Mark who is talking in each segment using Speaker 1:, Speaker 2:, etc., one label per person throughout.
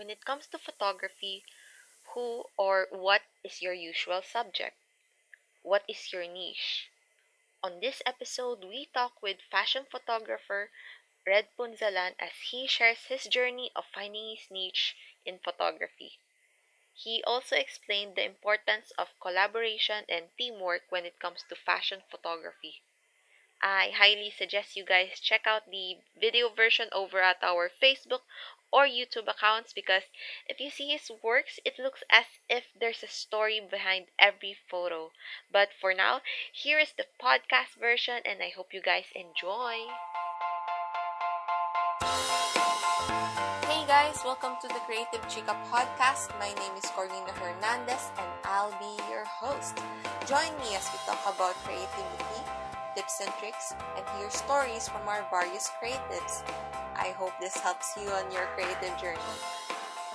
Speaker 1: When it comes to photography, who or what is your usual subject? What is your niche? On this episode, we talk with fashion photographer Red Punzalan as he shares his journey of finding his niche in photography. He also explained the importance of collaboration and teamwork when it comes to fashion photography. I highly suggest you guys check out the video version over at our Facebook or YouTube accounts because if you see his works, it looks as if there's a story behind every photo. But for now, here is the podcast version, and I hope you guys enjoy. Hey guys, welcome to the Creative Chica podcast. My name is Corlina Hernandez, and I'll be your host. Join me as we talk about creativity tips and tricks, and hear stories from our various creatives. I hope this helps you on your creative journey.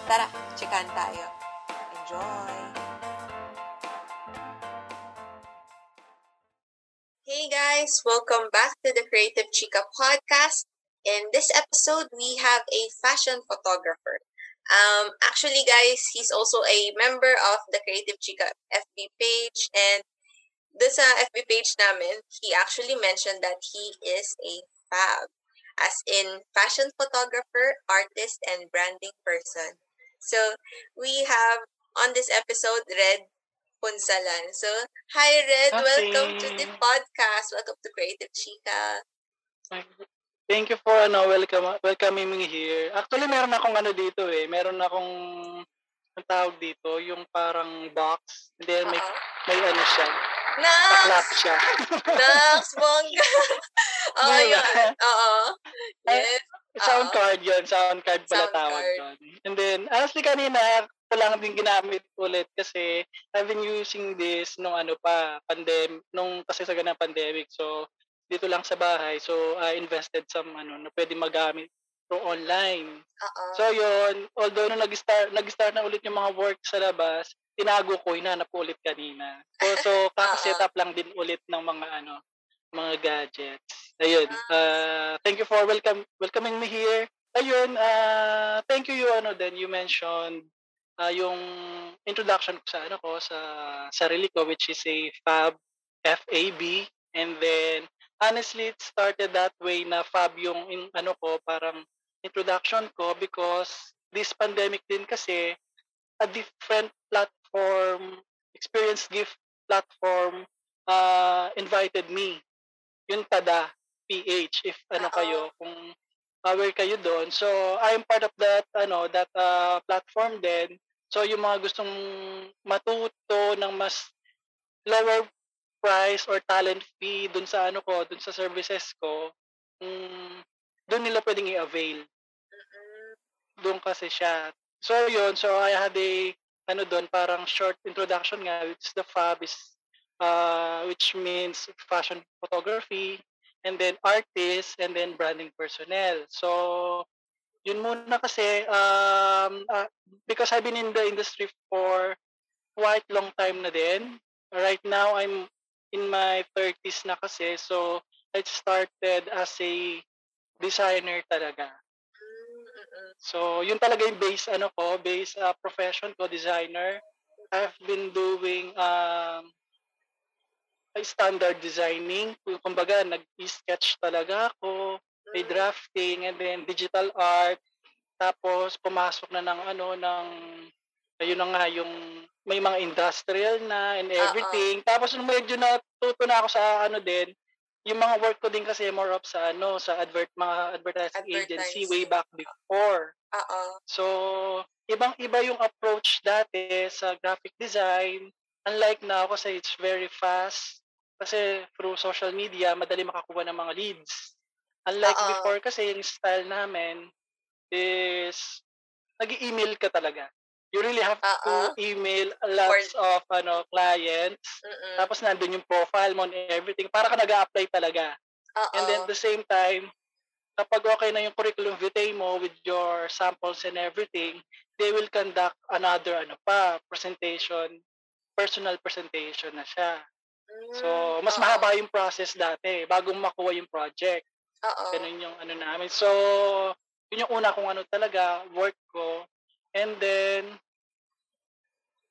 Speaker 1: Tara, chikan tayo. Enjoy! Hey guys, welcome back to the Creative Chica podcast. In this episode, we have a fashion photographer. Um, actually, guys, he's also a member of the Creative Chica FB page and doon sa FB page namin, he actually mentioned that he is a fab, as in fashion photographer, artist, and branding person. So, we have on this episode, Red Punsalan. So, hi Red, okay. welcome to the podcast. Welcome to Creative Chica.
Speaker 2: Thank you for ano, welcome welcoming me here. Actually, meron akong ano dito eh. Meron akong ang tawag dito, yung parang box. And then may, may ano siya
Speaker 1: Nax!
Speaker 2: Taklap siya.
Speaker 1: Nax, bongga. Oo,
Speaker 2: diba?
Speaker 1: yun. Oo. Yes.
Speaker 2: Sound card yun. Sound card pala sound tawag card. And then, honestly kanina, ko lang din ginamit ulit kasi I've been using this nung ano pa, pandemic, nung kasi sa ganang pandemic. So, dito lang sa bahay. So, I invested some ano, na pwede magamit through online.
Speaker 1: Uh-uh.
Speaker 2: So, yun, although nung nag-start, nag-start na ulit yung mga work sa labas, tinago ko, hinanap ko ulit kanina. So, so kaka-set up lang din ulit ng mga ano, mga gadgets. Ayun. Uh, thank you for welcome welcoming me here. Ayun, uh, thank you you ano then you mentioned uh, yung introduction ko sa ano ko sa sarili ko which is a fab FAB and then honestly it started that way na fab yung in, ano ko parang introduction ko because this pandemic din kasi a different platform, experience gift platform uh, invited me. Yung TADA PH if ano kayo kung aware kayo doon. So I'm part of that ano that uh, platform din. So yung mga gustong matuto ng mas lower price or talent fee doon sa ano ko, doon sa services ko, um, doon nila pwedeng i-avail. Doon kasi siya. So yun, so I had a ano doon parang short introduction nga which the FAB is uh, which means fashion photography and then artist and then branding personnel. So yun muna kasi um, uh, because I've been in the industry for quite long time na din. Right now I'm in my 30s na kasi so I started as a designer talaga. So, yun talaga yung base ano ko, base uh, profession ko, designer. I've been doing um, standard designing. Kumbaga, nag-sketch talaga ako, may mm. drafting, and then digital art. Tapos, pumasok na ng ano, ng, ayun na nga, yung may mga industrial na and everything. Uh-oh. Tapos, medyo natuto na ako sa ano din, yung mga work ko din kasi more of sa ano sa advert mga advertising, agency way back before.
Speaker 1: Oo.
Speaker 2: So, ibang-iba yung approach dati sa graphic design. Unlike now kasi it's very fast. Kasi through social media, madali makakuha ng mga leads. Unlike Uh-oh. before kasi yung style namin is nag-email ka talaga you really have Uh-oh. to email lots For... of ano clients. Mm-mm. Tapos nandun yung profile mo and everything. Para ka nag-a-apply talaga. Uh-oh. And then at the same time, kapag okay na yung curriculum vitae mo with your samples and everything, they will conduct another ano pa, presentation, personal presentation na siya. So, mas Uh-oh. mahaba yung process dati bago makuha yung project.
Speaker 1: Oo.
Speaker 2: Ganun yung ano namin. So, yun yung una kong ano talaga, work ko.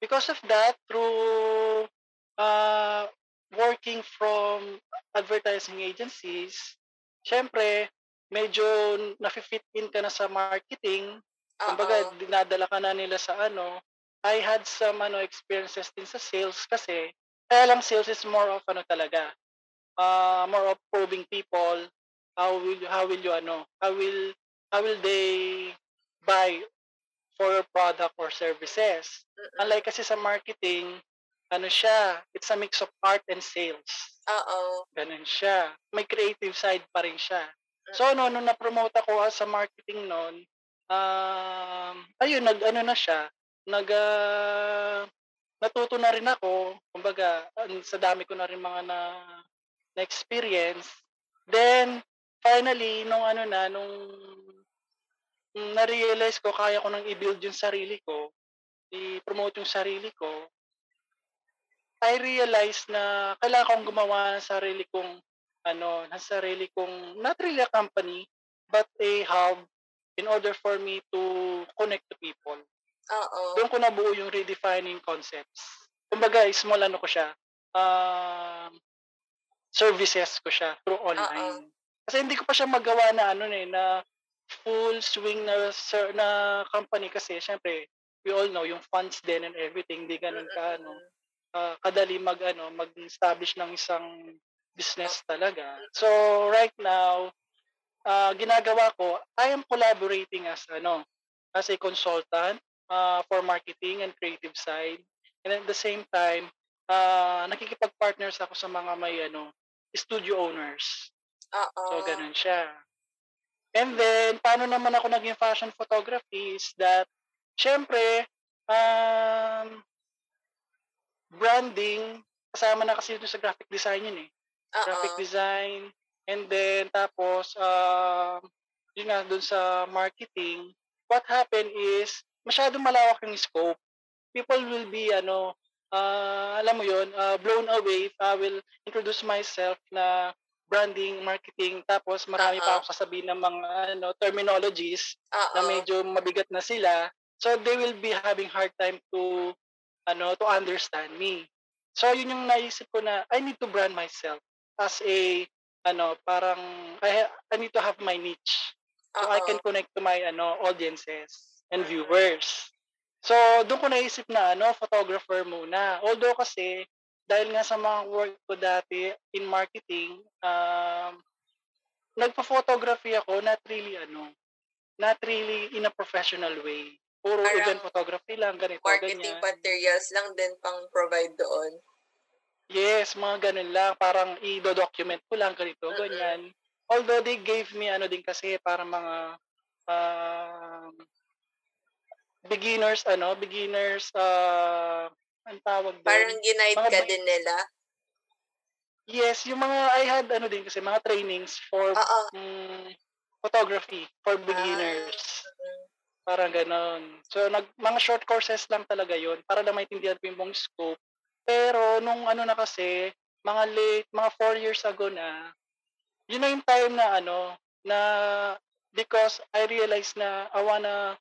Speaker 2: Because of that, through uh, working from advertising agencies, syempre, medyo nafi-fit in ka na sa marketing. Kumbaga,
Speaker 3: Oo.
Speaker 2: dinadala ka na nila sa ano. I had some ano experiences din sa sales kasi kaya lang sales is more of ano talaga. Uh, more of probing people. How will you, how will you ano? How will how will they buy for your product or services?
Speaker 3: Mm-mm.
Speaker 2: Unlike kasi sa marketing, ano siya, it's a mix of art and sales.
Speaker 3: Oo.
Speaker 2: Ganun siya. May creative side pa rin siya. So, no, nung na-promote ako as sa marketing noon, um, ayun, nag, ano na siya, nag, ah, natuto na rin ako, kumbaga, sa dami ko na rin mga na, na experience. Then, finally, nung ano na, nung, nung na-realize ko, kaya ko nang i-build yung sarili ko, i-promote yung sarili ko, I realized na kailangan kong gumawa ng sarili kong ano, ng sarili kong not really a company but a hub in order for me to connect to people.
Speaker 3: Oo.
Speaker 2: Doon ko nabuo yung redefining concepts. Kumbaga, small ano ko siya, um, services ko siya through online. Kasi hindi ko pa siya magawa na ano eh, na full swing na ser- na company kasi syempre we all know yung funds din and everything di ganun ka ano ah, kadali mag ano mag-establish ng isang business talaga. So right now ah, ginagawa ko I am collaborating as ano as a consultant ah, for marketing and creative side and at the same time ah, nakikipag-partners ako sa mga may ano studio owners.
Speaker 3: Oo.
Speaker 2: So, ganun siya. And then, paano naman ako naging fashion photography is that, syempre, um, branding, kasama na kasi ito sa graphic design yun eh.
Speaker 3: Oo.
Speaker 2: Graphic design, and then, tapos, um, yun nga, dun sa marketing, what happened is, masyadong malawak yung scope. People will be, ano, uh, alam mo yun, uh, blown away if I will introduce myself na branding, marketing, tapos marami
Speaker 3: Oo.
Speaker 2: pa ako sasabihin ng mga ano, terminologies
Speaker 3: Oo.
Speaker 2: na medyo mabigat na sila. So they will be having hard time to ano to understand me. So yun yung naisip ko na I need to brand myself as a ano parang I, I need to have my niche so I
Speaker 3: Oo.
Speaker 2: can connect to my ano audiences and viewers. So doon ko naisip na ano photographer muna. Although kasi dahil nga sa mga work ko dati in marketing, um, nagpa-photography ako not really ano, not really in a professional way. Puro
Speaker 3: Parang
Speaker 2: event photography lang, ganito,
Speaker 3: Marketing
Speaker 2: ganyan.
Speaker 3: materials lang din pang provide doon.
Speaker 2: Yes, mga ganun lang. Parang i-document ko lang, ganito,
Speaker 3: Mm-mm.
Speaker 2: ganyan. Although they gave me ano din kasi para mga um, beginners, ano, beginners, uh, ang tawag doon?
Speaker 3: Parang ginide
Speaker 2: Mga
Speaker 3: ka
Speaker 2: ba-
Speaker 3: din nila.
Speaker 2: Yes, yung mga, I had ano din kasi, mga trainings for mm, photography for beginners.
Speaker 3: Mm.
Speaker 2: Parang ganon. So, nag, mga short courses lang talaga yon para lang maintindihan ko yung buong scope. Pero, nung ano na kasi, mga late, mga four years ago na, yun na yung time na ano, na because I realized na I wanna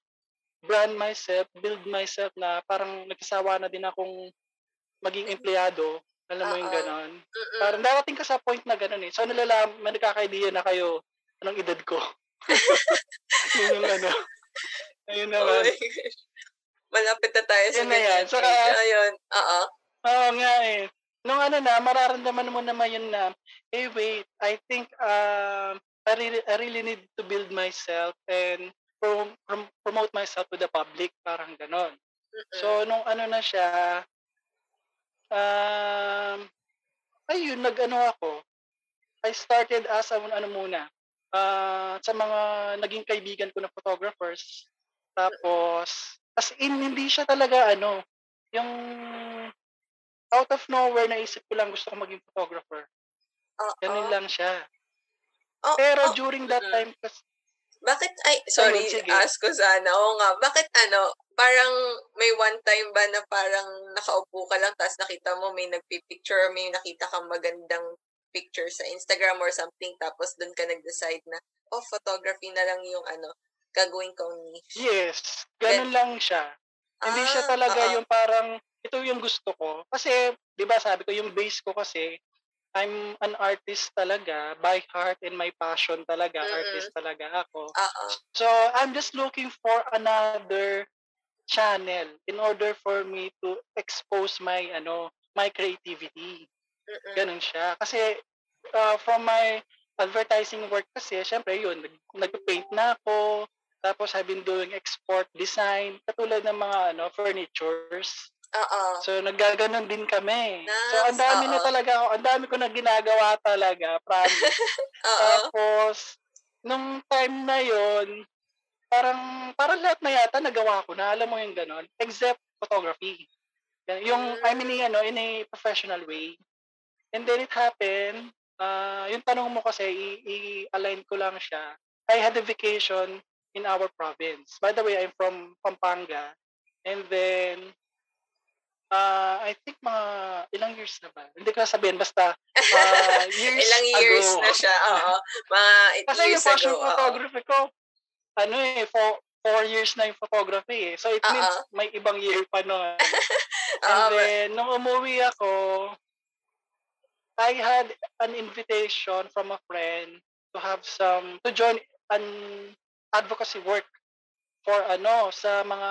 Speaker 2: brand myself, build myself na parang nagsasawa na din akong maging empleyado. Alam mo yung ganon.
Speaker 3: Mm-mm.
Speaker 2: Parang darating ka sa point na gano'n eh. So, nalalam, may nagkaka-idea na kayo anong edad ko. yun yung ano. Ayun
Speaker 3: Oh
Speaker 2: naman.
Speaker 3: gosh. Malapit na tayo sa
Speaker 2: Yan na yan. Saka-.
Speaker 3: Ayun. Oo.
Speaker 2: Oo nga eh. Nung ano na, mararamdaman mo naman yun na, hey wait, I think um, I, really, I really need to build myself and prom- prom- promote myself to the public. Parang ganon. So, nung ano na siya, um, ayun, nag-ano ako. I started as a, ano muna, ah, sa mga naging kaibigan ko na photographers. Tapos, as in, hindi siya talaga, ano, yung out of nowhere, naisip ko lang gusto ko maging photographer.
Speaker 3: Oo.
Speaker 2: Ganun lang siya.
Speaker 3: Oh,
Speaker 2: Pero
Speaker 3: oh,
Speaker 2: during that time, kasi,
Speaker 3: Bakit, ay, sorry,
Speaker 2: sige.
Speaker 3: ask ko sana. Oo nga, bakit ano, parang may one time ba na parang nakaupo ka lang tapos nakita mo may nagpipicture, may nakita kang magandang picture sa Instagram or something tapos doon ka nag-decide na, oh, photography na lang yung ano, gagawin kong niche.
Speaker 2: yes, ganun lang siya. Hindi siya
Speaker 3: Ah,
Speaker 2: talaga
Speaker 3: oo.
Speaker 2: yung parang, ito yung gusto ko. Kasi, di ba sabi ko, yung base ko kasi, I'm an artist talaga, by heart and my passion talaga,
Speaker 3: Mm-mm.
Speaker 2: artist talaga ako.
Speaker 3: Oo.
Speaker 2: So, I'm just looking for another channel in order for me to expose my, ano, my creativity.
Speaker 3: Mm-mm.
Speaker 2: Ganun siya. Kasi, uh, from my advertising work kasi, syempre yun, nag, nag-paint na ako, tapos I've been doing export design, katulad ng mga ano, furnitures.
Speaker 3: Oo.
Speaker 2: So, naggaganon din kami. So, ang
Speaker 3: Nice,
Speaker 2: dami na
Speaker 3: oo.
Speaker 2: talaga ako, ang dami ko na ginagawa talaga, promise. Tapos, nung time na yon parang, parang lahat na yata nagawa ko na, alam mo yung ganon, except photography. Yung, I mean, ano, in a professional way. And then it happened, uh, yung tanong mo kasi, i- i-align ko lang siya. I had a vacation in our province. By the way, I'm from Pampanga. And then, uh, I think mga ilang years na ba? Hindi ko sabihin, basta uh, years
Speaker 3: Ilang years
Speaker 2: ago.
Speaker 3: na siya. Oo. Mga
Speaker 2: Kasi
Speaker 3: years
Speaker 2: yung fashion
Speaker 3: ago. oo.
Speaker 2: photography ko, ano eh, four, four years na yung photography eh. So it
Speaker 3: Oo.
Speaker 2: means may ibang year pa.
Speaker 3: Oo,
Speaker 2: And then, nung umuwi ako, I had an invitation from a friend to have some, to join an advocacy work for ano, sa mga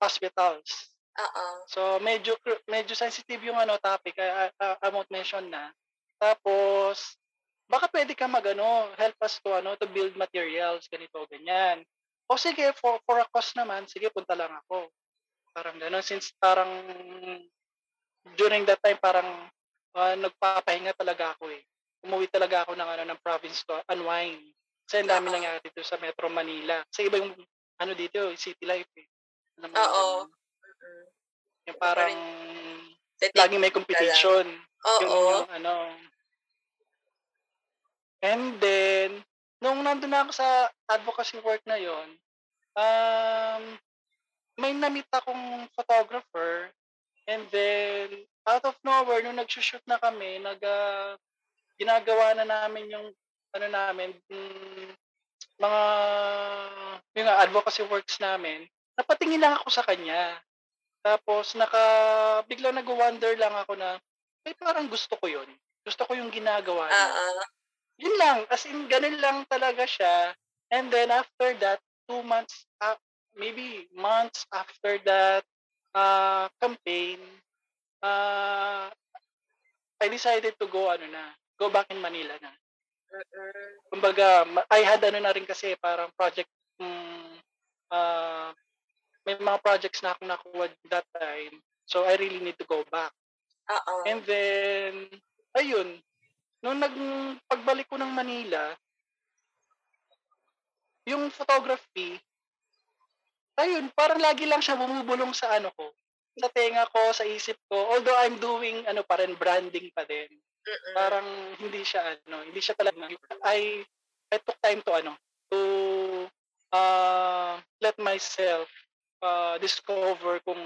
Speaker 2: hospitals.
Speaker 3: Oo.
Speaker 2: So medyo medyo sensitive yung ano topic I, I, I won't mention na. Tapos baka pwede ka magano help us to ano to build materials ganito ganyan. O sige for for a cost naman sige punta lang ako. Parang gano'n since parang during that time parang ah, nagpapahinga talaga ako eh. Umuwi talaga ako ng ano ng province to unwind. Kasi ang dami nangyari dito sa Metro Manila. Kasi iba yung ano dito, city life eh. Alam
Speaker 3: Oo.
Speaker 2: Yung parang laging may competition.
Speaker 3: Oo.
Speaker 2: Yun yung ano. And then, nung nandun na ako sa advocacy work na yon, um, may namit akong photographer and then out of nowhere, nung nag-shoot na kami, nag, ah, ginagawa na namin yung ano namin, mm, mga yung advocacy works namin, napatingin lang ako sa kanya. Tapos naka biglang nag-wonder lang ako na ay parang gusto ko 'yun. Gusto ko yung ginagawa niya.
Speaker 3: Oo.
Speaker 2: Yun lang, as in ganun lang talaga siya. And then after that, two months uh, maybe months after that uh, campaign, uh, I decided to go ano na, go back in Manila na. Kumbaga, I had ano na rin kasi parang project mm, uh, may mga projects na akong nakuha that time. So I really need to go back.
Speaker 3: Oo.
Speaker 2: And then, ayun, nung nag, pagbalik ko ng Manila, yung photography, ayun, parang lagi lang siya bumubulong sa ano ko, sa tenga ko, sa isip ko. Although I'm doing, ano pa rin, branding pa din.
Speaker 3: Mm-mm.
Speaker 2: Parang hindi siya, ano, hindi siya talaga, I, I took time to, ano, to uh, let myself uh, discover kung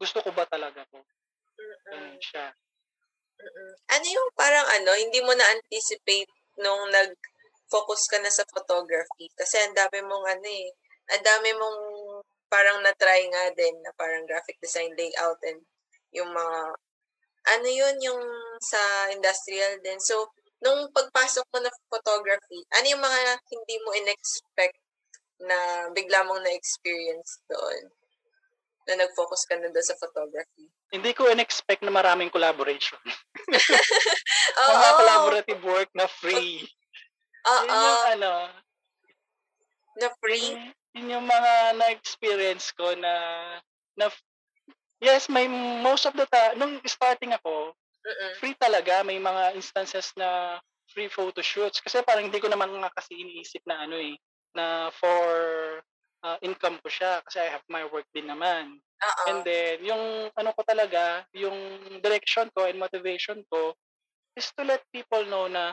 Speaker 2: gusto ko ba talaga to. Ganun siya.
Speaker 3: Mm-mm. Ano yung parang ano, hindi mo na-anticipate nung nag-focus ka na sa photography? Kasi ang dami mong ano eh, ang dami mong parang na-try nga din na parang graphic design layout and yung mga, ano yun yung sa industrial din. So, nung pagpasok mo na photography, ano yung mga hindi mo in-expect na bigla mong na-experience doon? Na nag-focus ka na doon sa photography?
Speaker 2: Hindi ko in-expect na maraming collaboration.
Speaker 3: Oo.
Speaker 2: Mga collaborative work na free.
Speaker 3: Oo.
Speaker 2: Yun yung ano,
Speaker 3: Na free?
Speaker 2: yun, yun yung mga na-experience ko na, na yes, may most of the time, nung starting ako,
Speaker 3: Mm-mm.
Speaker 2: free talaga. May mga instances na free photo shoots. Kasi parang hindi ko naman nga kasi iniisip na ano eh, na for uh, income ko siya. Kasi I have my work din naman.
Speaker 3: Oo.
Speaker 2: And then, yung ano ko talaga, yung direction ko and motivation ko is to let people know na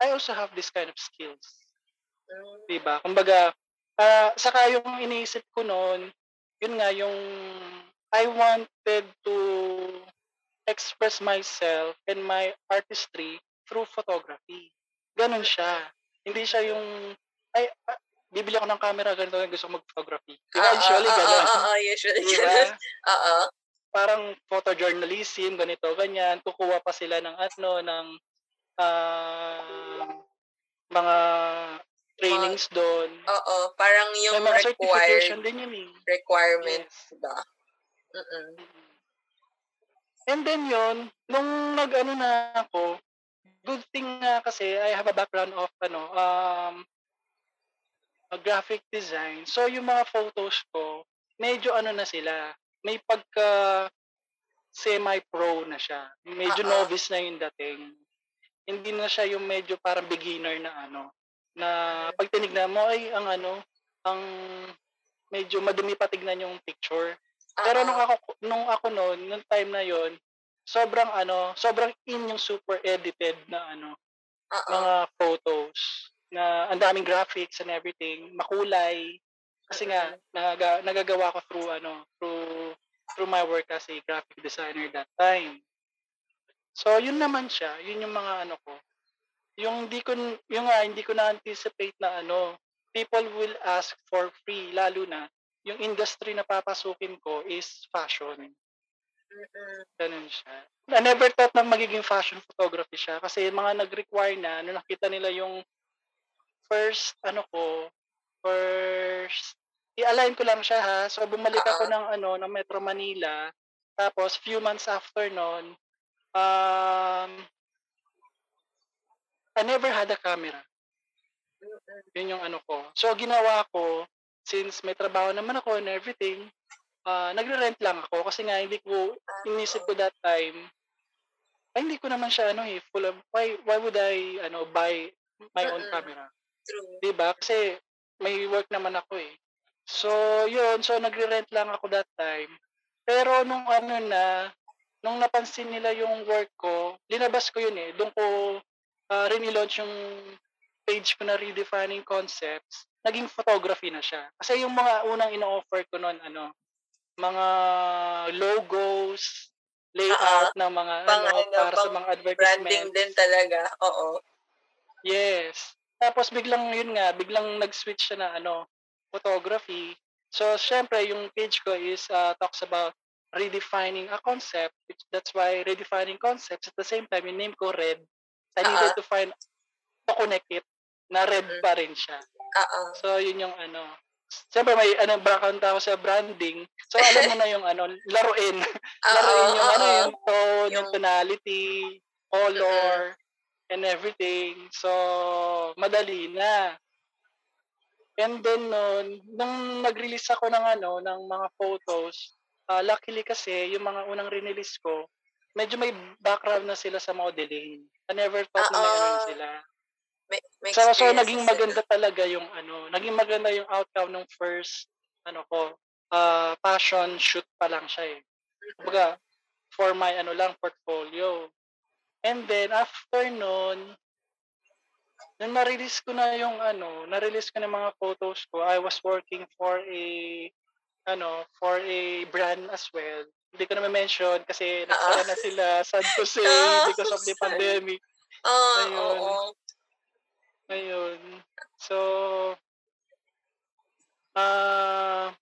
Speaker 2: I also have this kind of skills.
Speaker 3: Mm,
Speaker 2: Diba? Kumbaga, ah, saka yung iniisip ko noon, yun nga, yung I wanted to express myself and my artistry through photography. Ganon siya. Hindi siya yung, ay, ah, bibili ako ng camera, ganito, gusto ko mag-photography. Di
Speaker 3: Oo,
Speaker 2: ba, usually,
Speaker 3: oo,
Speaker 2: gano'n.
Speaker 3: oo, oo, usually
Speaker 2: Di ba?
Speaker 3: ganun. Oo.
Speaker 2: Parang photojournalism, ganito, ganyan. Kukuha pa sila ng ano, ng ah, mga trainings doon.
Speaker 3: Oo, parang yung
Speaker 2: May mga
Speaker 3: required
Speaker 2: din yun eh.
Speaker 3: requirement,
Speaker 2: Yes.
Speaker 3: diba? Mm-mm.
Speaker 2: And then yun, nung nag-ano na ako, good thing nga kasi I have a background of ano, um, graphic design. So yung mga photos ko, medyo ano na sila, may pagka semi-pro na siya. Medyo
Speaker 3: Oo.
Speaker 2: novice na yung dating. Hindi na siya yung medyo parang beginner na ano, na pag tinignan mo ay ang ano, ang medyo madumi pa tignan yung picture. Pero
Speaker 3: Oo.
Speaker 2: nung ako nung ako noon, nung time na yon, sobrang ano, sobrang in yung super edited na ano,
Speaker 3: Oo.
Speaker 2: mga photos na ang daming graphics and everything, makulay. Kasi nga nagaga, nagagawa ko through ano, through through my work as a graphic designer that time. So, yun naman siya, yun yung mga ano ko. Yung hindi ko yung nga hindi ko na anticipate na ano, people will ask for free lalo na yung industry na papasukin ko is fashion. Ganun siya. I never thought na magiging fashion photography siya kasi mga nag-require na nung nakita nila yung first ano ko, first i-align ko lang siya ha. So bumalik ako
Speaker 3: Oo.
Speaker 2: ng ano ng Metro Manila. Tapos few months after noon, um I never had a camera. Yun yung ano ko. So, ginawa ko, since may trabaho naman ako and everything, ah nagre-rent lang ako kasi nga hindi ko, inisip ko that time, ay hindi ko naman siya ano eh, full of, why, why would I ano, buy my own camera?
Speaker 3: True.
Speaker 2: 'Di ba? Kasi may work naman ako eh. So, yun. So, nagre-rent lang ako that time. Pero nung ano na, nung napansin nila yung work ko, linabas ko yun eh. Doon ko uh, rinilaunch yung page ko na redefining concepts. Naging photography na siya. Kasi yung mga unang ino-offer ko noon, ano, mga logos, layout ng mga
Speaker 3: Pang
Speaker 2: ano,
Speaker 3: ano,
Speaker 2: para sa mga advertisement.
Speaker 3: Branding din talaga. Oo.
Speaker 2: Yes. Tapos biglang yun nga, biglang nag-switch siya na ano, photography. So syempre yung page ko is uh, talks about redefining a concept. Which, that's why redefining concepts at the same time yung name ko red. I needed to find to connect it na red
Speaker 3: Mm.
Speaker 2: pa rin siya.
Speaker 3: Oo.
Speaker 2: So yun yung ano. Siyempre may ano background ako sa branding. So alam mo na yung ano, laruin. laruin yung ano,
Speaker 3: oo.
Speaker 2: yung tone, yung
Speaker 3: Yung-
Speaker 2: tonality, color, and everything. So, madali na. And then nun, nung nag-release ako ng ano, ng mga photos, ah, luckily kasi yung mga unang release ko, medyo may background na sila sa modeling. I never thought na may ano
Speaker 3: Oo.
Speaker 2: sila.
Speaker 3: May, may
Speaker 2: So, so naging
Speaker 3: sila.
Speaker 2: maganda talaga yung ano, naging maganda yung outcome ng first ano ko, ah passion shoot pa lang siya eh. Kumbaga, for my ano lang portfolio. And then after nun, nung na-release ko na yung ano, na-release ko na mga photos ko, I was working for a ano, for a brand as well. Hindi ko na mention kasi nagsara na sila, sad to say,
Speaker 3: Ah,
Speaker 2: because of the pandemic.
Speaker 3: Ah,
Speaker 2: Ayun.
Speaker 3: oo.
Speaker 2: Ayun. So, ah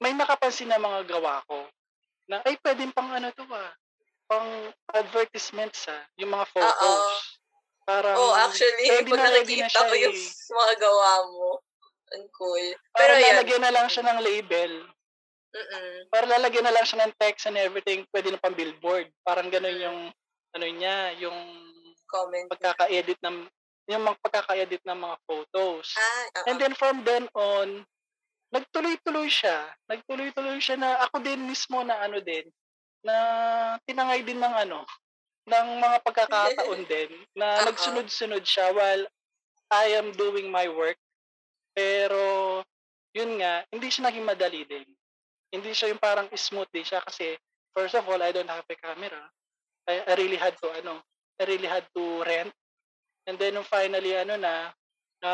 Speaker 2: may nakapansin na mga gawa ko na ay pwedeng pang ano to ah, pang advertisements ah, yung mga photos. Parang
Speaker 3: Oh, actually,
Speaker 2: ready
Speaker 3: pag
Speaker 2: na
Speaker 3: nakikita ko yung
Speaker 2: eh.
Speaker 3: mga gawa mo, ang cool. Pero yan.
Speaker 2: lalagyan na lang siya ng label.
Speaker 3: Mm-mm.
Speaker 2: Para lalagyan na lang siya ng text and everything, pwede na pang billboard. Parang ganun
Speaker 3: Mm.
Speaker 2: yung ano niya, yung
Speaker 3: Comment.
Speaker 2: pagkaka-edit ng yung mga pagkaka-edit ng mga photos.
Speaker 3: Ah.
Speaker 2: And then from then on, nagtuloy-tuloy siya. Nagtuloy-tuloy siya na ako din mismo na ano din, na tinangay din ng ano, ng mga pagkakataon din, na
Speaker 3: Oo.
Speaker 2: nagsunod-sunod siya while I am doing my work. Pero, yun nga, hindi siya naging madali din. Hindi siya yung parang smooth din siya kasi, first of all, I don't have a camera. I, I really had to, ano, I really had to rent. And then, nung finally, ano na, na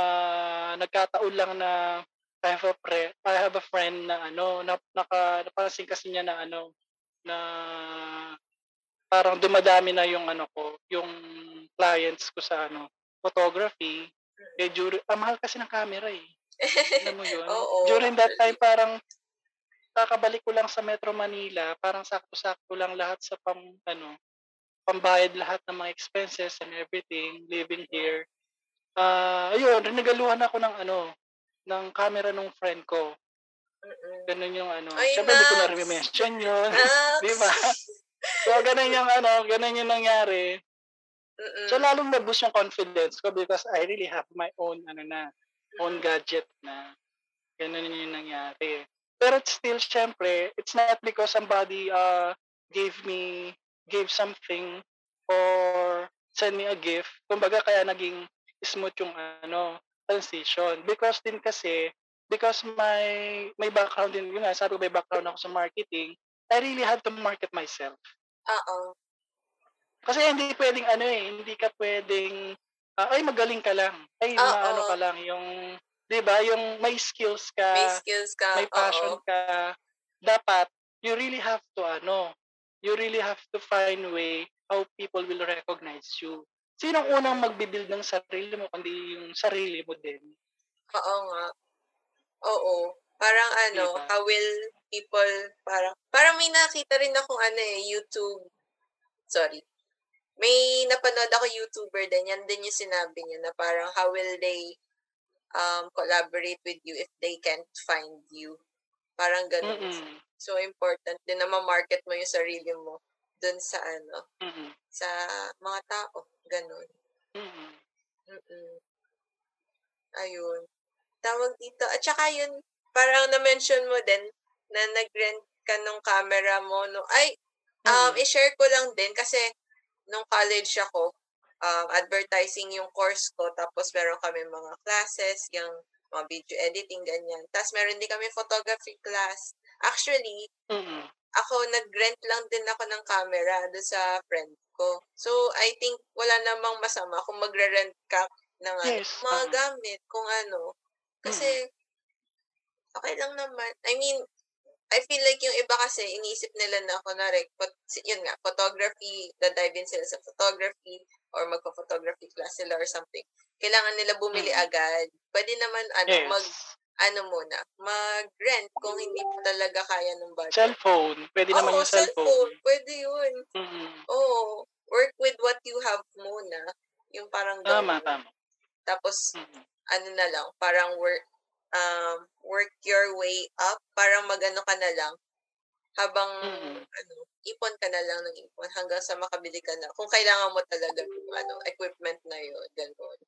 Speaker 2: nagkataon lang na I have a pre, I have a friend na ano, na, naka, napansin kasi niya na ano, na parang dumadami na yung ano ko, yung clients ko sa ano, photography. Eh, during, ah, mahal kasi ng camera eh. Alam mo yun?
Speaker 3: Oo.
Speaker 2: During that time, parang kakabalik ko lang sa Metro Manila, parang sakto-sakto lang lahat sa pang, ano, pambayad lahat ng mga expenses and everything, living here. Ah, ayun, renegaluhan ako ng ano, ng camera ng friend ko. Ganun yung ano.
Speaker 3: Ay,
Speaker 2: Siyempre, hindi ko na rin-mention yun. Di ba? So, ganun yung ano, ganun yung nangyari.
Speaker 3: Mm-mm.
Speaker 2: So, lalong na-boost yung confidence ko because I really have my own, ano na, own gadget na. Ganun yung nangyari. Pero it's still, syempre, it's not because somebody uh, gave me, gave something or send me a gift. Kumbaga, kaya naging smooth yung ano, transition. Because din kasi, because my my background din, yun nga, sabi ko may background ako sa marketing, I really had to market myself.
Speaker 3: Oo.
Speaker 2: Kasi hindi pwedeng ano eh, hindi ka pwedeng, ah, ay magaling ka lang. Ay, maano ka lang, yung, di ba, yung may skills ka,
Speaker 3: May skills ka.
Speaker 2: may passion
Speaker 3: Oo.
Speaker 2: ka, dapat, you really have to, ano, you really have to find way how people will recognize you. Sinong unang magbibuild ng sarili mo, kundi yung sarili mo din.
Speaker 3: Oo nga. Oo. Parang ano,
Speaker 2: Diba?
Speaker 3: how will people, parang, parang may nakita rin akong ano eh, YouTube, sorry. May napanood ako YouTuber din, yan din yung sinabi niya na parang how will they um, collaborate with you if they can't find you. Parang ganun.
Speaker 2: Mm-mm.
Speaker 3: So important din na ma-market mo yung sarili mo dun sa ano,
Speaker 2: Mm-mm.
Speaker 3: sa mga tao. Ganun.
Speaker 2: Mm-mm.
Speaker 3: Mm-mm. Ayun. Tawag dito. At saka yun, parang na-mention mo din na nag-rent ka ng camera mo. No? Ay, um,
Speaker 2: Mm.
Speaker 3: i-share ko lang din kasi nung college ako, um, advertising yung course ko. Tapos meron kami mga classes, yung mga video editing, ganyan. Tapos meron din kami photography class. Actually,
Speaker 2: Mm-mm.
Speaker 3: ako nag-rent lang din ako ng camera doon sa friend ko. So, I think wala namang masama kung magre-rent ka ng ano,
Speaker 2: Yes,
Speaker 3: mga gamit, kung ano. Kasi, okay lang naman. I mean, I feel like yung iba kasi, iniisip nila na, kunwari, pot, yun nga, photography, da-dive in sila sa photography, or magpa-photography class sila or something. Kailangan nila bumili
Speaker 2: Mm.
Speaker 3: agad. Pwede naman, ano,
Speaker 2: Yes.
Speaker 3: mag, ano muna, mag-rent kung hindi po talaga kaya ng budget.
Speaker 2: Cellphone. Pwede naman
Speaker 3: Oo,
Speaker 2: yung cellphone.
Speaker 3: Pwede yun.
Speaker 2: Mm-mm.
Speaker 3: Oo. Work with what you have muna. Yung parang
Speaker 2: Tama,
Speaker 3: ganun.
Speaker 2: tama.
Speaker 3: Tapos,
Speaker 2: Mm-mm.
Speaker 3: Ano na lang, parang work, um, work your way up. Parang magano ka na lang. Habang,
Speaker 2: Mm-mm.
Speaker 3: ano, ipon ka na lang ng ipon hanggang sa makabili ka na. Kung kailangan mo talaga yung, ano, equipment na yun. Ganun.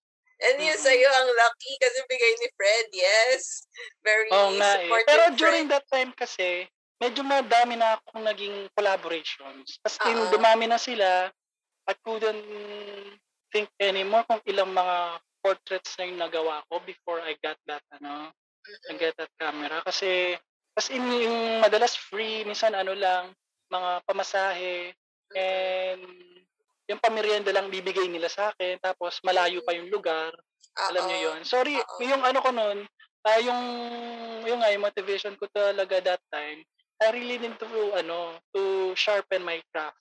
Speaker 3: And yun
Speaker 2: Mm-mm.
Speaker 3: sa'yo, ang lucky kasi bigay ni Fred. Yes. Very
Speaker 2: Oo nga eh.
Speaker 3: supportive
Speaker 2: Pero
Speaker 3: friend.
Speaker 2: during that time kasi, medyo madami na akong naging collaborations. In,
Speaker 3: Oo.
Speaker 2: dumami na sila. I couldn't think anymore kung ilang mga portraits na yung nagawa ko before I got that, ano, I get that camera. Kasi, as in, yung madalas free, minsan ano lang, mga pamasahe, and yung pamerienda lang bibigay nila sa akin, tapos malayo pa yung lugar. Alam niyo
Speaker 3: Oo.
Speaker 2: yun. Sorry,
Speaker 3: Oo.
Speaker 2: yung ano ko nun, ah yung, yung nga, yung motivation ko talaga that time, I really need to, ano, to sharpen my craft.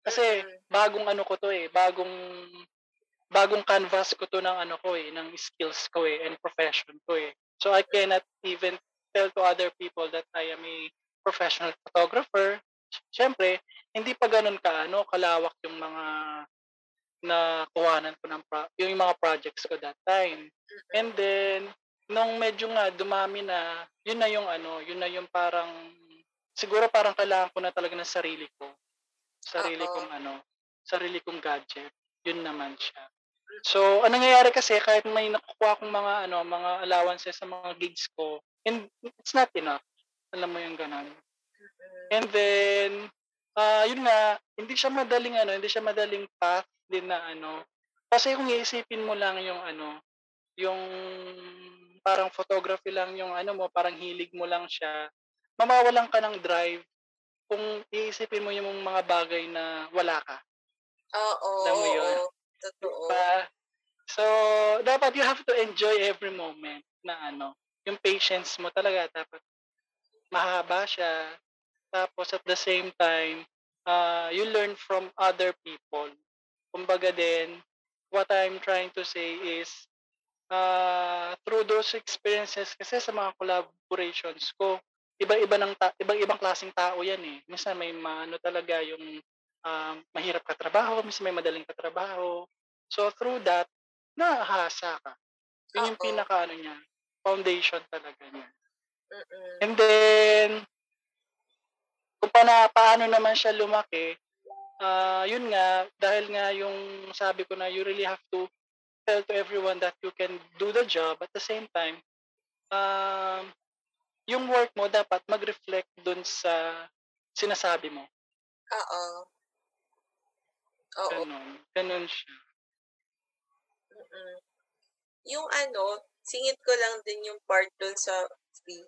Speaker 2: Kasi, bagong ano ko to eh, bagong, bagong canvas ko to ng ano ko eh, ng skills ko eh, and profession ko eh. So, I cannot even tell to other people that I am a professional photographer. Siyempre, hindi pa ganun ka, ano, kalawak yung mga na kuhanan ko ng pro- yung mga projects ko that time. And then, nung medyo nga dumami na, yun na yung ano, yun na yung parang, siguro parang kailangan ko na talaga ng sarili ko. Sarili
Speaker 3: Oo.
Speaker 2: kong ano, sarili kong gadget. Yun naman siya. So, ang nangyayari kasi, kahit may nakukuha akong mga, ano, mga allowances sa mga gigs ko, and it's not enough. Alam mo yung ganun. And then, ah yun nga, hindi siya madaling ano, hindi siya madaling path din na ano. Kasi kung iisipin mo lang yung ano, yung parang photography lang yung ano mo, parang hilig mo lang siya, mamawalan ka ng drive kung iisipin mo yung mga bagay na wala ka.
Speaker 3: Oo,
Speaker 2: Alam mo yun?
Speaker 3: Oo. Totoo.
Speaker 2: Pa, so, dapat you have to enjoy every moment na ano, yung patience mo talaga dapat mahaba siya. Tapos at the same time, uh, you learn from other people. Kumbaga din, what I'm trying to say is, uh, through those experiences kasi sa mga collaborations ko, iba-iba ng ta- ibang-ibang klaseng tao 'yan eh. Minsan may ano talaga yung um, mahirap ka trabaho, minsan may madaling ka trabaho. So through that, nahahasa ka. Yun yung pinaka ano niya, foundation talaga niya.
Speaker 3: Mm-mm.
Speaker 2: And then, kung paano, paano naman siya lumaki, ah yun nga, dahil nga yung sabi ko na you really have to tell to everyone that you can do the job at the same time, um, yung work mo dapat mag-reflect dun sa sinasabi mo.
Speaker 3: Oo. Oo.
Speaker 2: Ganun. Ganun siya.
Speaker 3: Mm-mm. Yung ano, singit ko lang din yung part dun sa free.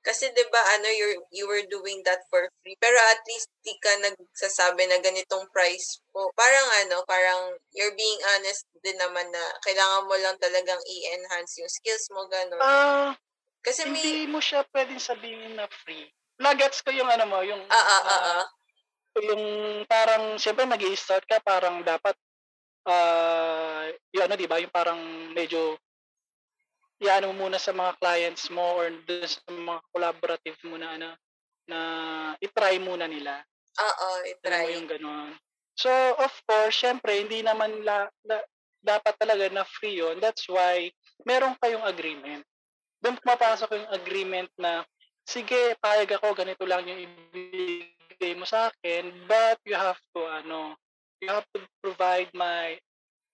Speaker 3: Kasi 'di ba ano you you were doing that for free pero at least di ka nagsasabi na ganitong price po. Parang ano, parang you're being honest din naman na kailangan mo lang talagang i-enhance yung skills mo ganun.
Speaker 2: Ah,
Speaker 3: Kasi
Speaker 2: hindi
Speaker 3: may
Speaker 2: mo siya pwedeng sabihin na free. Nagets ko yung ano mo, yung
Speaker 3: ah ah, ah,
Speaker 2: ah. Yung parang siyempre nag start ka parang dapat ah yung ano 'di ba yung parang medyo iano mo muna sa mga clients mo or dun sa mga collaborative mo na ano na i-try muna nila.
Speaker 3: Oo, i-try.
Speaker 2: yung gano'n. So, of course, syempre, hindi naman la, la- dapat talaga na free yun. That's why, meron kayong agreement. Doon pumapasok yung agreement na, sige, payag ako, ganito lang yung ibigay mo sa akin, but you have to, ano, you have to provide my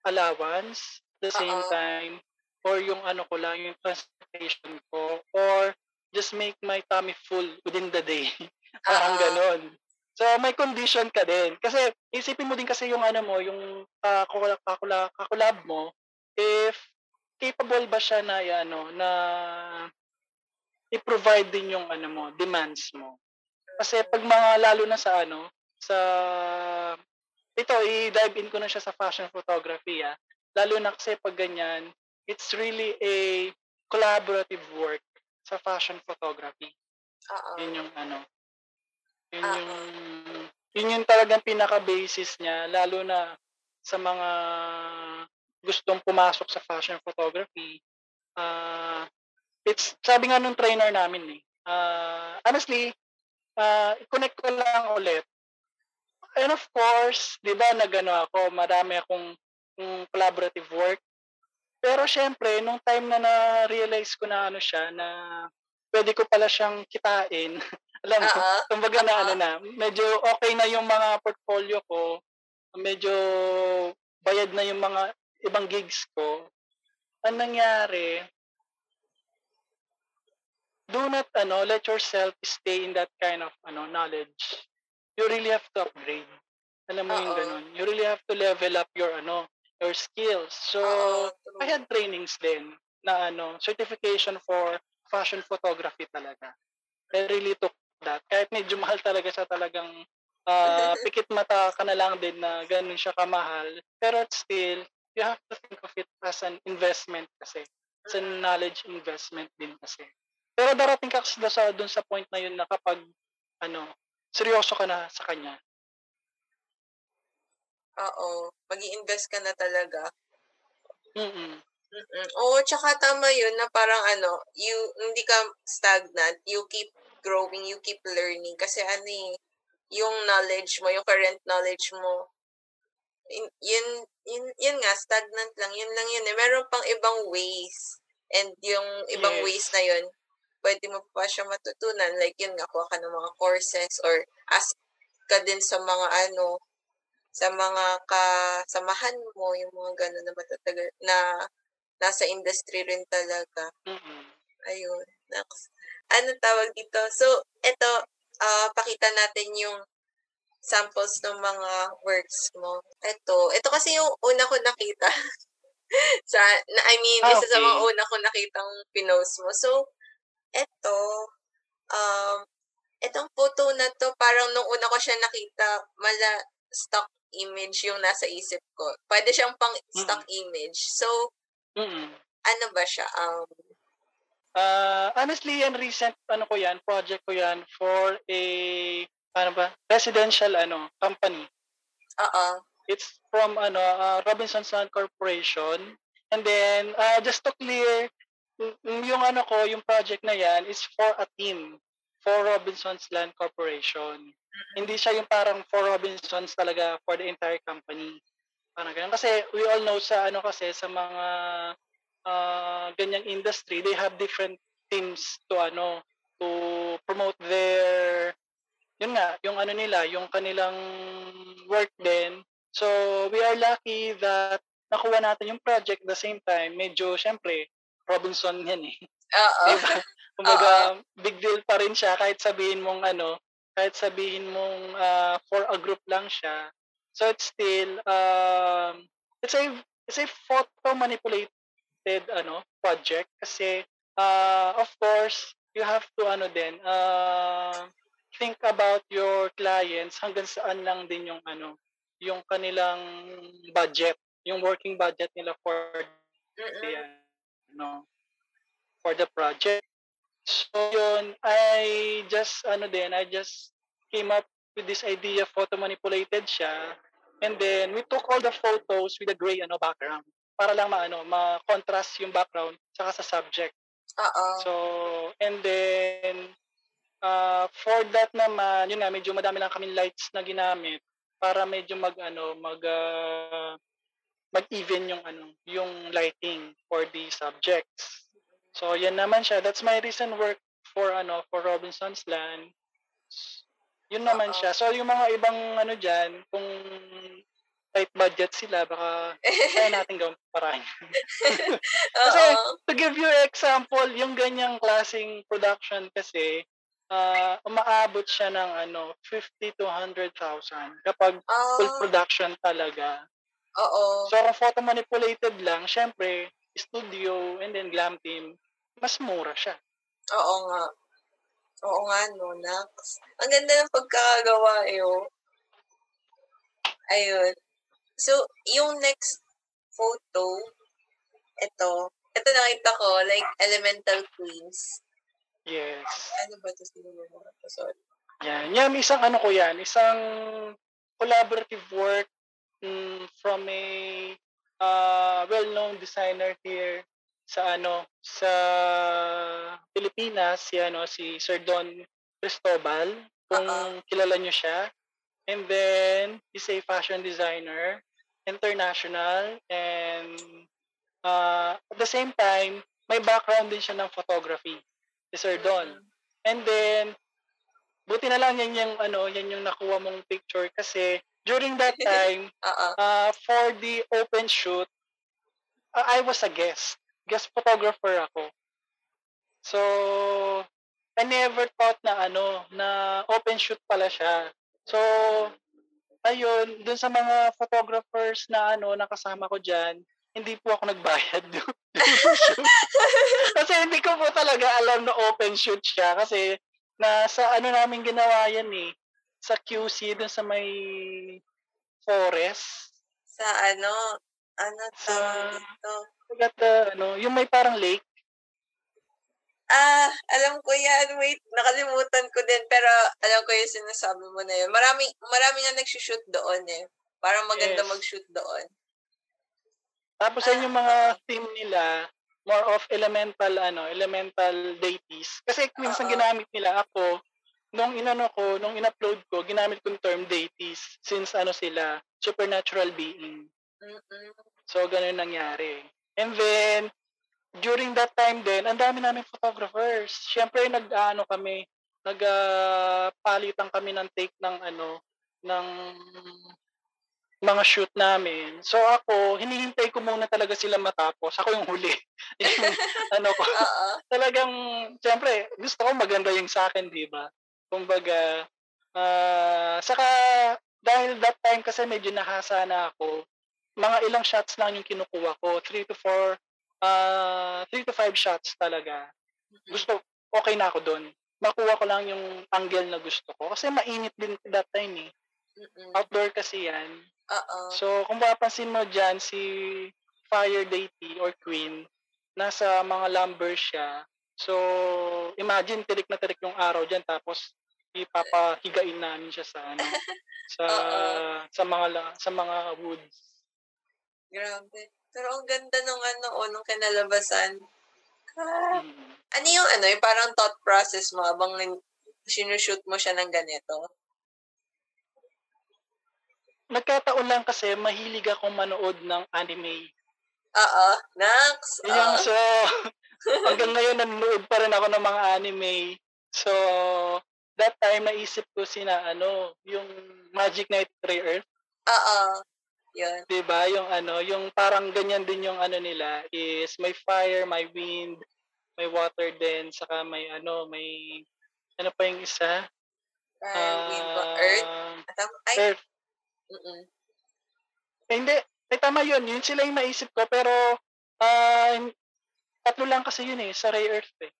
Speaker 2: allowance at the same
Speaker 3: Oo.
Speaker 2: time, or yung ano ko lang, yung transportation ko, or just make my tummy full within the day. Parang ganon. So, may condition ka din. Kasi, isipin mo din kasi yung ano mo, yung uh, kakulab, kakulab, kakulab mo, if capable ba siya na, ano, na i-provide din yung ano mo, demands mo. Kasi pag mga lalo na sa ano, sa ito i-dive in ko na siya sa fashion photography ah. Lalo na kasi pag ganyan, it's really a collaborative work sa fashion photography.
Speaker 3: Oo.
Speaker 2: Yun yung ano. Yun
Speaker 3: Oo.
Speaker 2: yung yun yung talagang pinaka-basis niya lalo na sa mga gustong pumasok sa fashion photography. Ah, it's sabi nga nung trainer namin eh. ah, honestly, ah, i-connect ko lang ulit. And of course, 'di ba, nagano ako, marami akong mm, collaborative work. Pero syempre, nung time na na-realize ko na ano siya, na pwede ko pala siyang kitain, alam mo,
Speaker 3: Oo.
Speaker 2: kumbaga na
Speaker 3: Oo.
Speaker 2: ano na, medyo okay na yung mga portfolio ko, medyo bayad na yung mga ibang gigs ko. Ang nangyari, do not ano, let yourself stay in that kind of ano knowledge. You really have to upgrade. Alam mo yung
Speaker 3: Oo.
Speaker 2: ganun. You really have to level up your ano, your skills. So,
Speaker 3: true.
Speaker 2: I had trainings din na ano, certification for fashion photography talaga. I really took that. Kahit medyo mahal talaga siya talagang ah, pikit mata ka na lang din na ganun siya kamahal. Pero still, you have to think of it as an investment kasi. It's a knowledge investment din kasi. Pero darating ka kasi sa dun sa point na yun na kapag ano, seryoso ka na sa kanya.
Speaker 3: Oo. mag invest ka na talaga.
Speaker 2: Mm.
Speaker 3: Mm. Oo, tsaka tama yun na parang ano, you hindi ka stagnant, you keep growing, you keep learning kasi ano eh, yung knowledge mo, yung current knowledge mo, in- yun, yun, yun nga, stagnant lang, yun lang yun eh. Meron pang ibang ways and yung ibang
Speaker 2: Yes.
Speaker 3: ways na yun, pwede mo pa siya matutunan. Like yun nga, kuha ka ng mga courses or ask ka din sa mga ano, sa mga kasamahan mo, yung mga gano'n na matatagal, na nasa industry rin talaga.
Speaker 2: Mm.
Speaker 3: Ayun. Next. Ano tawag dito? So, ito, ah pakita natin yung samples ng mga works mo. Ito. Ito kasi yung una ko nakita. sa, na, I mean,
Speaker 2: Ah,
Speaker 3: isa sa mga
Speaker 2: okay.
Speaker 3: una ko nakitang pinost mo. So, ito, um, itong photo na to, parang nung una ko siya nakita, mala stock image yung nasa isip ko. Pwede siyang pang stock image. So,
Speaker 2: Mm.
Speaker 3: ano ba siya? Um,
Speaker 2: Uh, honestly, yan recent ano ko yan, project ko yan for a ano ba, residential ano, company.
Speaker 3: oo.
Speaker 2: It's from ano, uh, Robinson Sun Corporation. And then, uh, just to clear, yung ano ko, yung project na yan is for a team, for Robinson's Land Corporation. Hindi siya yung parang for Robinson's talaga for the entire company. Parang ganun. Kasi we all know sa ano kasi, sa mga uh, ganyang industry, they have different teams to ano, to promote their yun nga, yung ano nila, yung kanilang work din. So, we are lucky that nakuha natin yung project the same time. Medyo, syempre, Robinson yan eh.
Speaker 3: Oo.
Speaker 2: diba? Kumbaga, Uh-oh. big deal pa rin siya kahit sabihin mong ano, kahit sabihin mong uh, for a group lang siya. So, it's still, um, it's a, it's a photo manipulated ano, project kasi, uh, of course, you have to ano din, uh, think about your clients hanggang saan lang din yung ano, yung kanilang budget, yung working budget nila for the, no, for the project. So yun, I just ano din, I just came up with this idea photo manipulated siya. And then we took all the photos with a gray ano background para lang maano, ma-contrast yung background saka sa subject.
Speaker 3: Oo.
Speaker 2: So, and then, uh, for that naman, yun nga, medyo madami lang kaming lights na ginamit para medyo mag, ano, mag, uh, mag-even yung, ano, yung lighting for the subjects. So, yan naman siya. That's my recent work for, ano, for Robinson's Land. Yun naman Uh-oh. siya. So, yung mga ibang, ano dyan, kung tight budget sila, baka kaya natin gawin parahin. kasi, to give you example, yung ganyang klaseng production kasi, uh, umaabot siya ng ano, 50 to 100,000 kapag oh. full production talaga.
Speaker 3: Oo.
Speaker 2: So, kung photo manipulated lang, syempre, studio and then glam team, mas mura siya.
Speaker 3: Oo nga. Oo nga, no, Nax. Ang ganda ng pagkakagawa, eh, oh. Ayun. So, yung next photo, ito, ito nakita ko, like Elemental Queens.
Speaker 2: Yes.
Speaker 3: Ano ba ito? Mo Sorry.
Speaker 2: Yan. Yan, isang ano ko yan, isang collaborative work mm, from a uh, well-known designer here sa ano sa Pilipinas si ano si Sir Don Cristobal kung uh-huh. kilala niyo siya and then he's a fashion designer international and uh, at the same time, may background din siya ng photography, si Sir Don. And then, buti na lang yan yung, ano, yan yung nakuha mong picture kasi during that time, uh-uh. uh, for the open shoot, uh, I was a guest. Guest photographer ako. So, I never thought na ano, na open shoot pala siya. So, ayun, dun sa mga photographers na ano, nakasama ko diyan, hindi po ako nagbayad kasi hindi ko po talaga alam na open shoot siya kasi nasa ano namin ginawa yan eh sa QC dun sa may forest
Speaker 3: sa ano ano tawag dito
Speaker 2: Forgot the, ano, yung may parang lake
Speaker 3: Ah, alam ko yan. Wait, nakalimutan ko din. Pero alam ko yung sinasabi mo na yun. Marami, marami nga nagsushoot doon eh. Parang maganda yes. mag-shoot doon.
Speaker 2: Tapos ah, yung mga theme nila, more of elemental ano, elemental deities. Kasi minsan ginamit nila ako nung inano ko, nung in-upload ko, ginamit ko yung term deities since ano sila, supernatural being.
Speaker 3: Mm-mm.
Speaker 2: So ganun nangyari. And then during that time din, ang dami namin photographers. Siyempre, nag-ano kami, nagpalitan uh, kami ng take ng ano, ng mga shoot namin. So ako, hinihintay ko muna talaga sila matapos. Ako yung huli. yung, ano ko.
Speaker 3: Uh-uh.
Speaker 2: Talagang, siyempre, gusto ko maganda yung sa akin, di ba? Kumbaga, uh, saka, dahil that time kasi medyo nahasa na ako, mga ilang shots lang yung kinukuha ko. 3 to 4 uh, 3 to 5 shots talaga. Gusto, okay na ako doon. Makuha ko lang yung angle na gusto ko. Kasi mainit din that time eh.
Speaker 3: Mm-mm.
Speaker 2: Outdoor kasi yan.
Speaker 3: Uh-oh.
Speaker 2: So, kung mapapansin mo dyan, si Fire Deity or Queen, nasa mga lumber siya. So, imagine, tirik na tirik yung araw dyan, tapos ipapahigain namin siya sa ano, sa Uh-oh. sa mga sa mga woods.
Speaker 3: Grabe. Pero ang ganda nung ano, oh, nung kinalabasan. Ah,
Speaker 2: Mm.
Speaker 3: ano yung ano, yung parang thought process mo habang sinushoot mo siya ng ganito?
Speaker 2: Nagkataon lang kasi mahilig akong manood ng anime.
Speaker 3: Oo.
Speaker 2: Yun yung so, hanggang ngayon nanonood pa rin ako ng mga anime. So, that time naisip ko sina ano, yung Magic Knight Ray Earth,
Speaker 3: Oo. Yun.
Speaker 2: 'di ba? Yung ano, yung parang ganyan din yung ano nila is may fire, may wind, may water din, saka may ano, may ano pa yung isa?
Speaker 3: Fire, wind, earth.
Speaker 2: Ah,
Speaker 3: Atam, ay,
Speaker 2: Earth.
Speaker 3: mm
Speaker 2: Eh, hindi. Eh, tama yun. Yun sila yung naisip ko. Pero, ah, tatlo lang kasi yun eh, sa Ray Earth eh.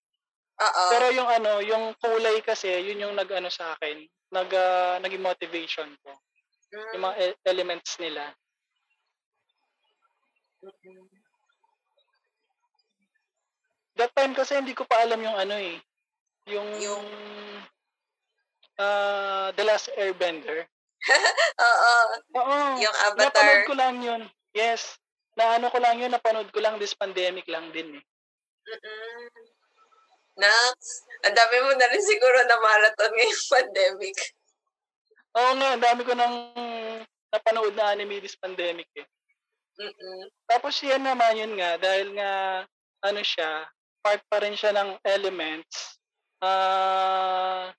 Speaker 3: Oo.
Speaker 2: Pero yung ano, yung kulay kasi, yun yung nag-ano sa akin. Nag, ah, naging motivation ko.
Speaker 3: Mm,
Speaker 2: Yung mga e- elements nila.
Speaker 3: mm-mm.
Speaker 2: That time kasi hindi ko pa alam yung ano eh. Yung,
Speaker 3: Yung-
Speaker 2: ah, The Last Airbender.
Speaker 3: Oo.
Speaker 2: Oo.
Speaker 3: Yung
Speaker 2: Napanood
Speaker 3: avatar.
Speaker 2: ko lang yun. Yes. Na ano ko lang yun, napanood ko lang this pandemic lang din eh.
Speaker 3: Mm-mm. Nax. Ang dami mo na rin siguro na marathon ngayong pandemic.
Speaker 2: Oo nga, ang dami ko nang napanood na anime this pandemic eh.
Speaker 3: Mm-mm.
Speaker 2: Tapos yan naman yun nga, dahil nga ano siya, part pa rin siya ng elements. Ah,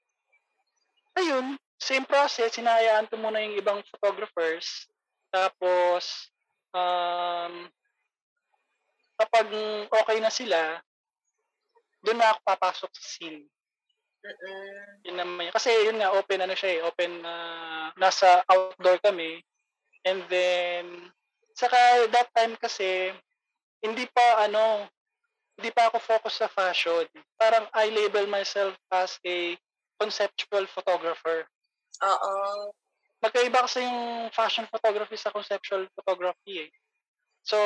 Speaker 2: ayun, same process, hinahayaan ko muna yung ibang photographers. Tapos, um, kapag okay na sila, doon na ako papasok sa scene.
Speaker 3: Mm-mm.
Speaker 2: Yun naman yun. Kasi yun nga, open ano siya eh, open na nasa outdoor kami. And then, saka that time kasi, hindi pa ano, hindi pa ako focus sa fashion. Parang I label myself as a conceptual photographer.
Speaker 3: Oo.
Speaker 2: Magkaiba kasi yung fashion photography sa conceptual photography eh. So,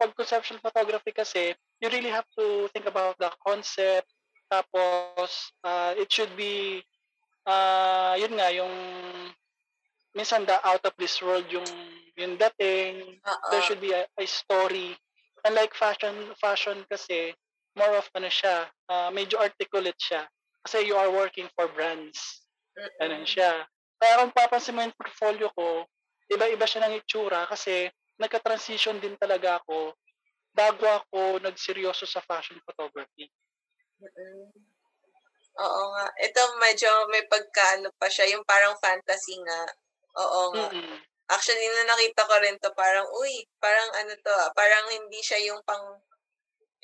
Speaker 2: pag conceptual photography kasi, you really have to think about the concept, tapos, uh, it should be, uh, yun nga, yung, minsan the out of this world yung, yung dating,
Speaker 3: Oo.
Speaker 2: there should be a, a story. Unlike fashion, fashion kasi, more of ano siya, uh, medyo articulate siya. Kasi you are working for brands. Ganun siya. Kaya kung papansin mo yung portfolio ko, iba-iba siya ng itsura kasi nagka-transition din talaga ako bago ako nagseryoso sa fashion photography.
Speaker 3: Mm-mm. Oo nga. Ito medyo may pagkaano pa siya, yung parang fantasy nga. Oo nga.
Speaker 2: Mm-mm.
Speaker 3: Actually, na nakita ko rin to, parang, uy, parang ano to ah, parang hindi siya yung pang,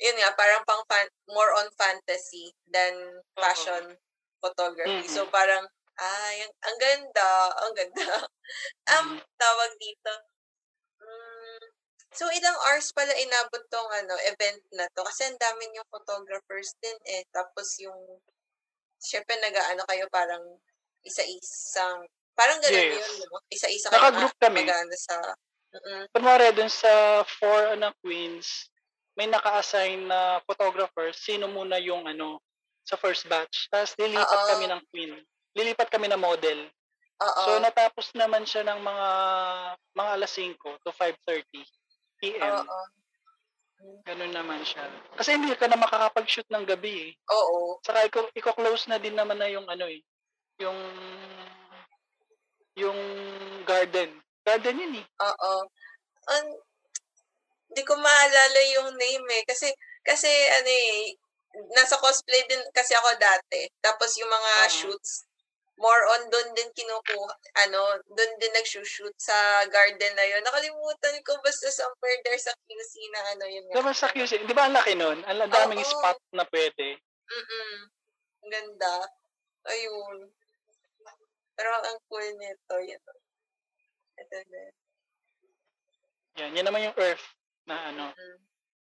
Speaker 3: yun nga, parang pang fan, more on fantasy than fashion photography.
Speaker 2: Mm-mm.
Speaker 3: So, parang, ay, ang, ang ganda, ang ganda. um, tawag dito. So, ilang hours pala inabot tong ano, event na to? Kasi ang dami yung photographers din eh. Tapos yung, syempre nag-ano kayo parang isa-isang, parang ganun
Speaker 2: Yes.
Speaker 3: yun, no? Isa-isa kayo
Speaker 2: Naka-group kami.
Speaker 3: sa, mm
Speaker 2: Kunwari, dun sa four anak queens, may naka-assign na photographer, sino muna yung ano, sa first batch. Tapos lilipat
Speaker 3: Oo.
Speaker 2: kami ng queen. Lilipat kami ng model.
Speaker 3: Oo.
Speaker 2: So natapos naman siya ng mga mga alas 5 to 5:30 PM.
Speaker 3: Oo.
Speaker 2: Ganun naman siya. Kasi hindi ka na makakapag-shoot ng gabi eh.
Speaker 3: Oo.
Speaker 2: Saka iko, iko-close na din naman na yung ano eh, yung yung garden. Garden yun eh.
Speaker 3: Oo. Hindi ko maalala yung name eh. Kasi, kasi ano eh, nasa cosplay din kasi ako dati. Tapos yung mga
Speaker 2: Oo.
Speaker 3: shoots, more on doon din kinukuha, ano, doon din nagsushoot sa garden na yun. Nakalimutan ko basta somewhere there sa QC na ano yun.
Speaker 2: Diba sa QC, di ba ang laki nun? Ang daming
Speaker 3: Oo.
Speaker 2: spot na pwede.
Speaker 3: Mm-mm. Ang Ganda. Ayun. Pero ang cool nito, yun. Ito din.
Speaker 2: Yan, yan naman yung earth na ano.
Speaker 3: Mm.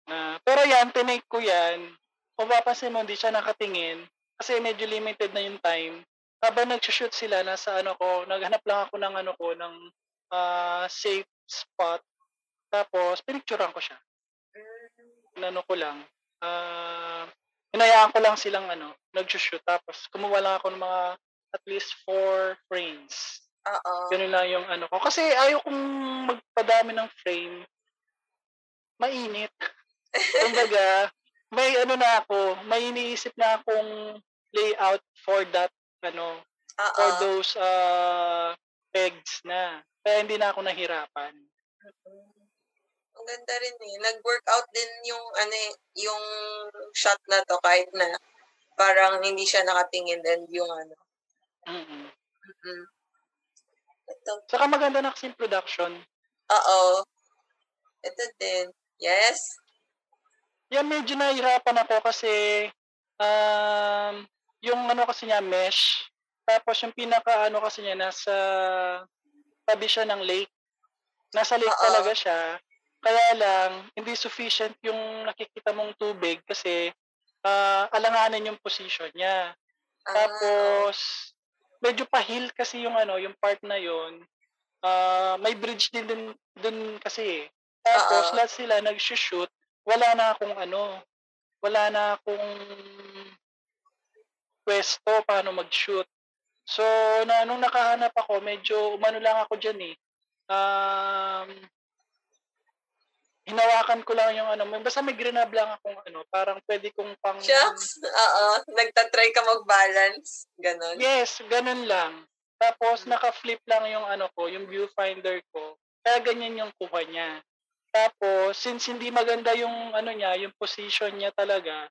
Speaker 2: Na, pero yan, tinake ko yan. Kung papansin mo, hindi siya nakatingin. Kasi medyo limited na yung time. Habang nag-shoot sila, nasa ano ko, naghanap lang ako ng ano ko, ng ah, safe spot. Tapos, pinicturean ko siya. Inano ko lang. Ah, hinayaan ko lang silang ano, nag-shoot. Tapos, kumuha lang ako ng mga at least four frames.
Speaker 3: Oo.
Speaker 2: Ganun lang yung ano ko. Kasi ayaw kong magpadami ng frame mainit. Kumbaga, may ano na ako, may iniisip na akong layout for that, ano,
Speaker 3: Oo.
Speaker 2: for those uh, pegs na. Kaya hindi na ako nahirapan.
Speaker 3: Mm. Ang ganda rin eh. Nag-workout din yung ano eh, yung shot na to kahit na parang hindi siya nakatingin and yung ano.
Speaker 2: mm
Speaker 3: Mm-mm. Ito.
Speaker 2: Saka maganda na kasing production.
Speaker 3: Oo. Ito din. Yes.
Speaker 2: Yan, medyo nahihirapan ako kasi um, yung ano kasi niya, mesh. Tapos yung pinaka ano kasi niya, nasa tabi siya ng lake. Nasa lake
Speaker 3: Oo.
Speaker 2: talaga siya. Kaya lang, hindi sufficient yung nakikita mong tubig kasi ah, alanganin yung position niya.
Speaker 3: Ah,
Speaker 2: Tapos, medyo pa-hill kasi yung ano, yung part na yon. Ah, may bridge din dun, dun kasi eh. Tapos,
Speaker 3: Oo.
Speaker 2: lahat sila nag-shoot, wala na akong ano, wala na akong pwesto paano mag-shoot. So, na, nung nakahanap ako, medyo umano lang ako dyan eh. Um, hinawakan ko lang yung ano, basta may grinab lang akong ano, parang pwede kong pang...
Speaker 3: Shucks. Oo. Nagtatry ka mag-balance. Ganon.
Speaker 2: Yes, ganun lang. Tapos naka-flip lang yung ano ko, yung viewfinder ko. Kaya ganyan yung kuha niya. Tapos since hindi maganda yung ano niya, yung position niya talaga,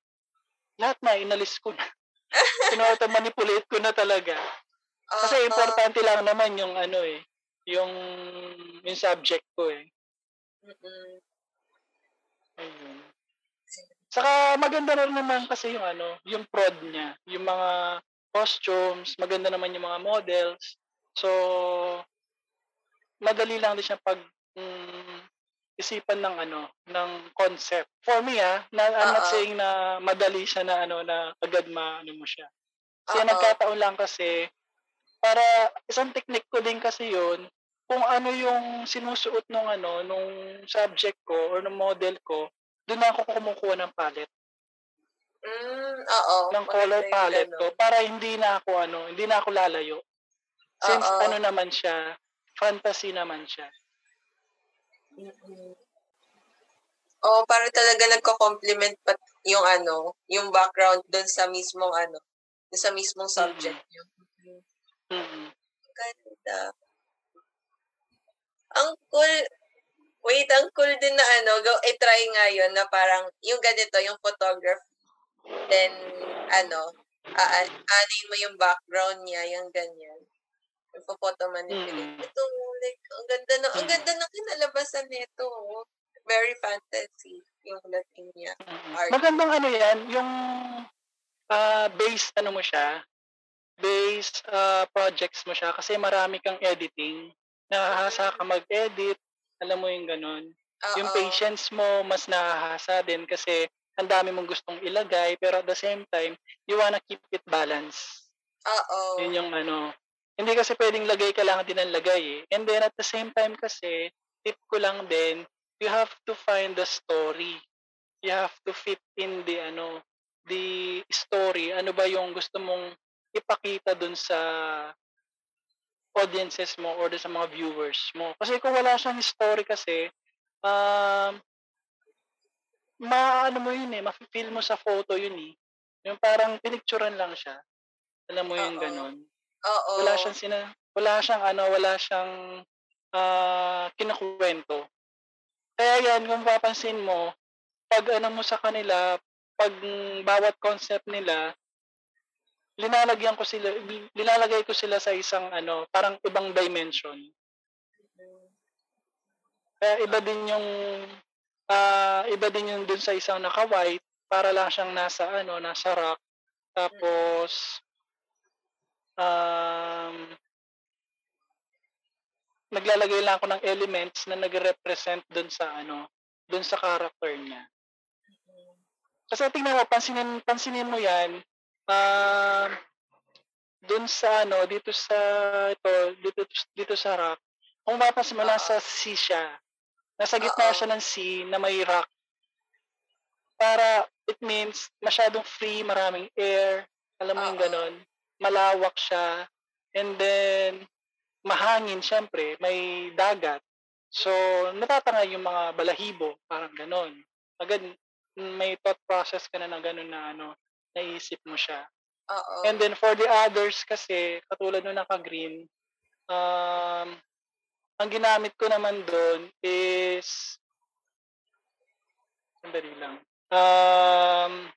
Speaker 2: lahat na inalis ko na. Pinauto manipulate ko na talaga. Kasi
Speaker 3: Oo.
Speaker 2: importante lang naman yung ano eh, yung yung subject ko eh.
Speaker 3: Mm-mm.
Speaker 2: Ayun. Saka maganda na rin naman kasi yung ano, yung prod niya, yung mga costumes, maganda naman yung mga models. So, madali lang din siya pag mm, isipan ng ano, ng concept. For me ah, na, I'm not saying na madali siya na ano na agad maano mo siya. Kasi
Speaker 3: Oo.
Speaker 2: nagkataon lang kasi para isang technique ko din kasi yun kung ano yung sinusuot nung ano nung subject ko or nung model ko doon ako kumukuha ng palette
Speaker 3: Mm, oo.
Speaker 2: ng color palette
Speaker 3: ganon.
Speaker 2: ko para hindi na ako ano hindi na ako lalayo since
Speaker 3: Oo.
Speaker 2: ano naman siya fantasy naman siya
Speaker 3: Mm-mm. Oo, para talaga nagko-complement pa yung ano, yung background doon sa mismong ano, doon sa mismong subject niyo. Mm.
Speaker 2: mm
Speaker 3: Ganda. Ang cool. Wait, ang cool din na ano, go, i-try nga yun na parang yung ganito, yung photography. Then, ano, aan anin mo yung background niya, yung ganyan. Yung photo manipulate.
Speaker 2: Mm.
Speaker 3: Ito, like, ang ganda na, ang
Speaker 2: Mm.
Speaker 3: ganda ng kinalabasan nito. oh. Very fantasy yung dating niya. Art.
Speaker 2: magandang ano yan yung ah base ano mo siya base ah, projects mo siya kasi marami kang editing nahahasa ka mag-edit alam mo yung ganun yung
Speaker 3: Oo.
Speaker 2: patience mo mas nahahasa din kasi ang dami mong gustong ilagay pero at the same time you wanna keep it balanced
Speaker 3: Oo.
Speaker 2: yun yung ano hindi kasi pwedeng lagay ka lang din ang lagay eh. And then at the same time kasi tip ko lang din you have to find the story. You have to fit in the ano the story. Ano ba yung gusto mong ipakita dun sa audiences mo or sa mga viewers mo? Kasi kung wala siyang story kasi um maano mo yun eh mafe-feel mo sa photo yun eh. Yung parang pinicturean lang siya. Alam mo yung
Speaker 3: Oo. Oo.
Speaker 2: wala siyang sina wala siyang ano wala siyang ah kinukuwento kaya yan kung papansin mo pag ano mo sa kanila pag mm, bawat concept nila linalagyan ko sila linalagay ko sila sa isang ano parang ibang dimension. Kaya iba din yung ah iba din yung dun sa isang naka-white para lang siyang nasa ano nasa rock. Tapos um naglalagay lang ako ng elements na nagre-represent dun sa ano dun sa character niya. Kasi tingnan mo pansinin pansinin mo yan um dun sa ano dito sa ito dito dito sa rock kung mapapansin mo nasa sea siya. Nasa gitna siya ng sea na may rock. Para it means masyadong free maraming air alam mo yung
Speaker 3: Oo.
Speaker 2: ganon malawak siya and then mahangin syempre may dagat So, natatanga yung mga balahibo, parang ganon. Agad, may thought process ka na na ganon na ano, naisip mo siya.
Speaker 3: Oo.
Speaker 2: And then for the others kasi, katulad nung naka-green, um, ang ginamit ko naman doon is, sandali lang, um,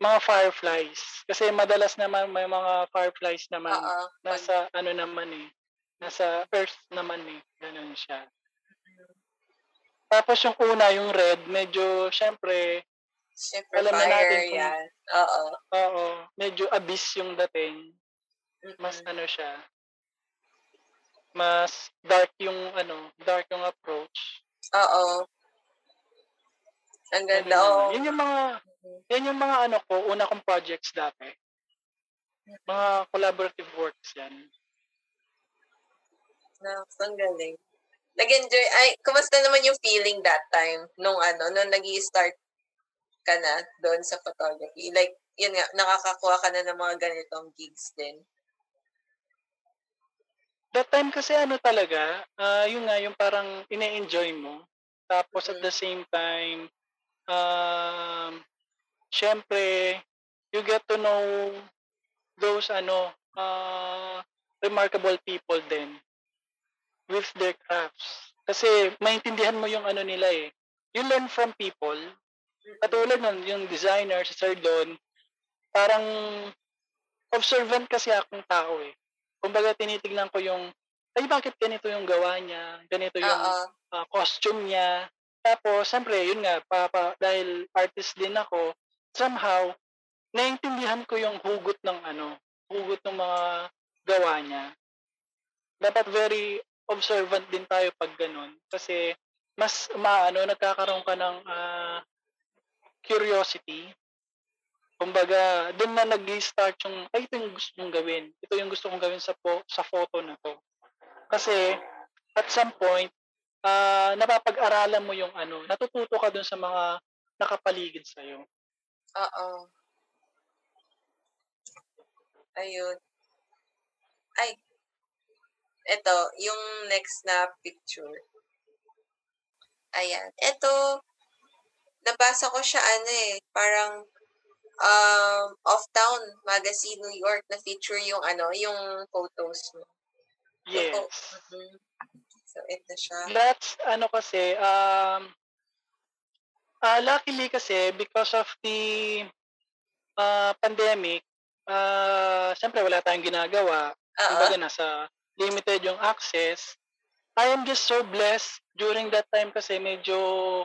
Speaker 2: mga fireflies. Kasi madalas naman may mga fireflies naman
Speaker 3: Oo.
Speaker 2: nasa ano naman eh, nasa earth naman eh. Ganun siya. Tapos yung una, yung red, medyo, syempre,
Speaker 3: Siyempre,
Speaker 2: alam na natin
Speaker 3: fire
Speaker 2: kung-
Speaker 3: yan. Oo.
Speaker 2: oo, medyo abyss yung dating. Mas
Speaker 3: Mm-mm.
Speaker 2: ano siya, mas dark yung ano, dark yung approach.
Speaker 3: Oo. Ang ganda. Oo.
Speaker 2: Yun yung mga, yan yung mga ano ko, una kong projects dati. Mga collaborative works yan.
Speaker 3: Na, ang galing. Nag-enjoy, ay, kumusta naman yung feeling that time nung ano, nung nag start ka na doon sa photography? Like, yun nga, nakakakuha ka na ng mga ganitong gigs din.
Speaker 2: That time kasi ano talaga, ah yun nga, yung parang ine-enjoy mo. Tapos at
Speaker 3: Mhm.
Speaker 2: the same time, um, syempre, you get to know those ano, uh, remarkable people din with their crafts. Kasi maintindihan mo yung ano nila eh. You learn from people. Katulad nun, yung designer, si Sir Don, parang observant kasi akong tao eh. Kumbaga tinitignan ko yung, ay bakit ganito yung gawa niya, ganito yung ah, costume niya. Tapos, siyempre, yun nga, pa, dahil artist din ako, somehow, naiintindihan ko yung hugot ng ano, hugot ng mga gawa niya. Dapat very observant din tayo pag ganun. Kasi, mas maano, nagkakaroon ka ng ah, curiosity. Kumbaga, doon na nag-start yung, ay, ito yung gusto mong gawin. Ito yung gusto kong gawin sa, po, sa photo na to. Kasi, at some point, ah napapag-aralan mo yung ano, natututo ka dun sa mga nakapaligid sa'yo.
Speaker 3: Oo. Ayun. Ay. Ito, yung next na picture. Ayan. Ito, nabasa ko siya ano eh, parang um, off-town magazine New York na feature yung ano, yung photos mo.
Speaker 2: Yes.
Speaker 3: Mhm. So, ito siya.
Speaker 2: That's ano kasi, um, ah luckily kasi because of the ah, pandemic, ah syempre wala tayong ginagawa.
Speaker 3: Oo.
Speaker 2: Kumbaga nasa limited yung access. I am just so blessed during that time kasi medyo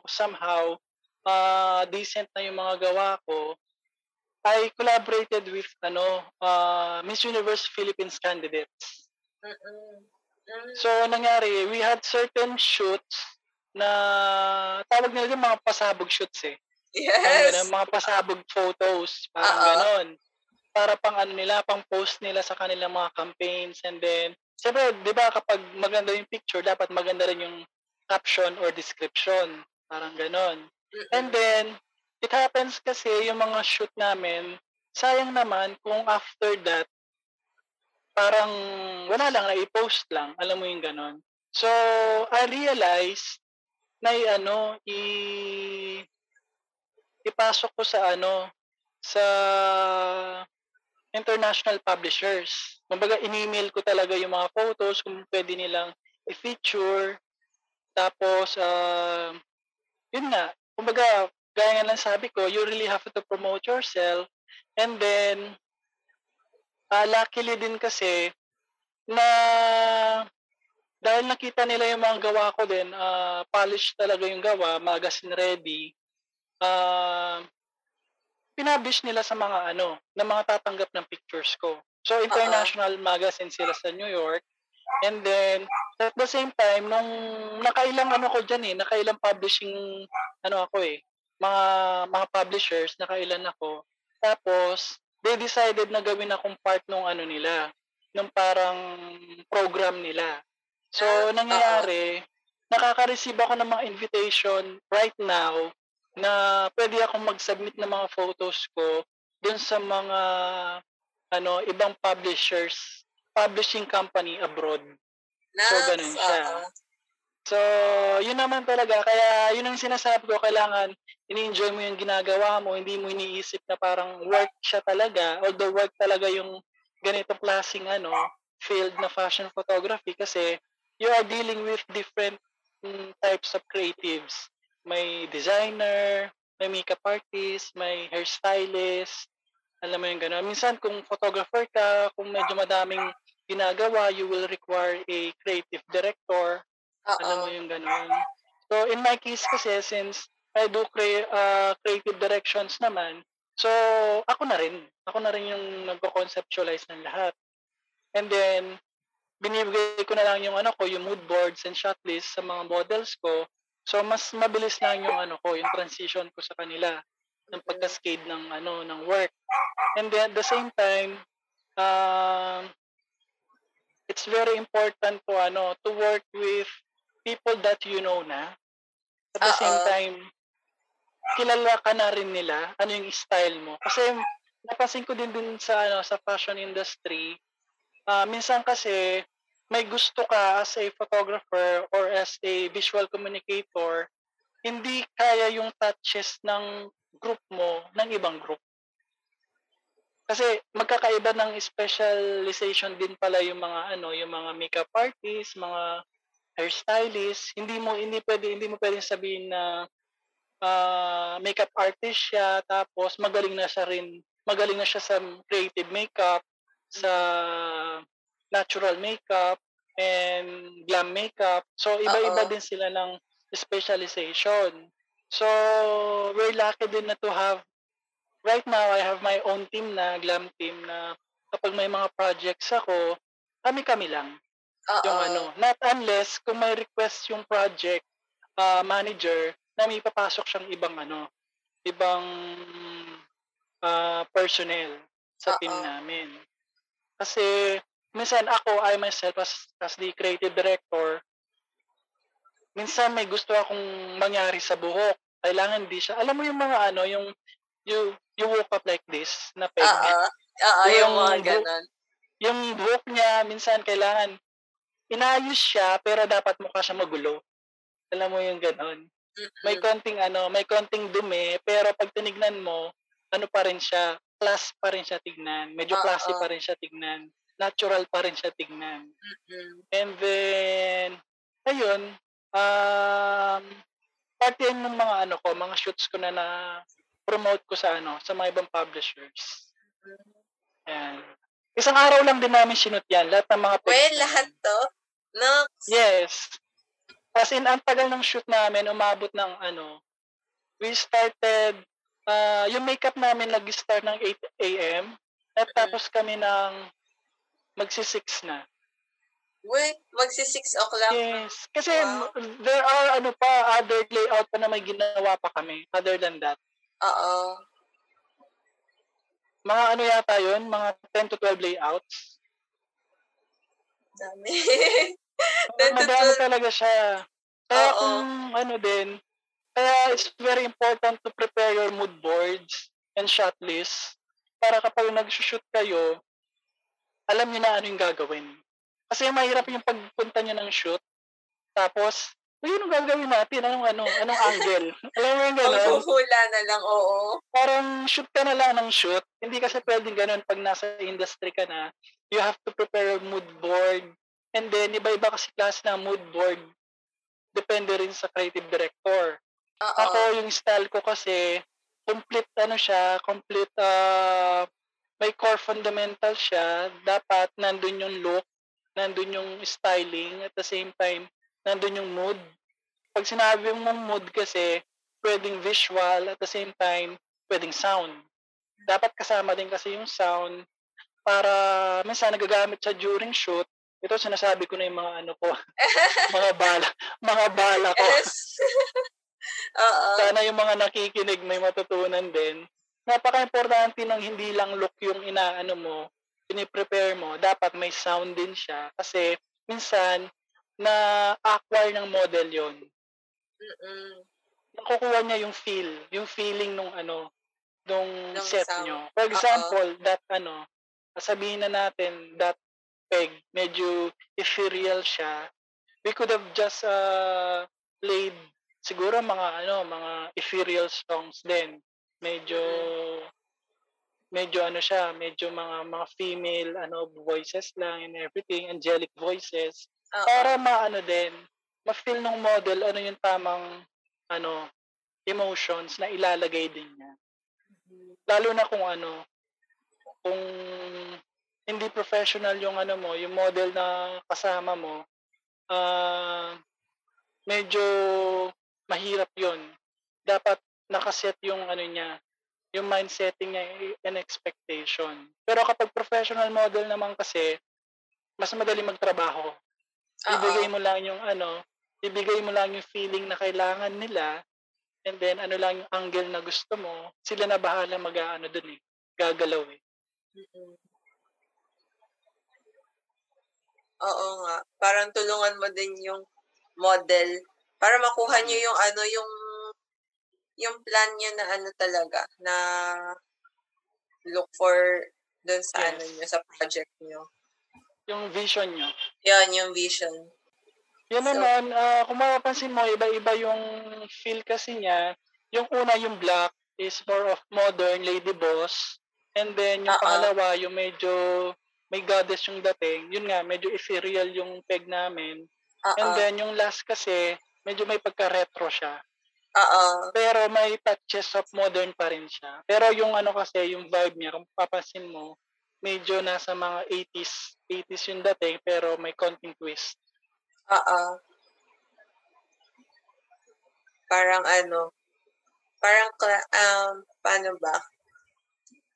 Speaker 2: somehow ah decent na yung mga gawa ko. I collaborated with ano ah, Miss Universe Philippines candidates.
Speaker 3: Mm-mm.
Speaker 2: So, nangyari, we had certain shoots na tawag nila yung mga pasabog shoots eh.
Speaker 3: Yes.
Speaker 2: ganun, mga pasabog photos, parang
Speaker 3: Oo.
Speaker 2: ganon. Para pang ano nila, pang post nila sa kanilang mga campaigns and then, siyempre, di ba kapag maganda yung picture, dapat maganda rin yung caption or description. Parang ganon.
Speaker 3: Mm-mm.
Speaker 2: And then, it happens kasi yung mga shoot namin, sayang naman kung after that, parang wala lang, na-post lang. Alam mo yung ganon. So, I realized na ano, i ipasok ko sa ano, sa international publishers. Kumbaga, in-email ko talaga yung mga photos kung pwede nilang i-feature. Tapos, uh, yun nga, kumbaga, gaya nga lang sabi ko, you really have to promote yourself. And then, uh, luckily din kasi, na dahil nakita nila yung mga gawa ko din, uh, polished talaga yung gawa, magazine ready, uh, pinabish nila sa mga ano, na mga tatanggap ng pictures ko. So, international magazine sila sa New York. And then, at the same time, nung nakailang ano ko dyan eh, nakailang publishing, ano ako eh, mga, mga publishers, nakailan ako. Tapos, they decided na gawin akong part nung ano nila, nung parang program nila. So,
Speaker 3: Ah,
Speaker 2: nangyayari, nakaka-receive ako ng mga invitation right now na pwede akong mag-submit ng mga photos ko dun sa mga ano ibang publishers, publishing company abroad.
Speaker 3: Nice.
Speaker 2: ganun siya.
Speaker 3: oo.
Speaker 2: So, yun naman talaga. Kaya, yun ang sinasabi ko, kailangan ini-enjoy mo yung ginagawa mo, hindi mo iniisip na parang work siya talaga, although work talaga yung ganitong klaseng ano, field na fashion photography kasi you are dealing with different mm, types of creatives. May designer, may makeup artist, may hairstylist, alam mo yung gano'n. Minsan kung photographer ka, kung medyo madaming ginagawa, you will require a creative director.
Speaker 3: Oo.
Speaker 2: Alam mo yung gano'n. So in my case kasi, since I do cre- uh, creative directions naman, so ako na rin. Ako na rin yung nagko-conceptualize ng lahat. And then, binibigay ko na lang yung ano ko, yung mood boards and shot list sa mga models ko. So mas mabilis lang yung ano ko, yung transition ko sa kanila ng pagka-cascade ng ano ng work. And then at the same time, um it's very important to ano to work with people that you know na. At the same
Speaker 3: Oo.
Speaker 2: time, kilala ka na rin nila ano yung style mo. Kasi napansin ko din dun sa ano sa fashion industry, ah minsan kasi may gusto ka as a photographer or as a visual communicator, hindi kaya yung touches ng group mo ng ibang group. Kasi magkakaiba ng specialization din pala yung mga ano, yung mga makeup artists, mga hairstylist. Hindi mo hindi pwede hindi mo pwedeng sabihin na ah, makeup artist siya tapos magaling na siya rin magaling na siya sa creative makeup, sa natural makeup and glam makeup. So iba-iba
Speaker 3: Oo.
Speaker 2: din sila ng specialization. So we're lucky din na to have right now I have my own team na glam team na kapag may mga projects ako, kami-kami lang
Speaker 3: Oo.
Speaker 2: yung ano. Not unless kung may request yung project ah, manager na may papasok siyang ibang ano, ibang ah, personnel sa team
Speaker 3: Oo.
Speaker 2: namin. Kasi minsan ako, I myself as, as the creative director, minsan may gusto akong mangyari sa buhok. Kailangan di siya. Alam mo yung mga ano, yung you, you woke up like this na peg.
Speaker 3: Oo. Yung
Speaker 2: Yung
Speaker 3: mga
Speaker 2: bu-
Speaker 3: ganon.
Speaker 2: Yung buhok niya, minsan kailangan inayos siya, pero dapat mukha siya magulo. Alam mo yung ganon. May konting ano, may konting dumi, pero pag tinignan mo, ano pa rin siya, class pa rin siya tignan. Medyo classy pa rin siya tignan. Natural pa rin siya tignan.
Speaker 3: Mm-mm.
Speaker 2: And then, ayun, um, parte yan ng mga ano ko, mga shoots ko na na promote ko sa ano, sa mga ibang publishers. Yan. Isang araw lang din namin sinut yan, lahat ng mga
Speaker 3: Well,
Speaker 2: pics na
Speaker 3: lahat to? Nox.
Speaker 2: Yes. As in, ang tagal ng shoot namin, umabot ng ano, we started, uh, yung makeup namin nag-start ng 8 a.m. At
Speaker 3: Mhm.
Speaker 2: tapos kami ng magsi-6 na.
Speaker 3: Wait, magsi 6 o'clock.
Speaker 2: Yes. Kasi
Speaker 3: Wow.
Speaker 2: there are ano pa, other layout pa na may ginawa pa kami other than that.
Speaker 3: Oo.
Speaker 2: Mga ano yata yun, mga 10 to 12 layouts.
Speaker 3: Dami. 10 to
Speaker 2: madami
Speaker 3: 12.
Speaker 2: talaga siya. Kaya
Speaker 3: Oo.
Speaker 2: kung ano din, kaya it's very important to prepare your mood boards and shot list para kapag nag-shoot kayo, alam niyo na ano yung gagawin. Kasi mahirap yung pagpunta niyo ng shoot, tapos, "Uy, anong gagawin natin? Anong ano? Anong angle? Alam mo yung gano'n?
Speaker 3: Maghuhula na lang, oo.
Speaker 2: Parang shoot ka na lang ng shoot. Hindi kasi pwedeng ganun pag nasa industry ka na. You have to prepare a mood board. And then, iba-iba kasi klase ng mood board. Depende rin sa creative director.
Speaker 3: Oo.
Speaker 2: Ako, yung style ko kasi, complete ano siya, complete, uh, may core fundamental siya. Dapat nandun yung look, nandun yung styling, at the same time, nandun yung mood. Pag sinabi mong mood kasi, pwedeng visual, at the same time, pwedeng sound. Dapat kasama din kasi yung sound para minsan nagagamit siya during shoot. Ito sinasabi ko na yung mga ano ko, mga bala, mga bala ko.
Speaker 3: Yes. Oo.
Speaker 2: Sana yung mga nakikinig may matutunan din. Napaka-importante ng hindi lang look yung inaano mo, piniprepare mo. Dapat may sound din siya. Kasi minsan, na-acquire ng model yon
Speaker 3: Mm-mm.
Speaker 2: Nakukuha niya yung feel, yung feeling nung ano, nung
Speaker 3: Nung
Speaker 2: set
Speaker 3: sound.
Speaker 2: nyo. For example, that ano, sabihin na natin, that peg, medyo ethereal siya. we could have just uh, played siguro mga ano, mga ethereal songs din. Medyo medyo ano siya, medyo mga mga female ano voices lang and everything, angelic voices
Speaker 3: Oo.
Speaker 2: para maano din, ma-feel ng model ano yung tamang ano emotions na ilalagay din niya. Lalo na kung ano, kung hindi professional yung ano mo, yung model na kasama mo, ah medyo mahirap yon Dapat nakaset yung ano niya, yung mind setting niya and expectation. Pero kapag professional model naman kasi, mas madali magtrabaho. Ibigay mo lang yung ano, ibigay mo lang yung feeling na kailangan nila and then ano lang yung angle na gusto mo, sila na bahala mag-ano dun eh, gagalaw eh.
Speaker 3: Mm-mm. Oo nga. Parang tulungan mo din yung model para makuha niyo yung ano, yung yung plan niya na ano talaga, na look for dun sa
Speaker 2: Yes.
Speaker 3: ano niyo, sa project niyo.
Speaker 2: Yung vision nyo.
Speaker 3: Yan, yung vision.
Speaker 2: Yan
Speaker 3: So-
Speaker 2: naman, ah, kung mapapansin mo, iba-iba yung feel kasi niya. Yung una, yung black, is more of modern lady boss. And then, yung
Speaker 3: Oo.
Speaker 2: pangalawa, yung medyo may goddess yung dating. Yun nga, medyo ethereal yung peg namin.
Speaker 3: Oo.
Speaker 2: And then, yung last kasi, medyo may pagka-retro siya.
Speaker 3: Oo.
Speaker 2: Pero may touches of modern pa rin siya. Pero yung ano kasi, yung vibe niya, kung papansin mo, medyo nasa mga 80s, 80s yung dating, pero may konting twist.
Speaker 3: Oo. Parang ano, parang, um, paano ba?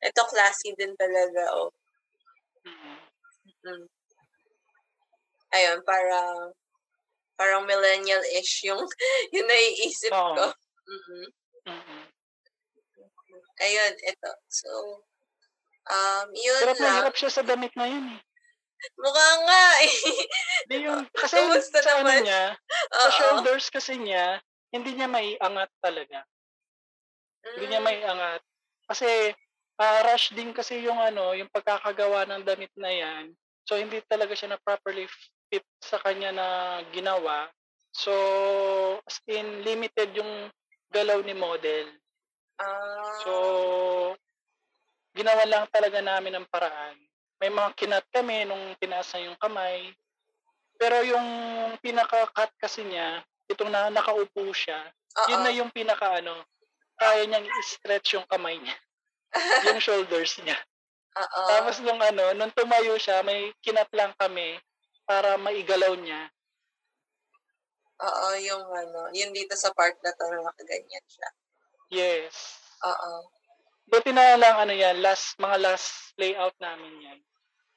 Speaker 3: Ito classy din talaga, oh.
Speaker 2: Mm.
Speaker 3: Mm. Ayun, parang, parang millennial-ish yung, yung naiisip
Speaker 2: Oo.
Speaker 3: ko. mm
Speaker 2: Mm-mm.
Speaker 3: Ayun, ito. So, um, yun
Speaker 2: Hirap na
Speaker 3: lang.
Speaker 2: hirap siya sa damit na yun eh.
Speaker 3: Mukha nga eh.
Speaker 2: Hindi yung, kasi
Speaker 3: Kumusta
Speaker 2: sa ano
Speaker 3: naman?
Speaker 2: niya, sa
Speaker 3: Oo.
Speaker 2: shoulders kasi niya, hindi niya maiangat talaga. Hindi niya
Speaker 3: Mm,
Speaker 2: maiangat. Kasi, ah, rush din kasi yung ano, yung pagkakagawa ng damit na yan. So, hindi talaga siya na properly fit sa kanya na ginawa. So, as in, limited yung galaw ni model.
Speaker 3: ah,
Speaker 2: So, ginawa lang talaga namin ng paraan. May mga kinat kami nung tinaas na yung kamay. Pero yung pinaka-cut kasi niya, itong na nakaupo siya, yun
Speaker 3: oo.
Speaker 2: na yung pinaka ano, kaya niyang i-stretch yung kamay niya. yung shoulders niya.
Speaker 3: Oo.
Speaker 2: Tapos nung ano, nung tumayo siya, may kinat lang kami para maigalaw niya.
Speaker 3: Oo, yung ano, yun dito sa part na to, nakaganyan siya.
Speaker 2: Yes.
Speaker 3: Oo.
Speaker 2: Buti na lang ano yan, last, mga last layout namin yan.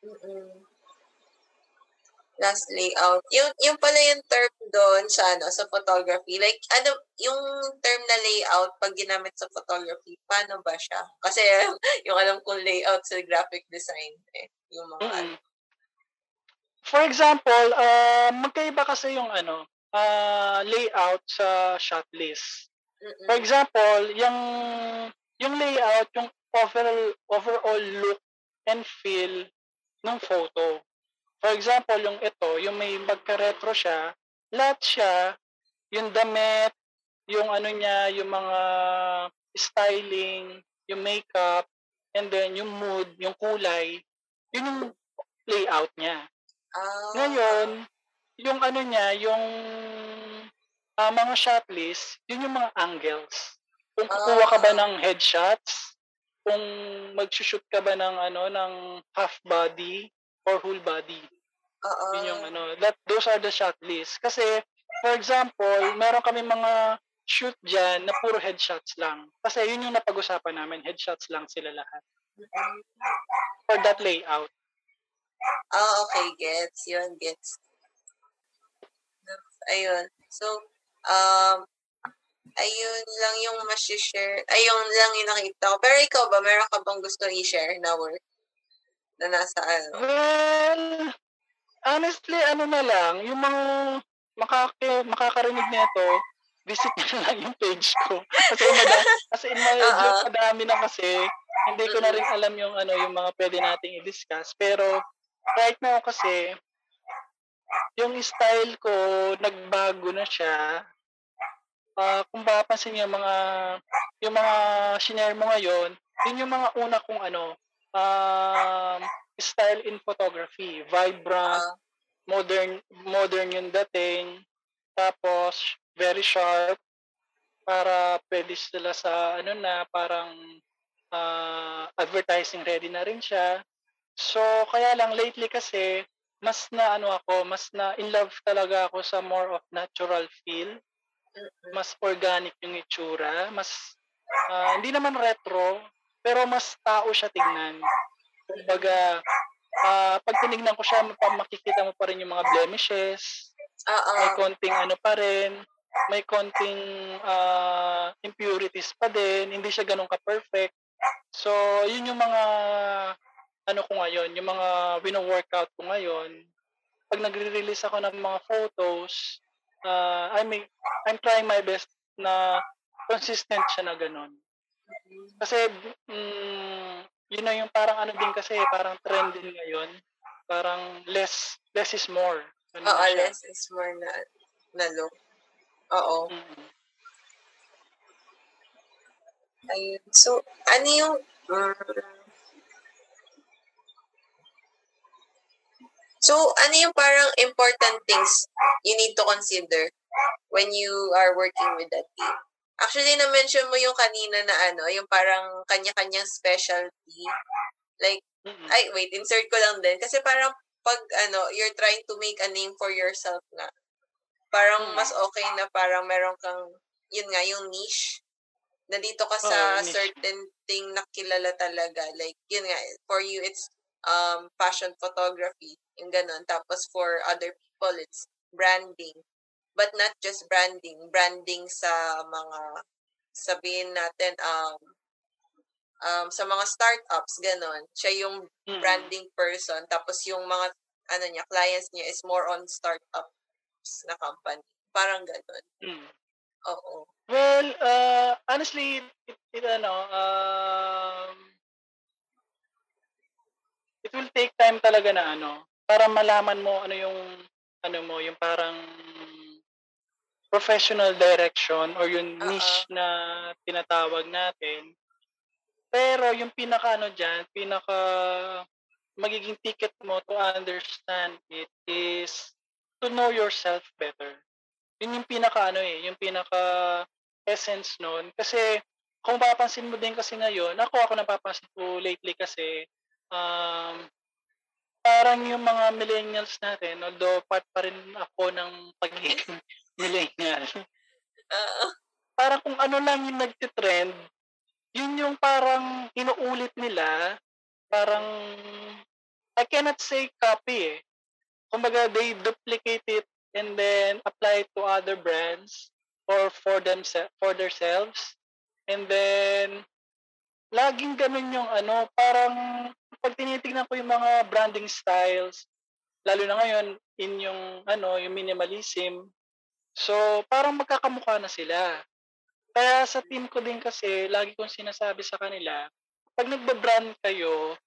Speaker 3: Mm-mm. Last layout. Yung, yung pala yung term doon sa, ano, sa photography. Like, ano, yung term na layout, pag ginamit sa photography, paano ba siya? Kasi, yung alam kong layout sa graphic design, eh, yung mga, ano.
Speaker 2: Mm-mm. For example, uh, magkaiba kasi yung ano, uh, layout sa shot list.
Speaker 3: Mm-mm.
Speaker 2: For example, yung yung layout, yung overall overall look and feel ng photo. For example, yung ito, yung may magka-retro siya, lahat siya, yung damit, yung ano niya, yung mga styling, yung makeup, and then yung mood, yung kulay, yun yung layout niya.
Speaker 3: Ah,
Speaker 2: Ngayon, yung ano niya, yung ah, mga shot list, yun yung mga angles. Kung kukuha ka ba
Speaker 3: Ah.
Speaker 2: ng headshots, kung mag-shoot ka ba ng ano ng half body or whole body.
Speaker 3: oo.
Speaker 2: Yun yung ano, that those are the shot list. Kasi for example, meron kami mga shoot diyan na puro headshots lang. Kasi yun yung napag-usapan namin, headshots lang sila lahat for that layout.
Speaker 3: Ah, okay, gets. Yun, gets. Ayun. So, um, ayun lang yung masishare. Ayun lang yung nakita ko. Pero ikaw ba, meron ka bang gusto i-share na work? Na nasa ano?
Speaker 2: Well, honestly, ano na lang, yung mga makaka, makakarinig nito, visit na lang yung page ko. Kasi, mada, kasi in medyo
Speaker 3: Oo.
Speaker 2: madami na kasi, hindi ko na rin alam yung ano yung mga pwede nating i-discuss. Pero, right now kasi, yung style ko, nagbago na siya. Uh, kung papansin niyo mga yung mga shinare mo ngayon, yun yung mga una kong ano, um, style in photography. Vibrant, uh, modern, modern yung dating. Tapos, very sharp. Para pwede sila sa ano na, parang uh, advertising ready na rin siya. So, kaya lang lately kasi, mas na ano ako, mas na in love talaga ako sa more of natural feel. Mas organic yung itsura, mas uh, hindi naman retro, pero mas tao siya tignan. Kumbaga, uh, pag tinignan ko siya, makikita mo pa rin yung mga blemishes.
Speaker 3: Uh-uh.
Speaker 2: May konting ano pa rin, may konting uh, impurities pa din, hindi siya ganun ka-perfect. So, yun yung mga ano ko ngayon, yung mga wino-workout ko ngayon. Pag nagre-release ako ng mga photos, uh, I may, I'm trying my best na consistent siya na ganun. Kasi, mm, yun na yung parang ano din kasi, parang trend din ngayon. Parang less, less is more.
Speaker 3: Ano Oo, less is more na, na look. Oo. Mm-hmm. Ayun. So, ano yung, um, So, ano yung parang important things you need to consider when you are working with that team? Actually, na-mention mo yung kanina na ano, yung parang kanya-kanyang specialty. Like, mm-hmm. ay, wait, insert ko lang din. Kasi parang pag ano, you're trying to make a name for yourself na, parang mm-hmm. mas okay na parang meron kang, yun nga, yung niche. Na dito ka sa oh, certain thing na kilala talaga. Like, yun nga, for you, it's um, fashion photography, yung ganun. Tapos for other people, it's branding. But not just branding, branding sa mga, sabihin natin, um, um, sa mga startups, ganun. Siya yung mm. branding person. Tapos yung mga, ano niya, clients niya is more on startups na company. Parang ganun.
Speaker 2: Mm.
Speaker 3: Oo.
Speaker 2: Well, uh, honestly, it, it, ano, um, it will take time talaga na ano, para malaman mo ano yung ano mo, yung parang professional direction or yung uh-huh. niche na tinatawag natin. Pero yung pinaka ano diyan, pinaka magiging ticket mo to understand it is to know yourself better. Yun yung pinaka ano eh, yung pinaka essence noon. Kasi kung papansin mo din kasi ngayon, ako ako napapansin ko lately kasi um, parang yung mga millennials natin, although part pa rin ako ng pagiging millennial,
Speaker 3: uh,
Speaker 2: parang kung ano lang yung nagtitrend, yun yung parang inuulit nila, parang, I cannot say copy eh. Kumbaga, they duplicate it and then apply it to other brands or for them for themselves. And then, laging ganun yung ano, parang pag tinitingnan ko yung mga branding styles, lalo na ngayon, in yung, ano, yung minimalism, so, parang magkakamukha na sila. Kaya sa team ko din kasi, lagi kong sinasabi sa kanila, pag nagba-brand kayo,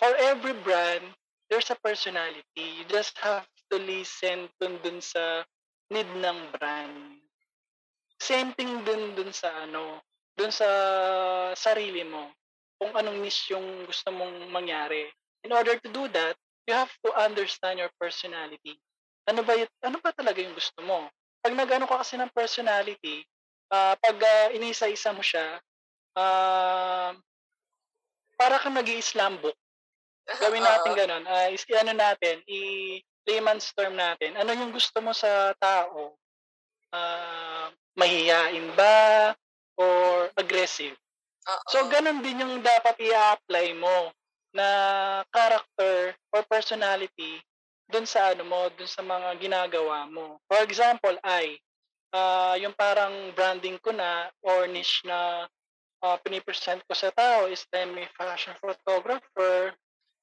Speaker 2: for every brand, there's a personality. You just have to listen dun, dun sa need ng brand. Same thing dun dun sa ano, dun sa sarili mo kung anong niche yung gusto mong mangyari. In order to do that, you have to understand your personality. Ano ba, ano ba talaga yung gusto mo? Pag nagano ka kasi ng personality, uh, pag uh, inisa-isa mo siya, uh, para kang nag islam book. Gawin natin ganun. Uh, is, ano natin, i-layman's term natin. Ano yung gusto mo sa tao? Uh, mahihain ba? Or aggressive?
Speaker 3: Uh-oh.
Speaker 2: So, ganun din yung dapat i-apply mo na character or personality dun sa ano mo, dun sa mga ginagawa mo. For example, I, uh, yung parang branding ko na or niche na uh, pinipresent ko sa tao is I'm a fashion photographer.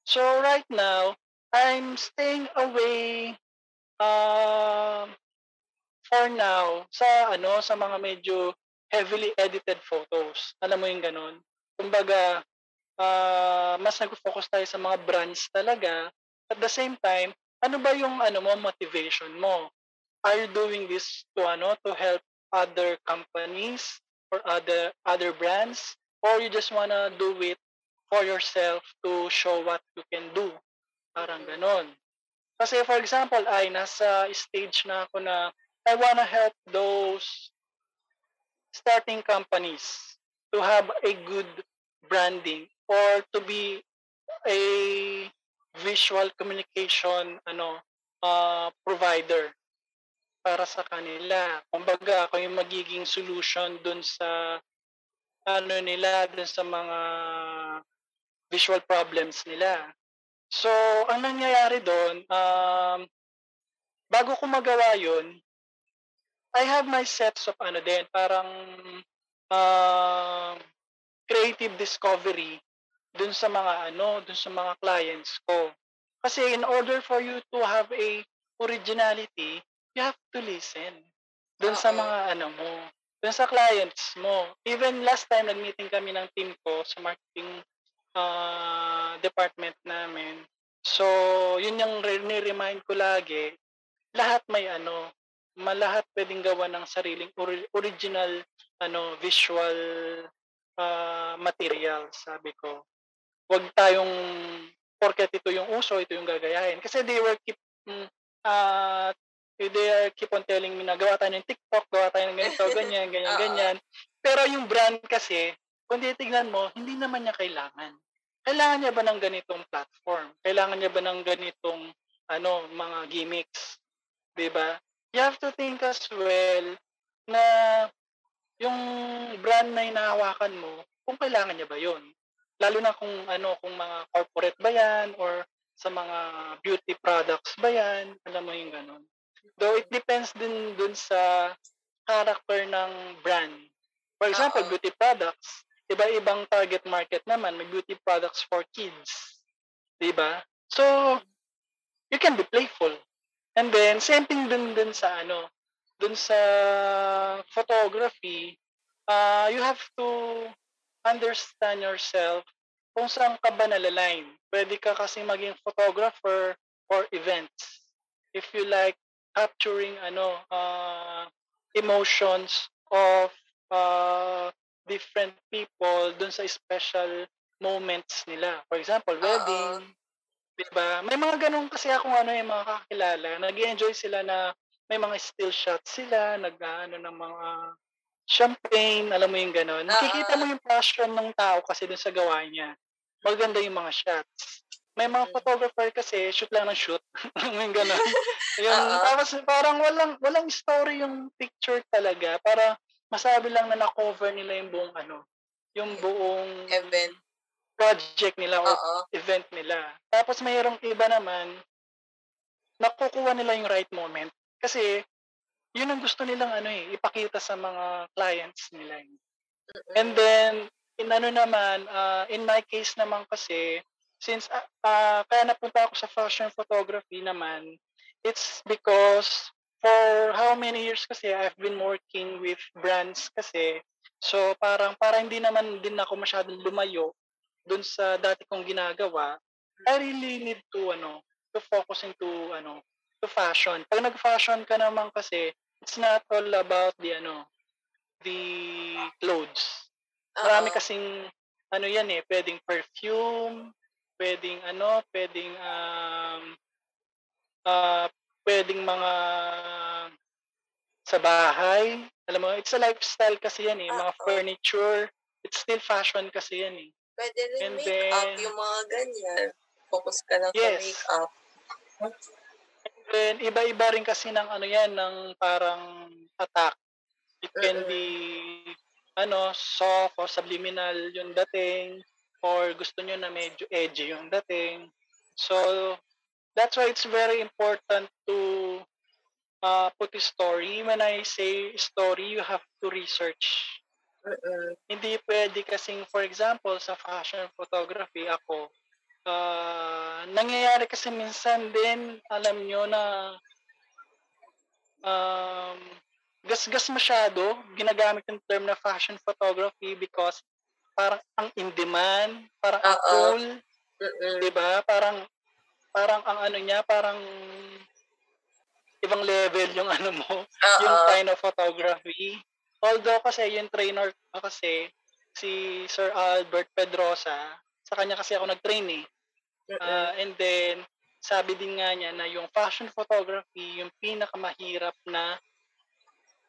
Speaker 2: So right now, I'm staying away uh, for now sa ano sa mga medyo heavily edited photos. Alam mo yung ganun? Kumbaga, uh, mas nag-focus tayo sa mga brands talaga. At the same time, ano ba yung ano mo motivation mo? Are you doing this to ano to help other companies or other other brands or you just wanna do it for yourself to show what you can do? Parang ganon. Kasi for example, ay nasa stage na ako na I wanna help those starting companies to have a good branding or to be a visual communication ano uh, provider para sa kanila. Kumbaga, ako yung magiging solution dun sa ano nila, dun sa mga visual problems nila. So, ang nangyayari doon, um, bago ko magawa yun, I have my sets of ano din, parang uh, creative discovery dun sa mga ano, dun sa mga clients ko. Kasi in order for you to have a originality, you have to listen dun sa mga ano mo, dun sa clients mo. Even last time nag-meeting kami ng team ko sa marketing uh, department namin. So, yun yung ni-remind ko lagi, lahat may ano, malahat pwedeng gawa ng sariling ori- original ano visual uh, material sabi ko. Wag tayong porket ito yung uso ito yung gagayahin. Kasi they were keep uh, they are keep on telling me na gawa tayo ng TikTok gawa tayo ng ganito ganyan ganyan ganyan. Pero yung brand kasi kung titignan mo hindi naman niya kailangan. Kailangan niya ba ng ganitong platform? Kailangan niya ba ng ganitong ano mga gimmicks? 'di ba you have to think as well na yung brand na hinahawakan mo, kung kailangan niya ba yon Lalo na kung ano, kung mga corporate ba yan or sa mga beauty products ba yan, alam mo yung ganun. Though it depends din dun sa character ng brand. For example, Uh-oh. beauty products, iba-ibang target market naman, may beauty products for kids. 'Di ba? So, you can be playful. And then, same thing dun, dun sa ano, dun sa photography, uh, you have to understand yourself kung saan ka ba nalaline. Pwede ka kasi maging photographer for events. If you like capturing ano uh, emotions of uh, different people dun sa special moments nila. For example, wedding, uh-huh. Diba? May mga ganun kasi ako ano yung mga kakilala. nag enjoy sila na may mga still shots sila, nag-ano ng mga champagne, alam mo yung ganun. Nakikita mo yung passion ng tao kasi dun sa gawa niya. Maganda yung mga shots. May mga mm. photographer kasi, shoot lang ng shoot. yung ganun. yung, tapos parang walang, walang story yung picture talaga. Para masabi lang na na-cover nila yung buong ano, yung buong
Speaker 3: event
Speaker 2: project nila Uh-oh. event nila. Tapos mayroong iba naman, nakukuha nila yung right moment. Kasi, yun ang gusto nilang ano eh, ipakita sa mga clients nila. Eh. And then, in ano naman, uh, in my case naman kasi, since uh, uh, kaya napunta ako sa fashion photography naman, it's because for how many years kasi I've been working with brands kasi, so parang para hindi naman din ako masyadong lumayo dun sa dati kong ginagawa, I really need to ano, to focus into ano, to fashion. Pag nag-fashion ka naman kasi, it's not all about the ano, the clothes. Marami kasing ano yan eh, pwedeng perfume, pwedeng ano, pwedeng um uh, pwedeng mga sa bahay. Alam mo, it's a lifestyle kasi yan eh, mga furniture. It's still fashion kasi yan eh.
Speaker 3: Pwede rin And make-up, then, yung mga ganyan. Focus ka lang yes. sa make-up.
Speaker 2: And then, iba-iba rin kasi ng ano yan, ng parang attack. It can mm-hmm. be, ano, soft or subliminal yung dating, or gusto nyo na medyo edgy yung dating. So, that's why it's very important to uh, put a story. When I say story, you have to research Uh, hindi pwede kasing, for example, sa fashion photography, ako, uh, nangyayari kasi minsan din, alam nyo na um, gas-gas masyado, ginagamit yung term na fashion photography because parang ang in demand, parang ang cool, uh-uh. 'di ba? Parang parang ang ano niya, parang ibang level yung ano mo,
Speaker 3: Oo.
Speaker 2: yung kind of photography. Although kasi yung trainer ko kasi, si Sir Albert Pedrosa, sa kanya kasi ako nag-train eh. Ah, and then, sabi din nga niya na yung fashion photography, yung pinakamahirap na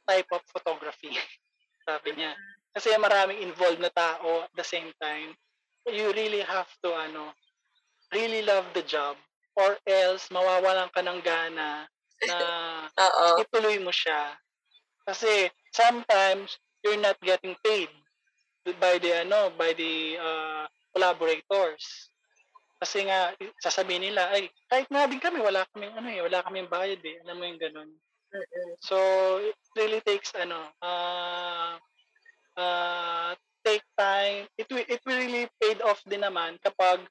Speaker 2: type of photography. sabi niya. Kasi maraming involved na tao at the same time. You really have to, ano, really love the job or else mawawalan ka ng gana na ituloy mo siya. Kasi sometimes you're not getting paid by the ano by the uh, collaborators. Kasi nga sasabihin nila ay kahit nga din kami wala kaming ano eh wala kaming bayad eh. Alam mo yung ganun. So it really takes ano uh, uh, take time. It will it will really paid off din naman kapag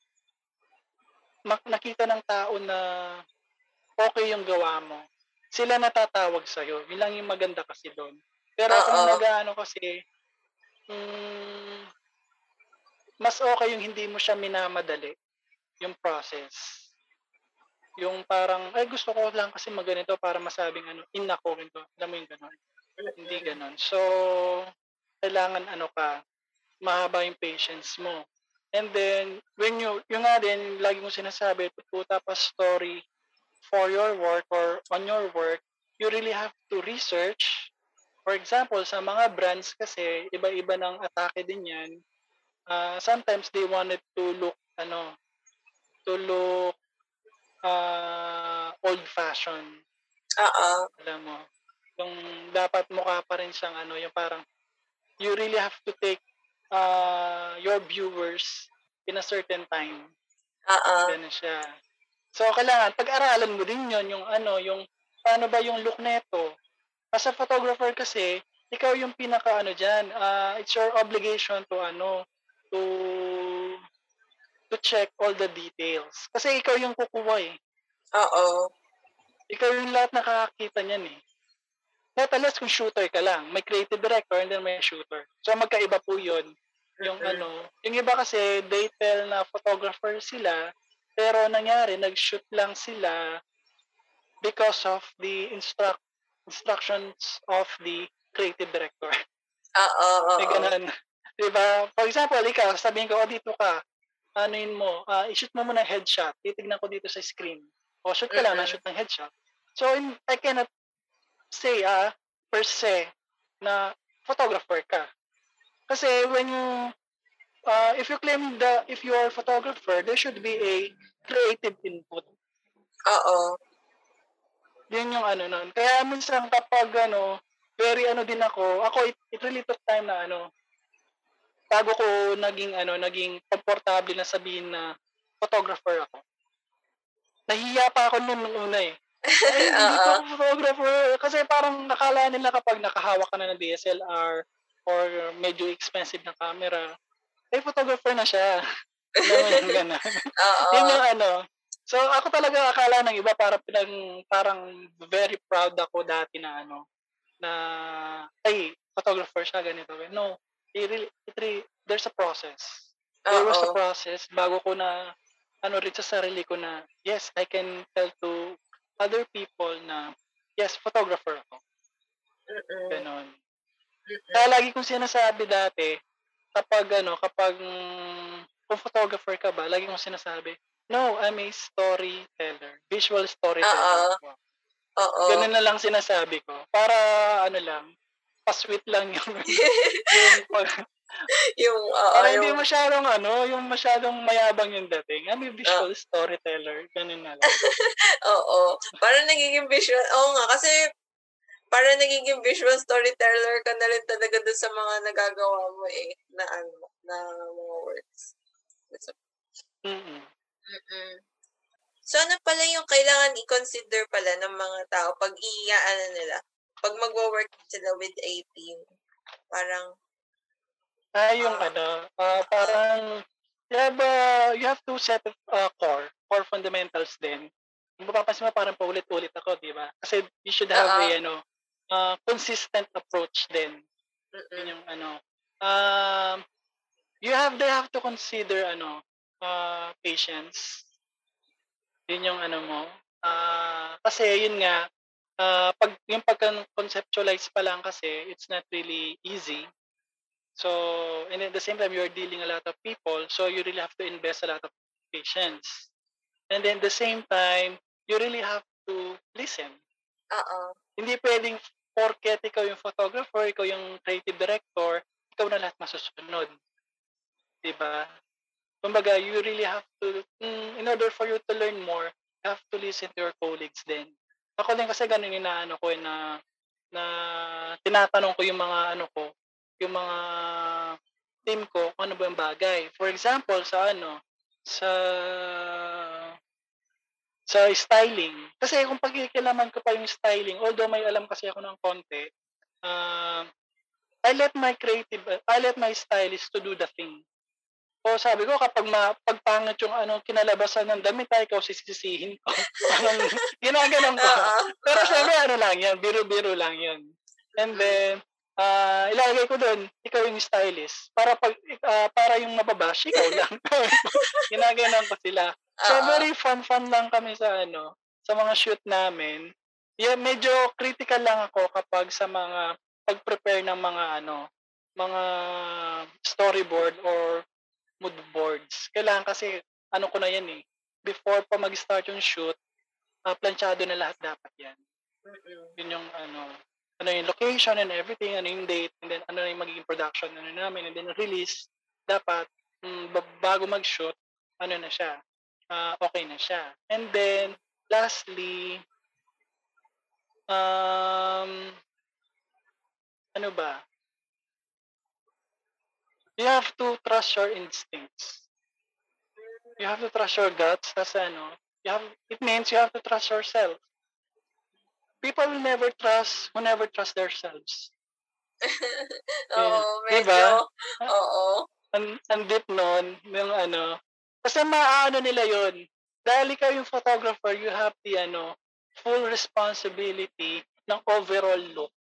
Speaker 2: mak- nakita ng tao na okay yung gawa mo. Sila natatawag sa iyo. Yun lang yung maganda kasi doon. Pero kung nag-ano kasi mm, mas okay yung hindi mo siya minamadali yung process. Yung parang, ay gusto ko lang kasi maganito para masabing ano, in ako rin to. Alam mo yung gano'n. Hindi ganon. So, kailangan ano ka, mahaba yung patience mo. And then, when you, yung nga din, lagi mo sinasabi, to put up a story for your work or on your work, you really have to research. For example, sa mga brands kasi, iba-iba ng atake din yan. Uh, sometimes they wanted to look, ano, to look uh, old-fashioned
Speaker 3: Oo.
Speaker 2: alam mo, yung dapat mukha pa rin siyang ano, yung parang you really have to take uh, your viewers in a certain time.
Speaker 3: Oo.
Speaker 2: Ganun siya. So, kailangan, pag-aralan mo din yon yung ano, yung paano ba yung look neto. As a photographer kasi, ikaw yung pinaka ano dyan, uh, it's your obligation to ano, to to check all the details. Kasi ikaw yung kukuha eh
Speaker 3: Oo.
Speaker 2: ikaw yung lahat nakakakita niyan eh. Not unless kung shooter ka lang. May creative director and then may shooter. So magkaiba po yun. Yung
Speaker 3: Mhm.
Speaker 2: ano, yung iba kasi they tell na photographer sila pero nangyari nag-shoot lang sila because of the instruct instructions of the creative director.
Speaker 3: Oo. Oo.
Speaker 2: May ganun. Diba? For example, ikaw, sabihin ko, oh, dito ka, anuin mo, ah, i-shoot mo muna headshot. Titignan ko dito sa screen. O, shoot ka lang, na-shoot ng headshot. So, in, I cannot say, ah, per se, na photographer ka. Kasi when you, uh, if you claim the, if you are a photographer, there should be a creative input.
Speaker 3: Oo.
Speaker 2: Yun yung ano nun. Kaya minsan kapag ano, very ano din ako, ako it, it really took time na ano, bago ko naging ano, naging komportable na sabihin na photographer ako. Nahiya pa ako noon nung una eh. Ay, hindi ko photographer. Kasi parang nakala nila kapag nakahawak ka na ng DSLR or medyo expensive na camera, eh, photographer na siya. Mo yung ganun.
Speaker 3: Oo.
Speaker 2: Yun yung ano. So, ako talaga akala ng iba para pinang, parang very proud ako dati na ano, na, ay, photographer siya, ganito. No, it really, it really, there's a process. There was a process bago ko na, ano rin sa sarili ko na, yes, I can tell to other people na, yes, photographer ako.
Speaker 3: Mm-mm.
Speaker 2: Ganon.
Speaker 3: Mm-mm.
Speaker 2: Kaya lagi kong sinasabi dati, kapag ano, kapag mm, kung photographer ka ba, lagi kong sinasabi, no, I'm a storyteller. Visual storyteller.
Speaker 3: Oo.
Speaker 2: Ganun na lang sinasabi ko. Para ano lang, pasweet lang yung, yung pag-
Speaker 3: yung,
Speaker 2: para
Speaker 3: yung,
Speaker 2: hindi masyadong ano, yung masyadong mayabang yung dating. I'm a visual storyteller. Ganun na lang.
Speaker 3: oo. Parang nagiging visual, oo nga, kasi parang nagiging visual storyteller ka na rin talaga dun sa mga nagagawa mo eh, na ano, na mga works. So,
Speaker 2: Mm-mm.
Speaker 3: So, ano pala yung kailangan i-consider pala ng mga tao pag iiyaan nila? Pag magwo-work sila with a team. Parang,
Speaker 2: Ah, yung
Speaker 3: Ah.
Speaker 2: ano, ah, parang, you have, uh, you have two set uh, core, core fundamentals din. Mapapansin mo, parang paulit-ulit ako, di ba? Kasi you should have
Speaker 3: Oo.
Speaker 2: a, ano, uh, consistent approach din.
Speaker 3: mm
Speaker 2: Yun yung, ano, um, you have, they have to consider, ano, uh, patience. Yun yung ano mo. Ah, kasi yun nga, ah, pag yung pagka-conceptualize pa lang kasi, it's not really easy. So, and at the same time, you're dealing a lot of people, so you really have to invest a lot of patience. And then the same time, you really have to listen.
Speaker 3: Oo.
Speaker 2: Hindi pwedeng porket ikaw yung photographer, ikaw yung creative director, ikaw na lahat masusunod. Diba? Kumbaga, you really have to, mm, in order for you to learn more, you have to listen to your colleagues din. Ako din kasi ganun yung inaano ko eh, na, na tinatanong ko yung mga ano ko, yung mga team ko kung ano ba yung bagay. For example, sa ano, sa sa styling. Kasi kung pagkikilaman ko pa yung styling, although may alam kasi ako ng konti, uh, I let my creative, I let my stylist to do the thing. So sabi ko, kapag ma, pagpangit yung ano, kinalabasan ng damit, ay ikaw sisisihin ko. Parang ginaganon ko. Pero sabi, ano lang yan, biro-biro lang yun. And then, uh, ilagay ko doon, ikaw yung stylist. Para pag uh, para yung mababash, ikaw lang. Ginaganon ko sila. So very fun fun lang kami sa ano, sa mga shoot namin. Yeah, medyo critical lang ako kapag sa mga pag-prepare ng mga ano, mga storyboard or mood boards. Kailangan kasi ano ko na yan eh. Before pa mag-start yung shoot, uh, planchado na lahat dapat yan. Yun yung ano, ano yung location and everything, ano yung date, and then ano yung magiging production ano namin, and then release, dapat mm, bago mag-shoot, ano na siya, uh, okay na siya. And then, lastly, um, ano ba? You have to trust your instincts. You have to trust your guts. Kasi ano, you have, it means you have to trust yourself. People will never trust who never trust themselves.
Speaker 3: Oo, medyo. Diba? Oo.
Speaker 2: Ang, ang deep nun, yung ano, kasi maano nila yon Dahil ikaw yung photographer, you have the ano, full responsibility ng overall look,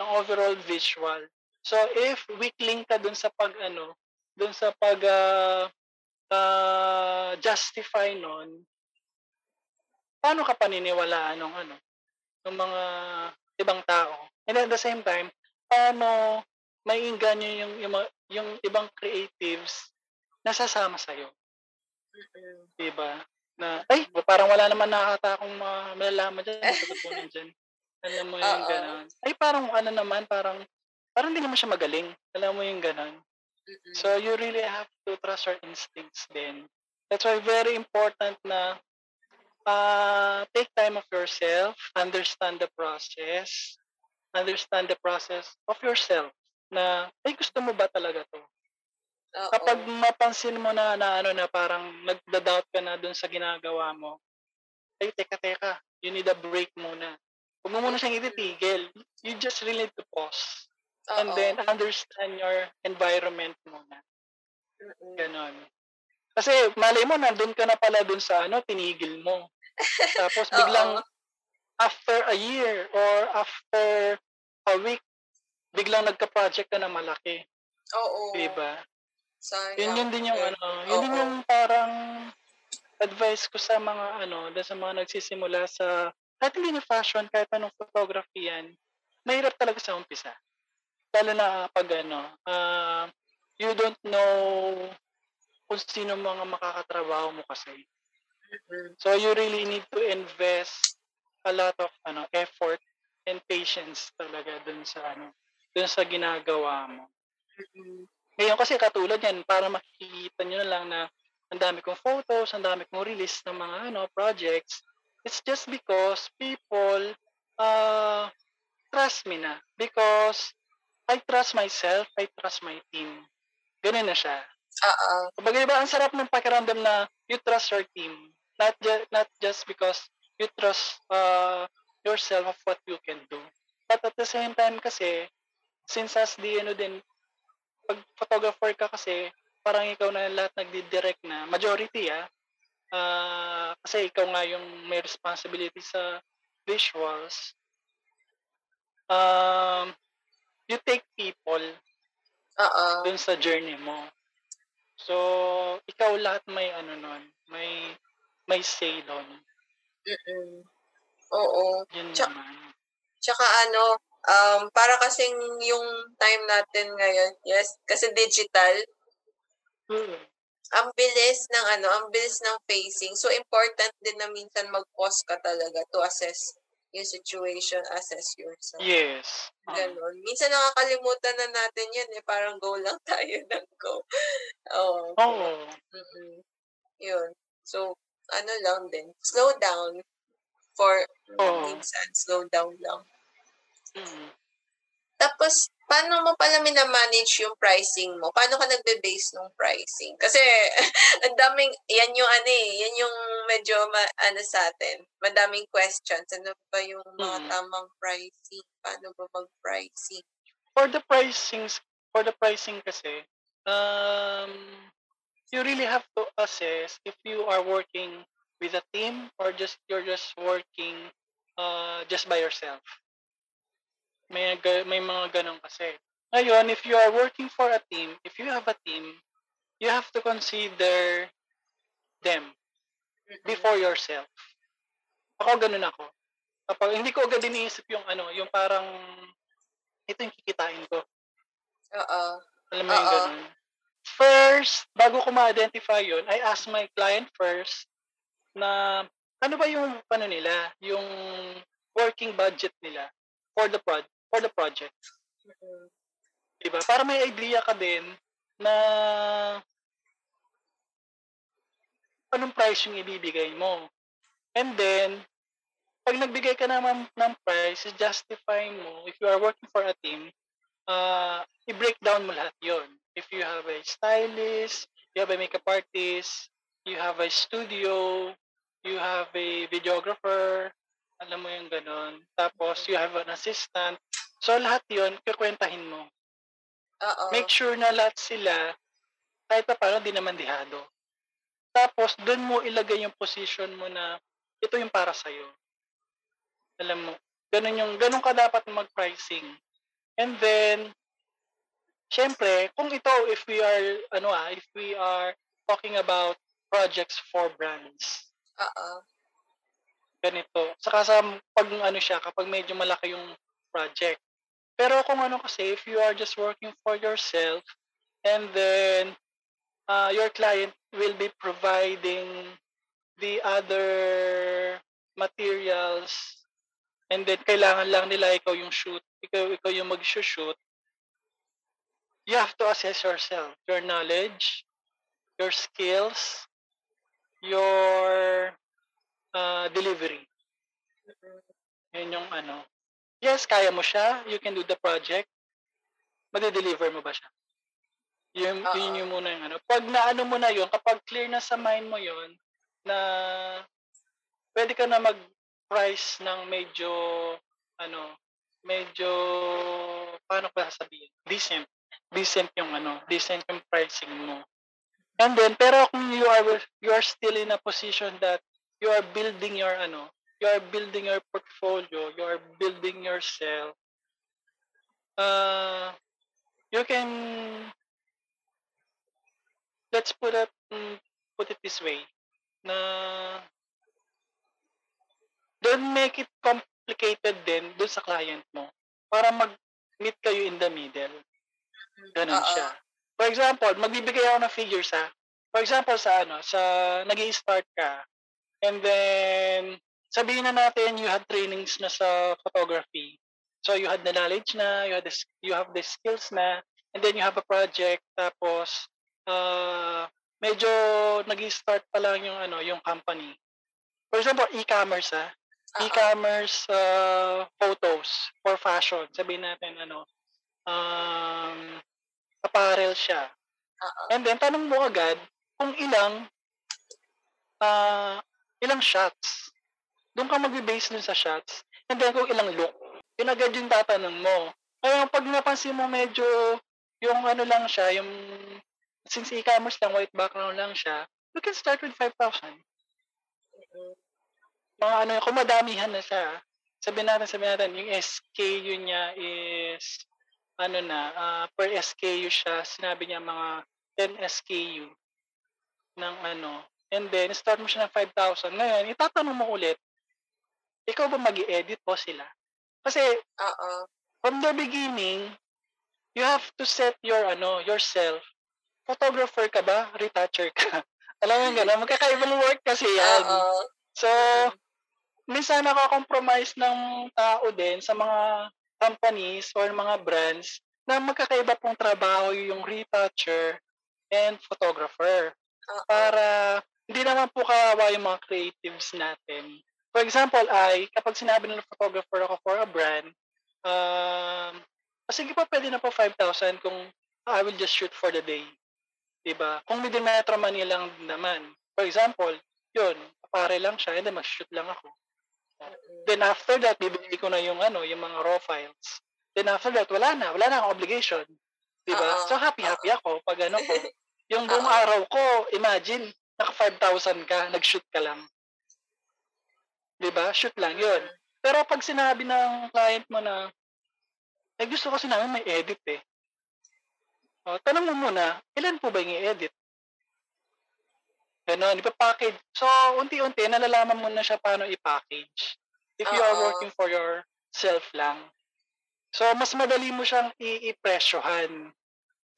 Speaker 2: ng overall visual. So if weakling ka dun sa pag ano, dun sa pag uh, uh, justify nun, paano ka paniniwalaan ng ano, ng mga ibang tao? And at the same time, paano may inganyo yung, yung, yung ibang creatives na sasama sa'yo? Diba? Na, ay, parang wala naman nakakata akong uh, malalaman dyan, matutunan dyan. Alam mo yung gano'n. Ay, parang ano naman, parang, parang hindi naman siya magaling. Alam mo yung gano'n. So, you really have to trust your instincts din. That's why very important na uh, take time of yourself, understand the process, understand the process of yourself na, ay, gusto mo ba talaga to?
Speaker 3: Oo.
Speaker 2: Kapag mapansin mo na, na ano na parang nagda-doubt ka na dun sa ginagawa mo, ay teka teka, you need a break muna. Huwag mo muna siyang ititigil. You just really need to pause.
Speaker 3: Oo.
Speaker 2: And then understand your environment muna. Ganon. Kasi malay mo, nandun ka na pala dun sa ano, tinigil mo. Tapos biglang after a year or after a week, biglang nagka-project ka na malaki.
Speaker 3: Oo.
Speaker 2: Diba?
Speaker 3: Sayang.
Speaker 2: Yun yun din yung
Speaker 3: Eh,
Speaker 2: ano, yun din yung parang advice ko sa mga ano, sa mga nagsisimula sa kahit hindi na fashion, kahit anong photography yan, mahirap talaga sa umpisa. Lalo na pag ano, uh, you don't know kung sino mga makakatrabaho mo kasi.
Speaker 3: Mm-mm.
Speaker 2: So you really need to invest a lot of ano effort and patience talaga dun sa ano, dun sa ginagawa mo.
Speaker 3: Mm-mm.
Speaker 2: Ngayon kasi katulad yan, para makikita nyo na lang na ang dami kong photos, ang dami kong release ng mga ano projects. It's just because people uh, trust me na. Because I trust myself, I trust my team. Ganun na siya.
Speaker 3: Oo.
Speaker 2: Kumbaga diba, ang sarap ng pakiramdam na you trust your team. Not, ju- not just because you trust uh, yourself of what you can do. But at the same time kasi, since as the ano din, pag photographer ka kasi, parang ikaw na lahat nagdi-direct na, majority ah, uh, kasi ikaw nga yung may responsibility sa visuals, um, you take people
Speaker 3: Oo.
Speaker 2: dun sa journey mo. So, ikaw lahat may ano nun, may may say doon.
Speaker 3: Mm. Oo.
Speaker 2: Yun
Speaker 3: Tsa-
Speaker 2: naman.
Speaker 3: Tsaka ano, um, para kasing yung time natin ngayon, yes, kasi digital,
Speaker 2: Mm.
Speaker 3: ang bilis ng ano, ang bilis ng facing. So important din na minsan mag-pause ka talaga to assess yung situation, assess yourself.
Speaker 2: Yes. Ah.
Speaker 3: Ganon. Minsan nakakalimutan na natin yan eh. Parang go lang tayo ng go. Oo.
Speaker 2: Oo.
Speaker 3: Mm-mm. Yun. So, ano lang din. Slow down for
Speaker 2: Oo.
Speaker 3: minsan. Slow down lang.
Speaker 2: Mm.
Speaker 3: Tapos, paano mo pala minamanage yung pricing mo? Paano ka nagbe-base ng pricing? Kasi, ang daming, yan yung ano eh, yan yung medyo, ma, ano sa atin, madaming questions. Ano ba yung mga
Speaker 2: Mm.
Speaker 3: tamang pricing? Paano ba mag-pricing?
Speaker 2: For the pricing, for the pricing kasi, um, you really have to assess if you are working with a team or just you're just working uh, just by yourself. May may mga ganun kasi. Ngayon, if you are working for a team, if you have a team, you have to consider them before yourself. Ako ganun ako. Kapag hindi ko agad iniisip yung ano, yung parang ito yung kikitain ko.
Speaker 3: Oo.
Speaker 2: Alam mo yung ganun. First, bago ko ma-identify yun, I ask my client first na ano ba yung ano nila, yung working budget nila for the pro- for the project.
Speaker 3: Mm-mm.
Speaker 2: Diba? Para may idea ka din na anong price yung ibibigay mo. And then, pag nagbigay ka naman ng price, justify mo, if you are working for a team, uh, i-break down mo lahat yon. If you have a stylist, you have a makeup artist, you have a studio, you have a videographer, alam mo yung ganon. Tapos, you have an assistant. So, lahat yon kikwentahin mo.
Speaker 3: Oo.
Speaker 2: Make sure na lahat sila, kahit pa paano, di naman dihado. Tapos, doon mo ilagay yung position mo na ito yung para sa'yo. Alam mo, ganun yung, ganun ka dapat mag-pricing. And then, syempre, kung ito, if we are, ano ah, if we are talking about projects for brands,
Speaker 3: Oo.
Speaker 2: ganito. Saka sa pag ano siya, kapag medyo malaki yung project. Pero kung ano kasi, if you are just working for yourself, and then uh, your client will be providing the other materials, and then kailangan lang nila ikaw yung shoot, ikaw, ikaw yung mag-shoot, you have to assess yourself, your knowledge, your skills, your uh, delivery.
Speaker 3: Mm-mm.
Speaker 2: Yun yung ano. Yes, kaya mo siya. You can do the project. Madi-deliver mo ba siya? Yun,
Speaker 3: Oo.
Speaker 2: yun yung muna yung ano. Pag naano mo na yun, kapag clear na sa mind mo yun, na pwede ka na mag-price ng medyo, ano, medyo, paano ko sasabihin? Decent. Decent yung ano, decent yung pricing mo. And then, pero kung you are, you are still in a position that you are building your, ano, you are building your portfolio, you are building yourself, uh, you can, let's put it, mm, put it this way, na don't make it complicated din dun sa client mo para mag-meet kayo in the middle. Ganun
Speaker 3: Oo.
Speaker 2: siya. For example, magbibigay ako ng figures ha. For example, sa ano, sa nag start ka, and then, sabihin na natin you had trainings na sa photography. So, you had the knowledge na, you, had the, s- you have the skills na, and then you have a project, tapos, uh, medyo nag start pa lang yung, ano, yung company. For example, e-commerce ha.
Speaker 3: Oo.
Speaker 2: E-commerce uh, photos for fashion. Sabihin natin, ano, um, apparel siya.
Speaker 3: Oo.
Speaker 2: And then, tanong mo agad kung ilang ah ilang shots. Doon ka mag-base dun sa shots. And then, kung ilang look. Yun agad yung tatanong mo. Kaya pag napansin mo medyo yung ano lang siya, yung since e-commerce lang, white background lang siya, you can start with 5,000.
Speaker 3: Mm-mm.
Speaker 2: Mga ano, kung madamihan na siya, sabihin natin, sabihin natin, yung SKU niya is, ano na, ah, per SKU siya, sinabi niya mga 10 SKU ng ano, and then start mo siya ng 5,000. Ngayon, itatanong mo ulit, ikaw ba mag edit o sila? Kasi
Speaker 3: Oo.
Speaker 2: from the beginning, you have to set your ano, yourself. Photographer ka ba? Retoucher ka? Alam mo gano'n? Magkakaibang work kasi yan.
Speaker 3: Oo.
Speaker 2: So, minsan nakakompromise ng tao din sa mga companies or mga brands na magkakaiba pong trabaho yung retoucher and photographer. Para hindi naman po kawawa yung mga creatives natin. For example, ay kapag sinabi ng photographer ako for a brand, um, ah, sige po, pwede na po 5,000 kung I will just shoot for the day. Diba? Kung within Metro Manila lang naman. For example, yun, pare lang siya, and then mag-shoot lang ako. Then after that, bibigay ko na yung ano, yung mga raw files. Then after that, wala na, wala na akong obligation. 'Di ba?
Speaker 3: Oo.
Speaker 2: So happy-happy ako pag ano ko. Yung buong araw ko, imagine, naka 5,000 ka, nag-shoot ka lang. 'Di ba? Shoot lang 'yun. Pero pag sinabi ng client mo na, eh gusto kasi namin may edit eh. O, tanong mo muna, ilan po ba yung i-edit? Ganon, ipapackage. So, unti-unti, nalalaman mo na siya paano i-package. If you are working for yourself lang. So, mas madali mo siyang i-presyohan.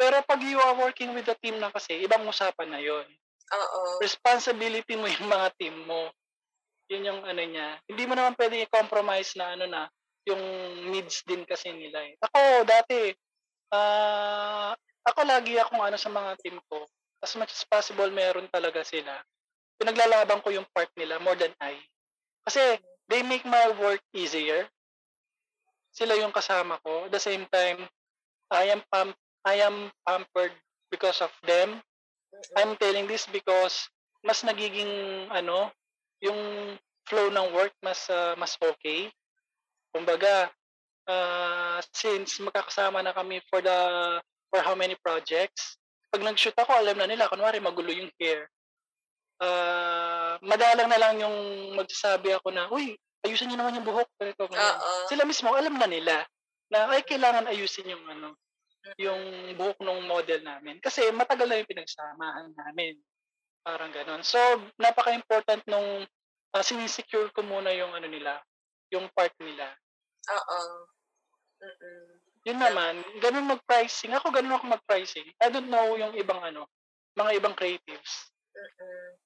Speaker 2: Pero pag you are working with a team na kasi, ibang usapan na yon
Speaker 3: Oo.
Speaker 2: responsibility mo yung mga team mo. Yun yung ano niya. Hindi mo naman pwede i-compromise na ano na, yung needs din kasi nila eh. Ako, dati, ah, ako lagi akong ano sa mga team ko. As much as possible, meron talaga sila. Pinaglalaban ko yung part nila more than I. Kasi, they make my work easier. Sila yung kasama ko. At the same time, I am pam- I am pampered because of them. I'm telling this because mas nagiging ano, yung flow ng work mas ah, mas okay. Kumbaga, ah, since magkakasama na kami for the for how many projects, pag nag-shoot ako, alam na nila, kunwari magulo yung hair. Ah, madalang na lang yung magsasabi ako na, uy, ayusin niyo naman yung buhok. Ganito, ganyan."
Speaker 3: Oo.
Speaker 2: Sila mismo, alam na nila na ay kailangan ayusin yung ano, yung buhok ng model namin. Kasi matagal na yung pinagsamahan namin. Parang ganon. So, napaka-important nung uh, sinisecure ko muna yung ano nila, yung part nila.
Speaker 3: Oo. Mm-mm.
Speaker 2: Yun naman, ganun mag-pricing. Ako ganun ako mag-pricing. I don't know yung ibang ano, mga ibang creatives.
Speaker 3: Mm-mm.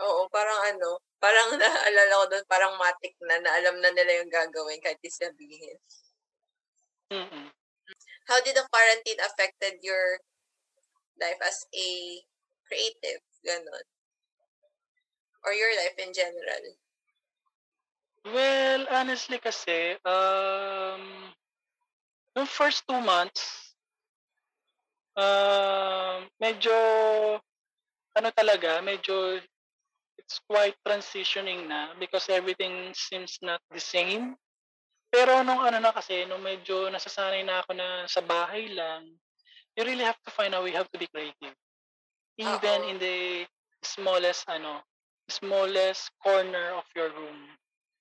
Speaker 3: Oo, parang ano, parang naalala ko doon, parang matik na, na alam na nila yung gagawin kahit di sabihin.
Speaker 2: Mm-mm.
Speaker 3: How did the quarantine affected your life as a creative? Ganon. Or your life in general?
Speaker 2: Well, honestly kasi, um, yung first two months, um, medyo, ano talaga, medyo, it's quite transitioning na because everything seems not the same. Pero nung ano na kasi, nung medyo nasasanay na ako na sa bahay lang, you really have to find a way how to be creative. Even in the smallest, ano, smallest corner of your room.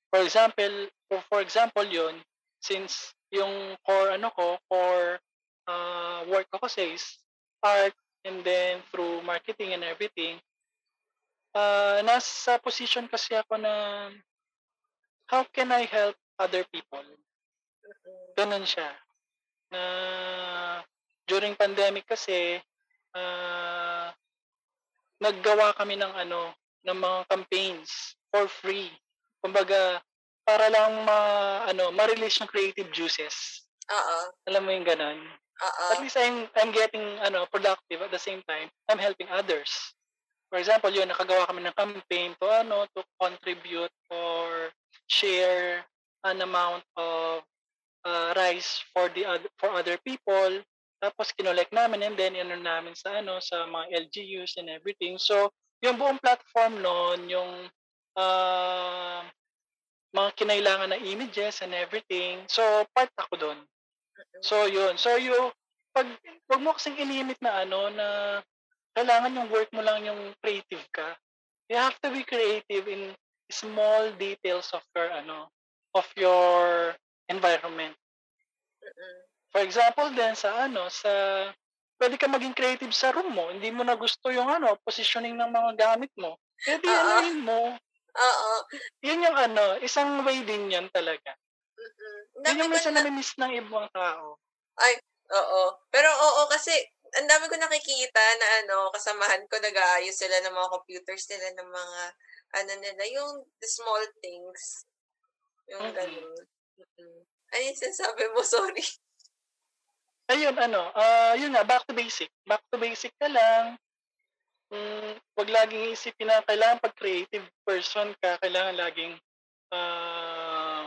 Speaker 2: For example, for, for example yun, since yung core ano ko, core uh, work ko is art and then through marketing and everything, uh, nasa position kasi ako na how can I help other people? Ganun siya. Na during pandemic kasi, ah, naggawa kami ng ano, ng mga campaigns for free. Kumbaga, para lang ma, ano, ma-release yung creative juices.
Speaker 3: Oo.
Speaker 2: Alam mo yung ganun?
Speaker 3: Oo.
Speaker 2: At least I'm, I'm getting ano, productive at the same time, I'm helping others. For example, yun, nakagawa kami ng campaign to, ano, to contribute or share an amount of uh, rice for the other, for other people. Tapos kinolect namin and then ano namin sa ano sa mga LGUs and everything. So, yung buong platform noon, yung uh, mga kinailangan na images and everything. So, part ako doon. So, yun. So, you, pag, wag mo kasing ilimit na ano, na kailangan yung work mo lang yung creative ka. You have to be creative in small details of your, ano, of your environment. For example, din sa ano, sa pwede ka maging creative sa room mo. Hindi mo na gusto yung ano, positioning ng mga gamit mo. Pwede
Speaker 3: Oo.
Speaker 2: anuhin mo.
Speaker 3: Oo.
Speaker 2: Yun yung ano, isang way din yan talaga.
Speaker 3: Ang
Speaker 2: Yun yung minsan
Speaker 3: na,
Speaker 2: nami-miss ng ibang tao.
Speaker 3: oo. Pero oo, kasi ang dami ko nakikita na ano, kasamahan ko nag-aayos sila ng mga computers nila ng mga ano nila, yung the small things. Yung
Speaker 2: Mhm.
Speaker 3: ganun. Mm-mm. Ano yung sinasabi mo? Sorry.
Speaker 2: Ayun, ano, ah yun nga, back to basic. Back to basic ka lang. Mm, wag laging isipin na kailangan pag creative person ka, kailangan laging ah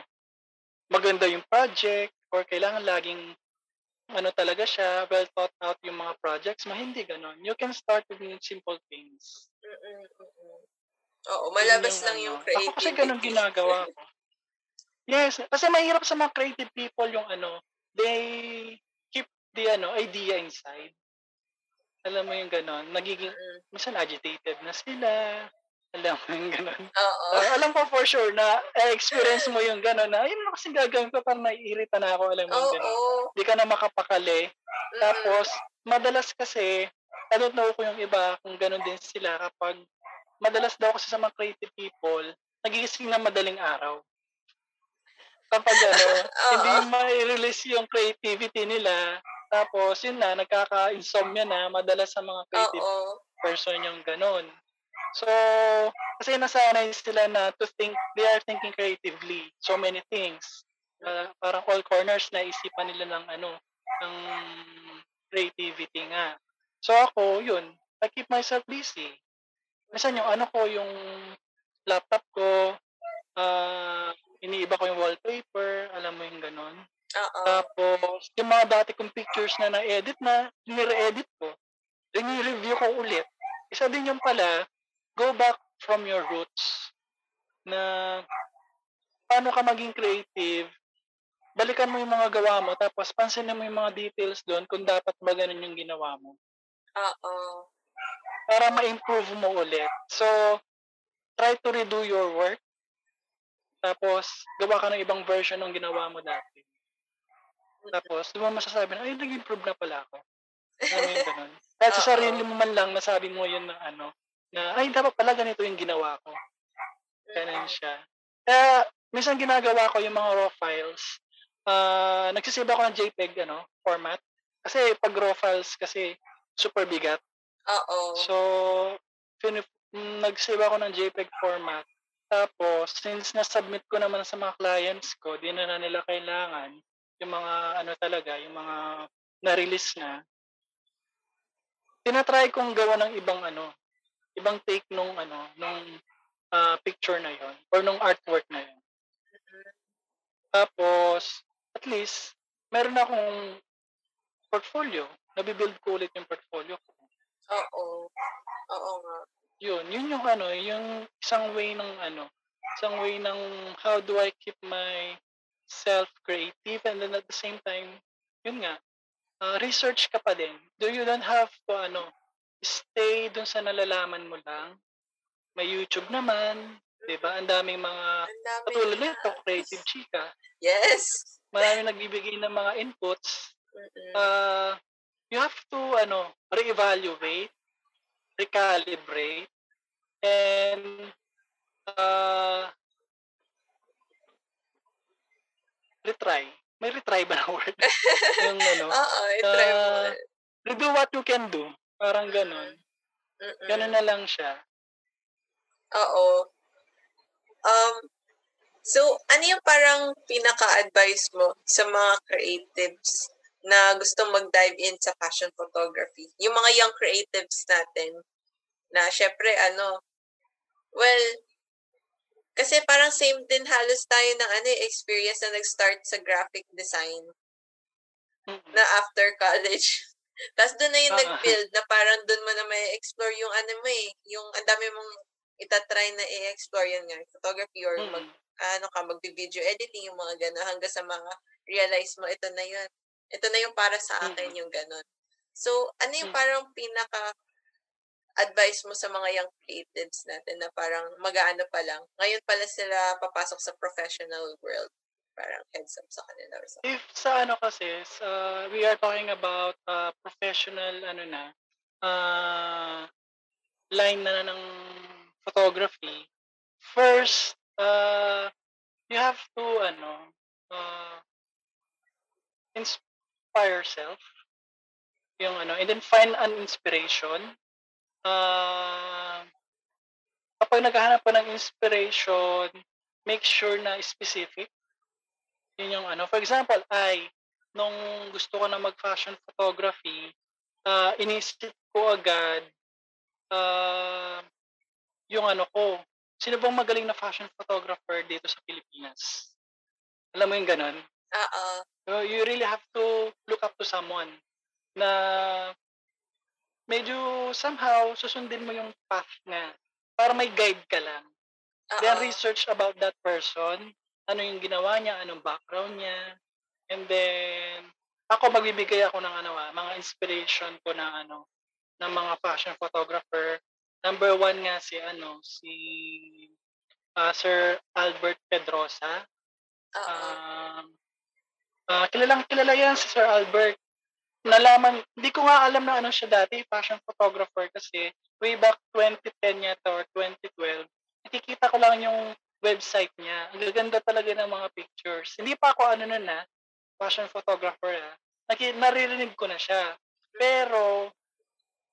Speaker 2: maganda yung project or kailangan laging ano talaga siya, well thought out yung mga projects mo. Hindi ganon. You can start with simple things.
Speaker 3: Mm-mm. Oo, malabas
Speaker 2: yung
Speaker 3: lang
Speaker 2: ano.
Speaker 3: yung
Speaker 2: Ako
Speaker 3: creativity.
Speaker 2: kasi ganun ginagawa ko. Yes, kasi mahirap sa mga creative people yung ano, they the ano idea inside. Alam mo yung ganon, nagiging,
Speaker 3: Mm-mm.
Speaker 2: minsan agitated na sila. Alam mo yung ganon.
Speaker 3: Oo.
Speaker 2: Ah, alam ko for sure na eh, experience mo yung ganon na, ayun na kasi gagawin ko, parang naiirita na ako, alam mo yung ganon. Hindi ka na makapakali.
Speaker 3: Mm-mm.
Speaker 2: Tapos, madalas kasi, I don't know kung yung iba, kung ganon din sila, kapag madalas daw kasi sa mga creative people, nagigising na madaling araw. Kapag ano, hindi ma-release yung creativity nila, tapos yun na, nagkaka-insomnia na, madalas sa mga creative
Speaker 3: Oo.
Speaker 2: person yung ganon. So, kasi nasanay sila na to think, they are thinking creatively. So many things. Uh, parang all corners na isipan nila ng ano, ng creativity nga. So ako, yun, I keep myself busy. Minsan yung ano ko, yung laptop ko, ah iniiba ko yung wallpaper, alam mo yung ganon.
Speaker 3: Oo.
Speaker 2: Tapos, yung mga dati kong pictures na na-edit na, nire-edit ko. Rini-review ko ulit. Isa din yung pala, go back from your roots. Na, paano ka maging creative, balikan mo yung mga gawa mo, tapos pansinin mo yung mga details doon kung dapat ba ganun yung ginawa mo.
Speaker 3: Oo.
Speaker 2: Para ma-improve mo ulit. So, try to redo your work. Tapos, gawa ka ng ibang version ng ginawa mo dati. Tapos, di mo masasabi na, ay, nag-improve na pala ako. Ano yung ganun. Kahit sa sarili mo man lang, nasabi mo yun na ano, na, ay, dapat pala ganito yung ginawa ko. Ganun siya. Kaya, minsan ginagawa ko yung mga raw files. Ah, nagsisave ako ng JPEG, ano, format. Kasi, pag raw files, kasi, super bigat.
Speaker 3: Oo.
Speaker 2: So, fin- nag-save ako ng JPEG format. Tapos, since na-submit ko naman sa mga clients ko, di na, na nila kailangan yung mga ano talaga, yung mga na-release na, tinatry kong gawa ng ibang ano, ibang take nung ano, nung ah, picture na yon or nung artwork na yon. Tapos, at least, meron akong portfolio. Nabibuild ko ulit yung portfolio ko.
Speaker 3: Oo. Oo nga.
Speaker 2: yun, yun yung ano, yung isang way ng ano, isang way ng how do I keep my self creative and then at the same time, yun nga, uh, research ka pa din. Do you don't have to ano, stay dun sa nalalaman mo lang. May YouTube naman, 'di ba? Ang daming mga
Speaker 3: Ang dami
Speaker 2: katulad
Speaker 3: na.
Speaker 2: nito, Creative Chika.
Speaker 3: Yes.
Speaker 2: Maraming nagbibigay ng mga inputs uh, you have to ano reevaluate, recalibrate, and uh, retry. May retry ba na word? yung ano,
Speaker 3: Oo, i-try mo.
Speaker 2: uh, redo what you can do. Parang ganon.
Speaker 3: Mm-mm.
Speaker 2: Ganon na lang siya.
Speaker 3: Oo. Um, so, ano yung parang pinaka-advice mo sa mga creatives na gustong mag-dive in sa fashion photography? Yung mga young creatives natin na syempre ano, well, kasi parang same din halos tayo ng ano, eh, experience na nag-start sa graphic design
Speaker 2: Mm-mm.
Speaker 3: na after college. Tapos doon na yung nag-build na parang doon mo na may explore yung ano mo eh, yung ang dami mong itatry na i-explore yun nga, photography or mag,
Speaker 2: Mm-mm.
Speaker 3: ano ka, mag-video editing, yung mga gano'n, hanggang sa mga realize mo, ito na yun. Ito na yung para sa akin,
Speaker 2: Mm.
Speaker 3: yung gano'n. So, ano yung
Speaker 2: Mm.
Speaker 3: parang pinaka advice mo sa mga young creatives natin na parang mag-aano pa lang. Ngayon pala sila papasok sa professional world. parang heads up sa kanila or something?
Speaker 2: If sa ano kasi, sa, we are talking about uh, professional ano na, uh, line na ng photography, first, uh, you have to, ano, uh, inspire yourself. Yung ano, and then find an inspiration. Uh, kapag naghahanap ka ng inspiration, make sure na specific. Yun yung ano. For example, I, nung gusto ko na mag-fashion photography, uh, inisip ko agad uh, yung ano ko, sino bang magaling na fashion photographer dito sa Pilipinas? Alam mo yung ganun?
Speaker 3: Oo.
Speaker 2: So, you really have to look up to someone na medyo somehow susundin mo yung path nga para may guide ka lang. Then
Speaker 3: Oo.
Speaker 2: research about that person, ano yung ginawa niya, anong background niya. And then ako magbibigay ako ng ano ah, mga inspiration ko ng ano ng mga fashion photographer. Number one nga si ano si ah, Sir Albert Pedrosa.
Speaker 3: Oo.
Speaker 2: Um, ah, kilalang kilala yan si Sir Albert. Nalaman, hindi ko nga alam na ano siya dati, fashion photographer kasi way back 2010 yata or 2012, nakikita ko lang yung website niya. Ang gaganda talaga ng mga pictures. Hindi pa ako ano nun na, fashion photographer ah. Naki, naririnig ko na siya. Pero,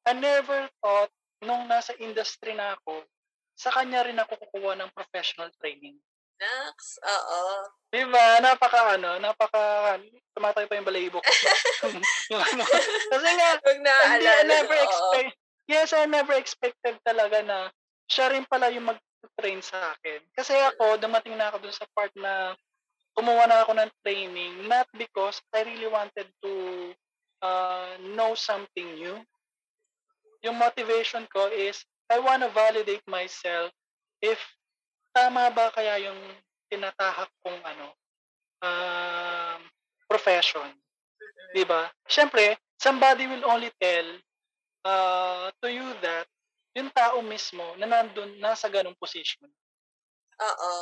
Speaker 2: I never thought nung nasa industry na ako, sa kanya rin ako kukuha ng professional training.
Speaker 3: Nax. Oo.
Speaker 2: Di ba? Napaka ano, napaka tumatay pa yung ano. Kasi nga,
Speaker 3: Huwag na
Speaker 2: hindi, I never
Speaker 3: oo.
Speaker 2: expect, yes, I never expected talaga na siya rin pala yung mag-train sa akin. Kasi ako, dumating na ako dun sa part na kumuha na ako ng training, not because I really wanted to uh, know something new. Yung motivation ko is, I want to validate myself if tama ba kaya yung tinatahak kong ano, um, profession. Di ba? Siyempre, somebody will only tell uh, to you that yung tao mismo na nandun, nasa ganong position.
Speaker 3: Oo.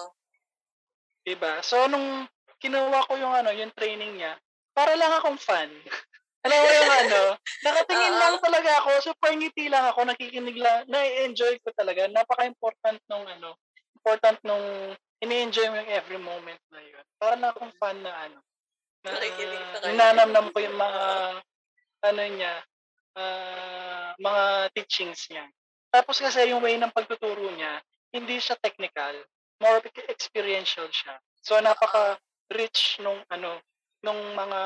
Speaker 2: Di ba? So, nung kinuha ko yung ano, yung training niya, para lang akong fan. Alam mo yung ano, nakatingin
Speaker 3: Oo.
Speaker 2: lang talaga ako, super ngiti lang ako, nakikinig lang, na-enjoy ko talaga. Napaka-important nung ano, important nung ini-enjoy mo yung every moment na yun. Para lang akong fan na ano, na
Speaker 3: sa
Speaker 2: nananamnam ko yung mga ano niya, ah, mga teachings niya. Tapos kasi yung way ng pagtuturo niya, hindi siya technical, more experiential siya. So napaka-rich nung ano, nung mga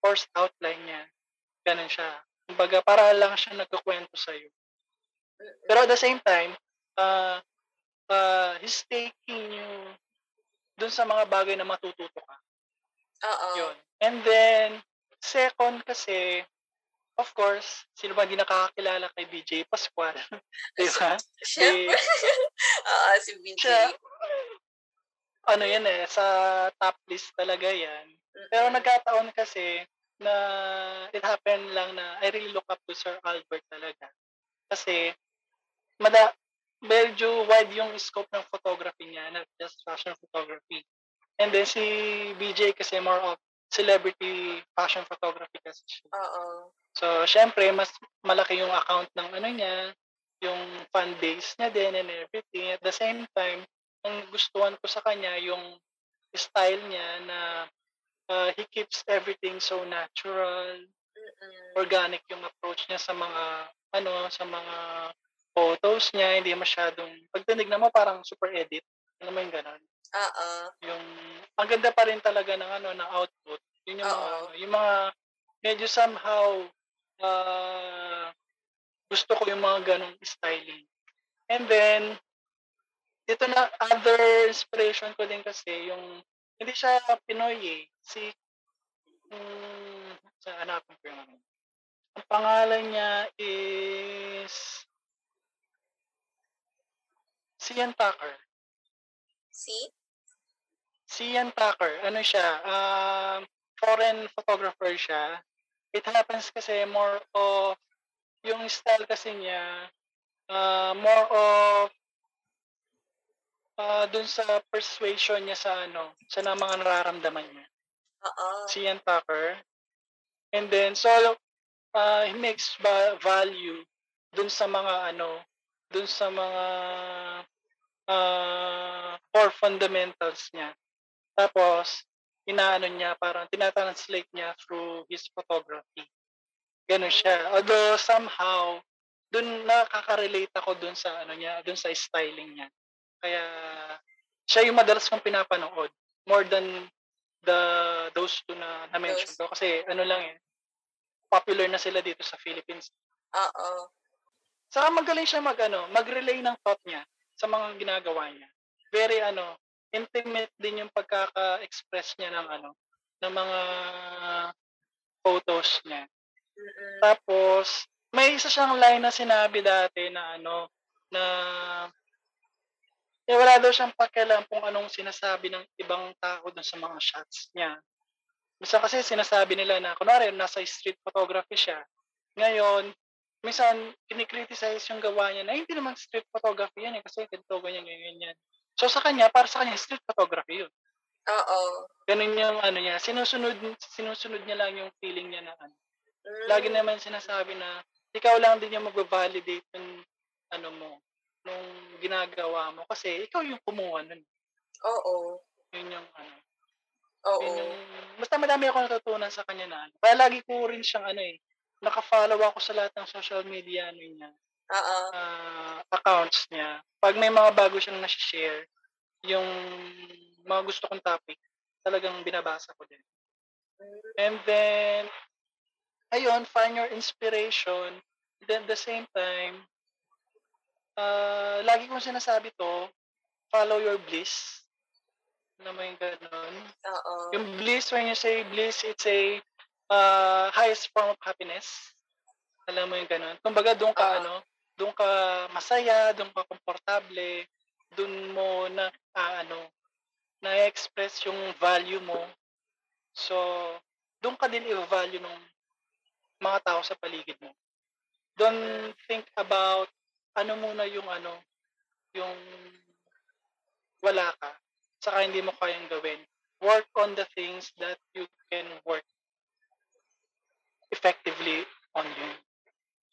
Speaker 2: course outline niya. Ganun siya. Kumbaga, para lang siya nagkukwento sa'yo.
Speaker 3: Mm-mm.
Speaker 2: Pero at the same time, uh, uh, he's taking you dun sa mga bagay na matututo ka.
Speaker 3: Oo.
Speaker 2: Yun. And then, second kasi, of course, sino ba hindi nakakakilala kay BJ Pascual? Di ba?
Speaker 3: Siyempre. Oo, si BJ.
Speaker 2: Siya, ano yan eh, sa top list talaga yan. Pero nagkataon kasi na it happened lang na I really look up to Sir Albert talaga. Kasi, mada, medyo wide yung scope ng photography niya, not just fashion photography. And then si BJ kasi more of celebrity fashion photography kasi siya.
Speaker 3: Oo.
Speaker 2: So, syempre, mas malaki yung account ng ano niya, yung fan base niya din and everything. At the same time, ang gustuhan ko sa kanya, yung style niya na uh, he keeps everything so natural,
Speaker 3: Mm-mm.
Speaker 2: organic yung approach niya sa mga, ano, sa mga photos niya, hindi masyadong, pag tinignan mo parang super edit. Alam mo yung ganon?
Speaker 3: Oo.
Speaker 2: Yung, ang ganda pa rin talaga ng ano, ng output. Yun yung mga, ano, yung mga, medyo somehow, uh, gusto ko yung mga ganong styling. And then, dito na, other inspiration ko din kasi, yung, hindi siya Pinoy eh. Si, um, sa hanapin ko yung ano. Ang pangalan niya is, Sian Tucker.
Speaker 3: Si?
Speaker 2: Si Ian Tucker, ano siya, um, foreign photographer siya. It happens kasi more of, yung style kasi niya, uh, more of uh, dun sa persuasion niya sa ano, sa na mga nararamdaman niya.
Speaker 3: Oo.
Speaker 2: Si Ian Tucker. And then, so, uh, he makes ba- value dun sa mga ano, dun sa mga uh, core fundamentals niya. Tapos, inaano niya, parang tinatranslate niya through his photography. Ganun siya. Although somehow, dun nakaka-relate ako dun sa ano niya, dun sa styling niya. Kaya siya yung madalas kong pinapanood more than the those two na na-mention ko kasi ano lang eh popular na sila dito sa Philippines.
Speaker 3: Oo.
Speaker 2: Saka magaling siya mag ano, mag-relay ng thought niya sa mga ginagawa niya. Very ano, intimate din yung pagkaka-express niya ng ano, ng mga photos niya. Tapos may isa siyang line na sinabi dati na ano na eh, wala daw siyang pakialam kung anong sinasabi ng ibang tao dun sa mga shots niya. Minsan kasi sinasabi nila na, kunwari, nasa street photography siya. Ngayon, minsan, kinikriticize yung gawa niya na hindi naman street photography yan eh, kasi ganito, ganyan, ganyan, ganyan. So sa kanya, para sa kanya, street photography yun.
Speaker 3: Oo.
Speaker 2: Ganun yung ano niya, sinusunod, sinusunod niya lang yung feeling niya na ano.
Speaker 3: Mm.
Speaker 2: Lagi naman sinasabi na, ikaw lang din yung mag-validate yung ano mo, nung ginagawa mo. Kasi ikaw yung kumuha nun.
Speaker 3: Oo.
Speaker 2: Yun yung ano.
Speaker 3: Oo.
Speaker 2: Yun yung, basta madami ako natutunan sa kanya na ano. Kaya lagi ko rin siyang ano eh, naka-follow ako sa lahat ng social media ano niya,
Speaker 3: Oo.
Speaker 2: uh, accounts niya. Pag may mga bago siyang nasi-share, yung mga gusto kong topic, talagang binabasa ko din. And then, ayun, find your inspiration. Then, at the same time, uh, lagi kong sinasabi to, follow your bliss. Alam mo yung ganun?
Speaker 3: Oo.
Speaker 2: Yung bliss, when you say bliss, it's a uh, highest form of happiness. Alam mo yung ganun? Kumbaga, doon ka,
Speaker 3: Oo.
Speaker 2: ano, doon ka masaya, doon ka komportable, doon mo na, ah, ano, na-express yung value mo. So, doon ka din i-value ng mga tao sa paligid mo. Don't think about ano muna yung ano, yung wala ka, saka hindi mo kayang gawin. Work on the things that you can work effectively on you.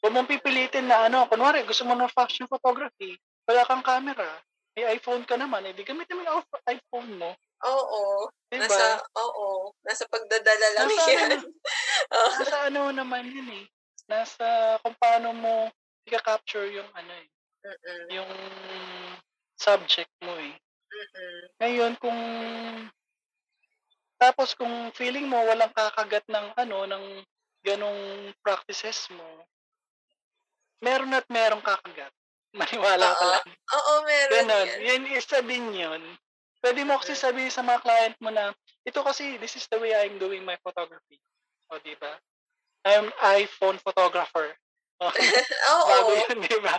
Speaker 2: Kung mong pipilitin na ano, kunwari gusto mo ng fashion photography, wala kang camera, may iPhone ka naman, edi gamitin mo yung iPhone mo.
Speaker 3: Oo.
Speaker 2: Diba?
Speaker 3: Nasa, oo. Nasa pagdadala lang
Speaker 2: Nasa
Speaker 3: yan.
Speaker 2: ano, nasa ano naman yun eh. Nasa kung paano mo i-capture yung ano eh,
Speaker 3: Mm-mm.
Speaker 2: yung subject mo eh.
Speaker 3: Mm-mm.
Speaker 2: Ngayon kung tapos kung feeling mo walang kakagat ng ano ng ganong practices mo, meron at merong kakagat. Maniwala ka
Speaker 3: Oo.
Speaker 2: lang.
Speaker 3: Oo, meron
Speaker 2: Ganon.
Speaker 3: yan.
Speaker 2: Yan, isa din yun. Pwede mo kasi sabihin sa mga client mo na, ito kasi, this is the way I'm doing my photography. O, di ba? I'm iPhone photographer. O,
Speaker 3: Oo.
Speaker 2: Bago yun, di ba?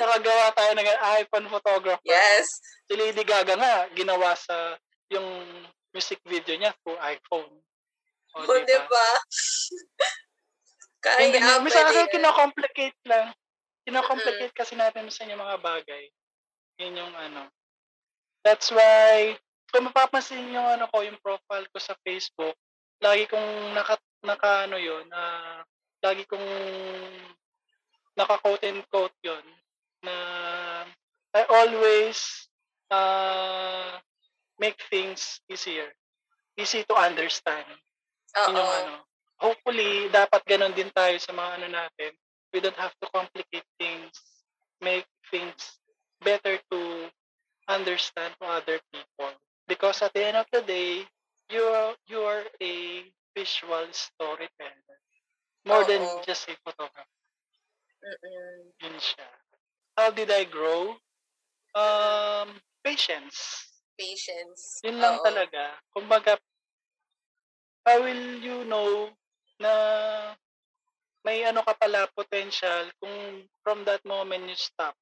Speaker 2: Nakagawa tayo ng iPhone photographer.
Speaker 3: Yes.
Speaker 2: Si Lady Gaga nga, ginawa sa yung music video niya through iPhone. O,
Speaker 3: O,
Speaker 2: di
Speaker 3: di
Speaker 2: ba?
Speaker 3: ba? Kaya,
Speaker 2: Hindi na, minsan kasi kinocomplicate lang. Kinocomplicate kasi natin sa inyo mga bagay. Yun yung ano. That's why, kung mapapansin yung ano ko, yung profile ko sa Facebook, lagi kong naka, naka ano yun, na lagi kong naka-quote and quote yun, na I always uh, make things easier. Easy to understand. Yun yung
Speaker 3: Oo.
Speaker 2: ano. Hopefully, dapat ganun din tayo sa mga ano natin. We don't have to complicate things. Make things better to understand to other people. Because at the end of the day, you are, you are a visual storyteller. More than
Speaker 3: Oo.
Speaker 2: just a photographer.
Speaker 3: Mm-mm.
Speaker 2: Yun siya. How did I grow? Um, patience.
Speaker 3: Patience.
Speaker 2: Yun lang
Speaker 3: Oo.
Speaker 2: talaga. Kumbaga, how will you know na may ano ka pala potential kung from that moment you stop.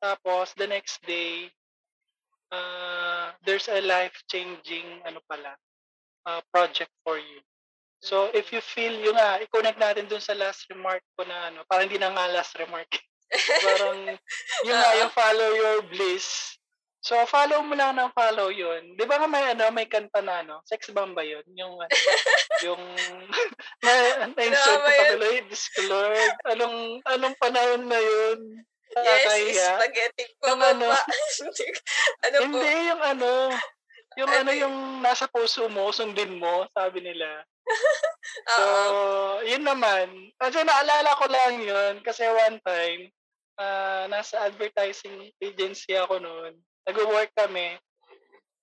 Speaker 2: Tapos, the next day, uh, there's a life-changing ano pala, uh, project for you. So, if you feel, yung nga, i-connect natin dun sa last remark ko na ano, parang hindi na nga last remark. parang, yung nga, yung follow your bliss. So, follow mo lang ng follow yun. Di ba nga may, ano, may kanta na, ano? Sex bomb ba yun? Yung, ano, yung, na, na-insert ko
Speaker 3: Tama
Speaker 2: pa
Speaker 3: yun.
Speaker 2: tuloy, Discord. Anong, anong panahon na yun?
Speaker 3: Yes, spaghetti
Speaker 2: Yung ano?
Speaker 3: ano po?
Speaker 2: Hindi, yung ano, yung
Speaker 3: Ano
Speaker 2: ano, yung nasa puso mo, sundin mo, sabi nila. So, yun naman. Kasi naalala ko lang yun kasi one time, ah, nasa advertising agency ako noon. Nag-work kami.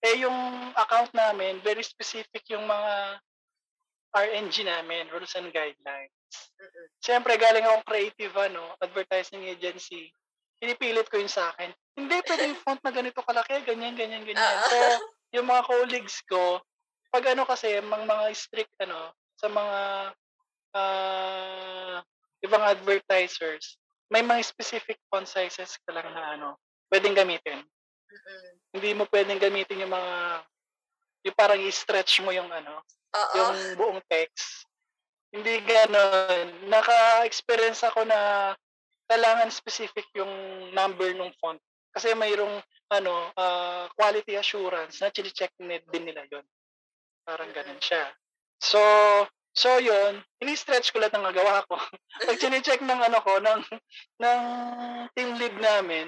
Speaker 2: Eh, yung account namin, very specific yung mga RNG namin, rules and guidelines. Siyempre, galing akong creative, ano, advertising agency. Pinipilit ko yun sa akin. Hindi, pwede yung font na ganito kalaki, ganyan, ganyan, ganyan.
Speaker 3: Ah.
Speaker 2: So, yung mga colleagues ko, pag ano kasi, mga, mga strict, ano, sa mga ah ibang advertisers, may mga specific font sizes ka lang na ano, pwedeng gamitin.
Speaker 3: Mm-mm.
Speaker 2: Hindi mo pwedeng gamitin yung mga, yung parang i-stretch mo yung ano,
Speaker 3: Oo.
Speaker 2: yung buong text. Hindi ganon. Naka-experience ako na kailangan specific yung number ng font. Kasi mayroong ano, ah, quality assurance na check din nila yon. Parang ganun siya. So, so yun, ini-stretch ko lahat ng nagawa ko. Pag check ng ano ko, ng, ng team lead namin,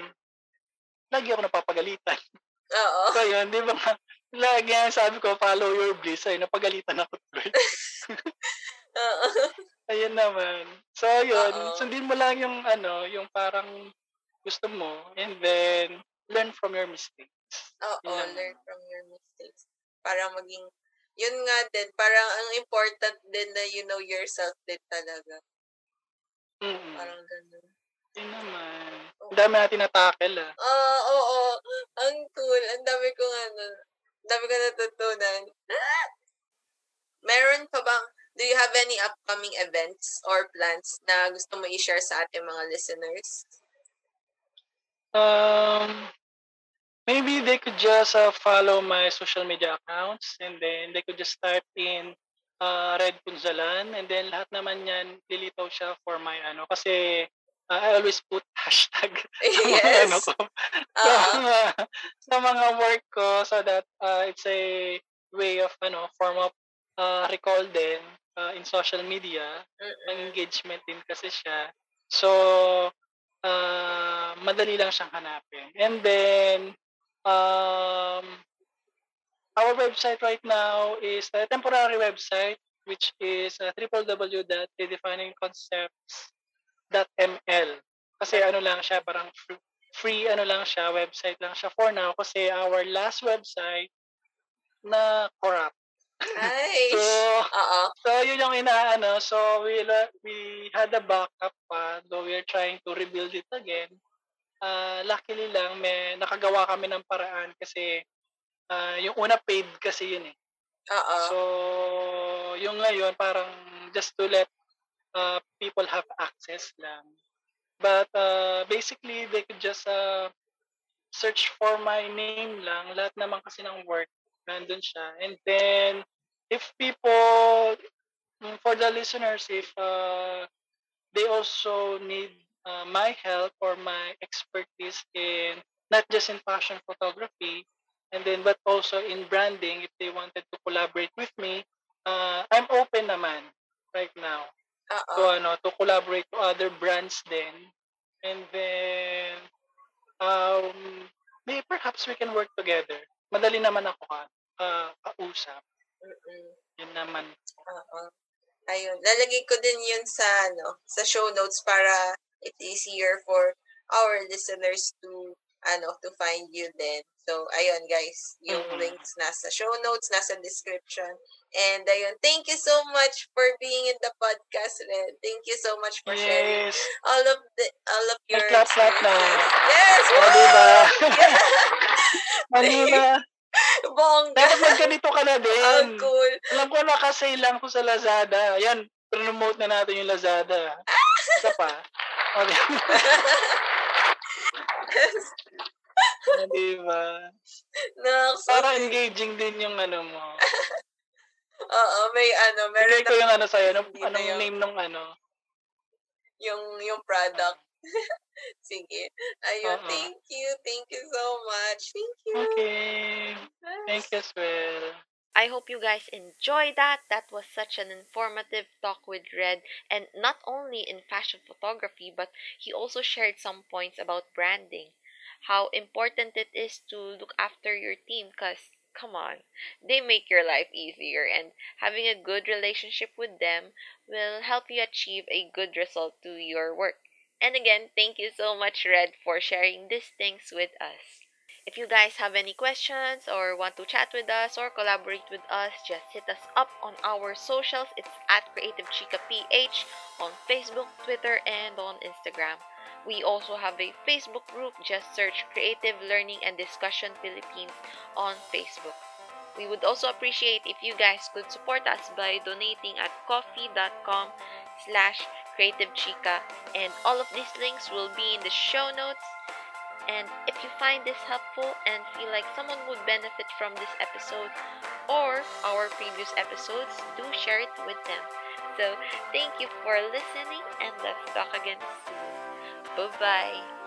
Speaker 2: lagi ako napapagalitan.
Speaker 3: Oo.
Speaker 2: So yun, di ba nga, lagi ang sabi ko, follow your bliss, ay napagalitan ako tuloy.
Speaker 3: Oo.
Speaker 2: Ayun naman. So, yun.
Speaker 3: Oo.
Speaker 2: Sundin mo lang yung, ano, yung parang gusto mo and then learn from your mistakes.
Speaker 3: Oo,
Speaker 2: lang.
Speaker 3: learn from your mistakes. Para maging, yun nga din, parang ang important din na you know yourself din talaga.
Speaker 2: Mm.
Speaker 3: Parang ganun.
Speaker 2: Yun naman. Ang dami natin natakel, ah.
Speaker 3: Ah, oo, ang cool. Ang dami kong ano, ang dami ko natutunan. Meron pa bang, do you have any upcoming events or plans na gusto mo i-share sa ating mga listeners?
Speaker 2: Um, maybe they could just uh, follow my social media accounts and then they could just type in uh, Red Punzalan and then lahat naman yan lilitaw siya for my ano kasi I always put hashtag sa mga
Speaker 3: yes.
Speaker 2: ano ko sa
Speaker 3: Oo.
Speaker 2: mga, sa mga work ko so that uh, it's a way of ano form of uh, recall din uh, in social media ang engagement din kasi siya. So, uh, madali lang siyang hanapin. And then, um, our website right now is a temporary website which is uh, www.redefiningconcepts.ml Kasi ano lang siya, parang free, free ano lang siya, website lang siya for now kasi our last website na corrupt.
Speaker 3: Nice.
Speaker 2: So. So, yun yung inaano. So, we, we had a backup pa, though we are trying to rebuild it again. Uh, luckily lang, may nakagawa kami ng paraan kasi uh, yung una paid kasi yun eh.
Speaker 3: Oo.
Speaker 2: So, yung ngayon, parang just to let uh, people have access lang. But uh, basically, they could just uh, search for my name lang. Lahat naman kasi ng work, nandun siya. And then, if people, mm, for the listeners, if uh, they also need uh, my help or my expertise in not just in fashion photography, and then but also in branding, if they wanted to collaborate with me, uh, I'm open naman right now
Speaker 3: Oo.
Speaker 2: to ano to collaborate to other brands then and then um may perhaps we can work together madali naman ako ka uh, kausap
Speaker 3: Mm-mm.
Speaker 2: yun naman
Speaker 3: Oo. Ayun. Lalagay ko din yun sa, ano, sa show notes para it's easier for our listeners to, ano, to find you then. So, ayun guys, yung
Speaker 2: Mhm.
Speaker 3: links nasa show notes, nasa description. And ayun, thank you so much for being in the podcast, Red. Thank you so much for sharing
Speaker 2: yes
Speaker 3: all of the all of your
Speaker 2: clap, clap na.
Speaker 3: Yes!
Speaker 2: o
Speaker 3: Wow!
Speaker 2: diba
Speaker 3: Yeah!
Speaker 2: Manila
Speaker 3: Bongga!
Speaker 2: dapat magganito ka na din
Speaker 3: Ang cool.
Speaker 2: alam ko nakasale lang ko sa Lazada yan promote na natin yung Lazada isa pa o diba O, diba
Speaker 3: Naks,
Speaker 2: para engaging din yung ano mo
Speaker 3: Oo, may ano, meron
Speaker 2: Bigay ko yung ano sa'yo, anong, anong
Speaker 3: yung-
Speaker 2: name nung ano.
Speaker 3: yung yung product. Sige. Ayun,
Speaker 2: Oo.
Speaker 3: thank you. Thank you so much. Thank you.
Speaker 2: Okay. Ah. Thank you as well.
Speaker 1: I hope you guys enjoyed that. That was such an informative talk with Red, and not only in fashion photography, but he also shared some points about branding. How important it is to look after your team, because come on, they make your life easier, and having a good relationship with them will help you achieve a good result to your work. And again, thank you so much, Red, for sharing these things with us. If you guys have any questions or want to chat with us or collaborate with us, just hit us up on our socials. It's at Creative Chica PH on Facebook, Twitter, and on Instagram. We also have a Facebook group. Just search Creative Learning and Discussion Philippines on Facebook. We would also appreciate if you guys could support us by donating at coffee.com slash creative chica and all of these links will be in the show notes and if you find this helpful and feel like someone would benefit from this episode or our previous episodes, do share it with them. So, thank you for listening and let's talk again soon. Bye bye.